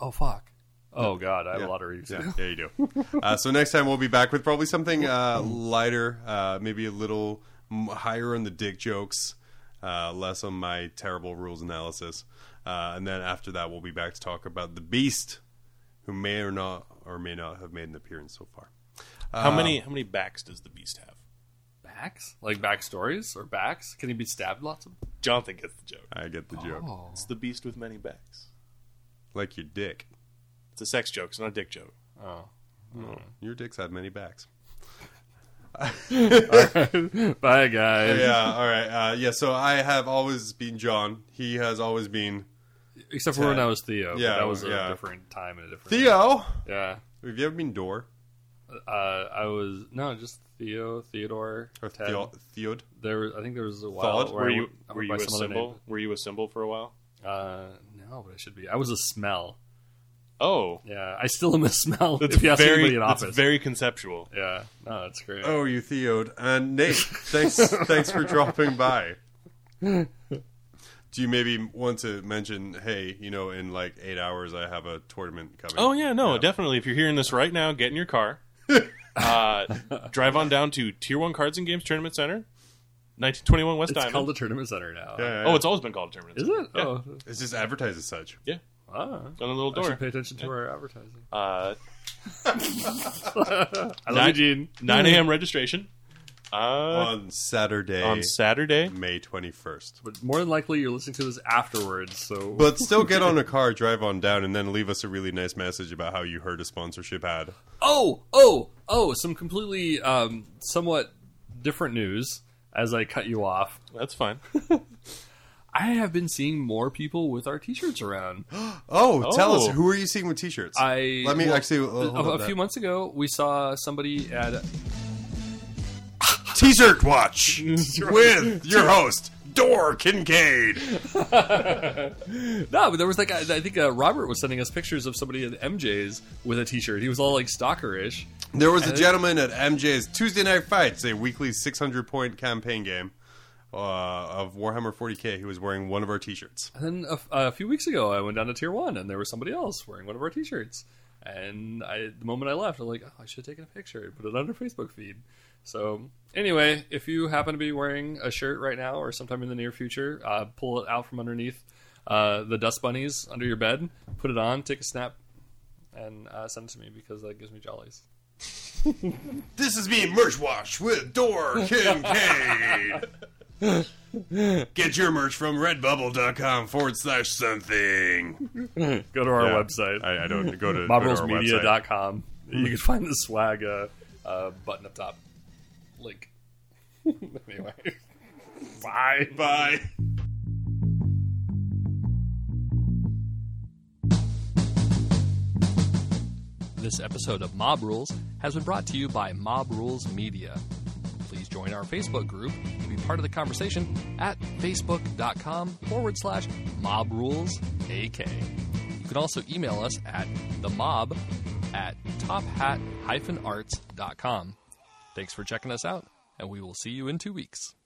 Oh fuck. Oh god, I have Yeah. a lot of reading. to Yeah, yeah, you do. [laughs] uh, so next time we'll be back with probably something uh, lighter, uh, maybe a little higher on the dick jokes, uh, less on my terrible rules analysis, uh, and then after that we'll be back to talk about the Beast, who may or not or may not have made an appearance so far. How many how many backs does the beast have? Backs like backstories or backs? Can he be stabbed lots of? Jonathan gets the joke. I get the joke. Oh, It's the beast with many backs. Like your dick. It's a sex joke. It's not a dick joke. oh. Oh, your dick's had many backs. [laughs] Bye guys. yeah. All right. Uh, yeah. So I have always been John. He has always been Except for when I was Theo. Yeah, that was a yeah. different time and a different. Theo. Yeah. Have you ever been Door Uh, I was no, just Theo, Theodore, or Ted. Theo- Theod? There, was, I think there was a while. Where Were you went- I were you a symbol? Were you a symbol for a while? Uh, no, but I should be. I was a smell. Oh, Yeah, I still am a smell. that's if you ask very anybody in that's office. very conceptual. yeah, no, that's great. Oh, you Theod and Nate. Thanks, [laughs] thanks for dropping by. Do you maybe want to mention? Hey, you know, in like eight hours, I have a tournament coming. Oh yeah, no, Yeah. definitely. If you're hearing this right now, get in your car, [laughs] uh, drive on down to Tier One Cards and Games Tournament Center, 1921 West it's Diamond. called the tournament center now. Yeah, yeah, oh, it's always been called a tournament. Is Center. it? Yeah. Oh, it's just advertised as such. Yeah, ah. on a little I door. should pay attention to our advertising. Uh, [laughs] I love Nine- you, Gene. 9 a.m. registration. Uh, on Saturday. on Saturday. May 21st. But more than likely, you're listening to this afterwards. So, But still get on a [laughs] car, drive on down, and then leave us a really nice message about how you heard a sponsorship ad. oh, oh, oh, some completely, um, somewhat different news. As I cut you off, That's fine. [laughs] I have been seeing more people with our T-shirts around. [gasps] Oh, tell us Oh. who are you seeing with T-shirts? I let me well, actually uh, a, a few that. months ago, we saw somebody at T-shirt watch [laughs] with your host Dor Kincaid. [laughs] no, but there was like I think uh, Robert was sending us pictures of somebody at MJ's with a T-shirt. He was all like stalkerish. There was a And- gentleman at MJ's Tuesday Night Fights, a weekly 600 point campaign game uh, of Warhammer 40k. who was wearing one of our T-shirts. And then a, a few weeks ago, I went down to Tier One, and there was somebody else wearing one of our T-shirts. And I, the moment I left, I'm like, oh, I should have taken a picture and put it on our Facebook feed. So anyway, if you happen to be wearing a shirt right now or sometime in the near future, uh, pull it out from underneath uh, the dust bunnies under your bed, put it on, take a snap, and uh, send it to me because that gives me jollies. [laughs] This is me, Merch Wash with Door Kincaid. [laughs] Get your merch from redbubble.com forward slash something. Go to our Yeah. website. I, I don't go to, go to our mobrulesmedia.com. You can find the swag uh, uh, button up top. Link. [laughs] anyway. Bye. Bye. This episode of Mob Rules has been brought to you by Mob Rules Media. Join our Facebook group and be part of the conversation at facebook.com forward slash mob rules AK. You can also email us at the mob at tophat arts.com. Thanks for checking us out, and we will see you in two weeks.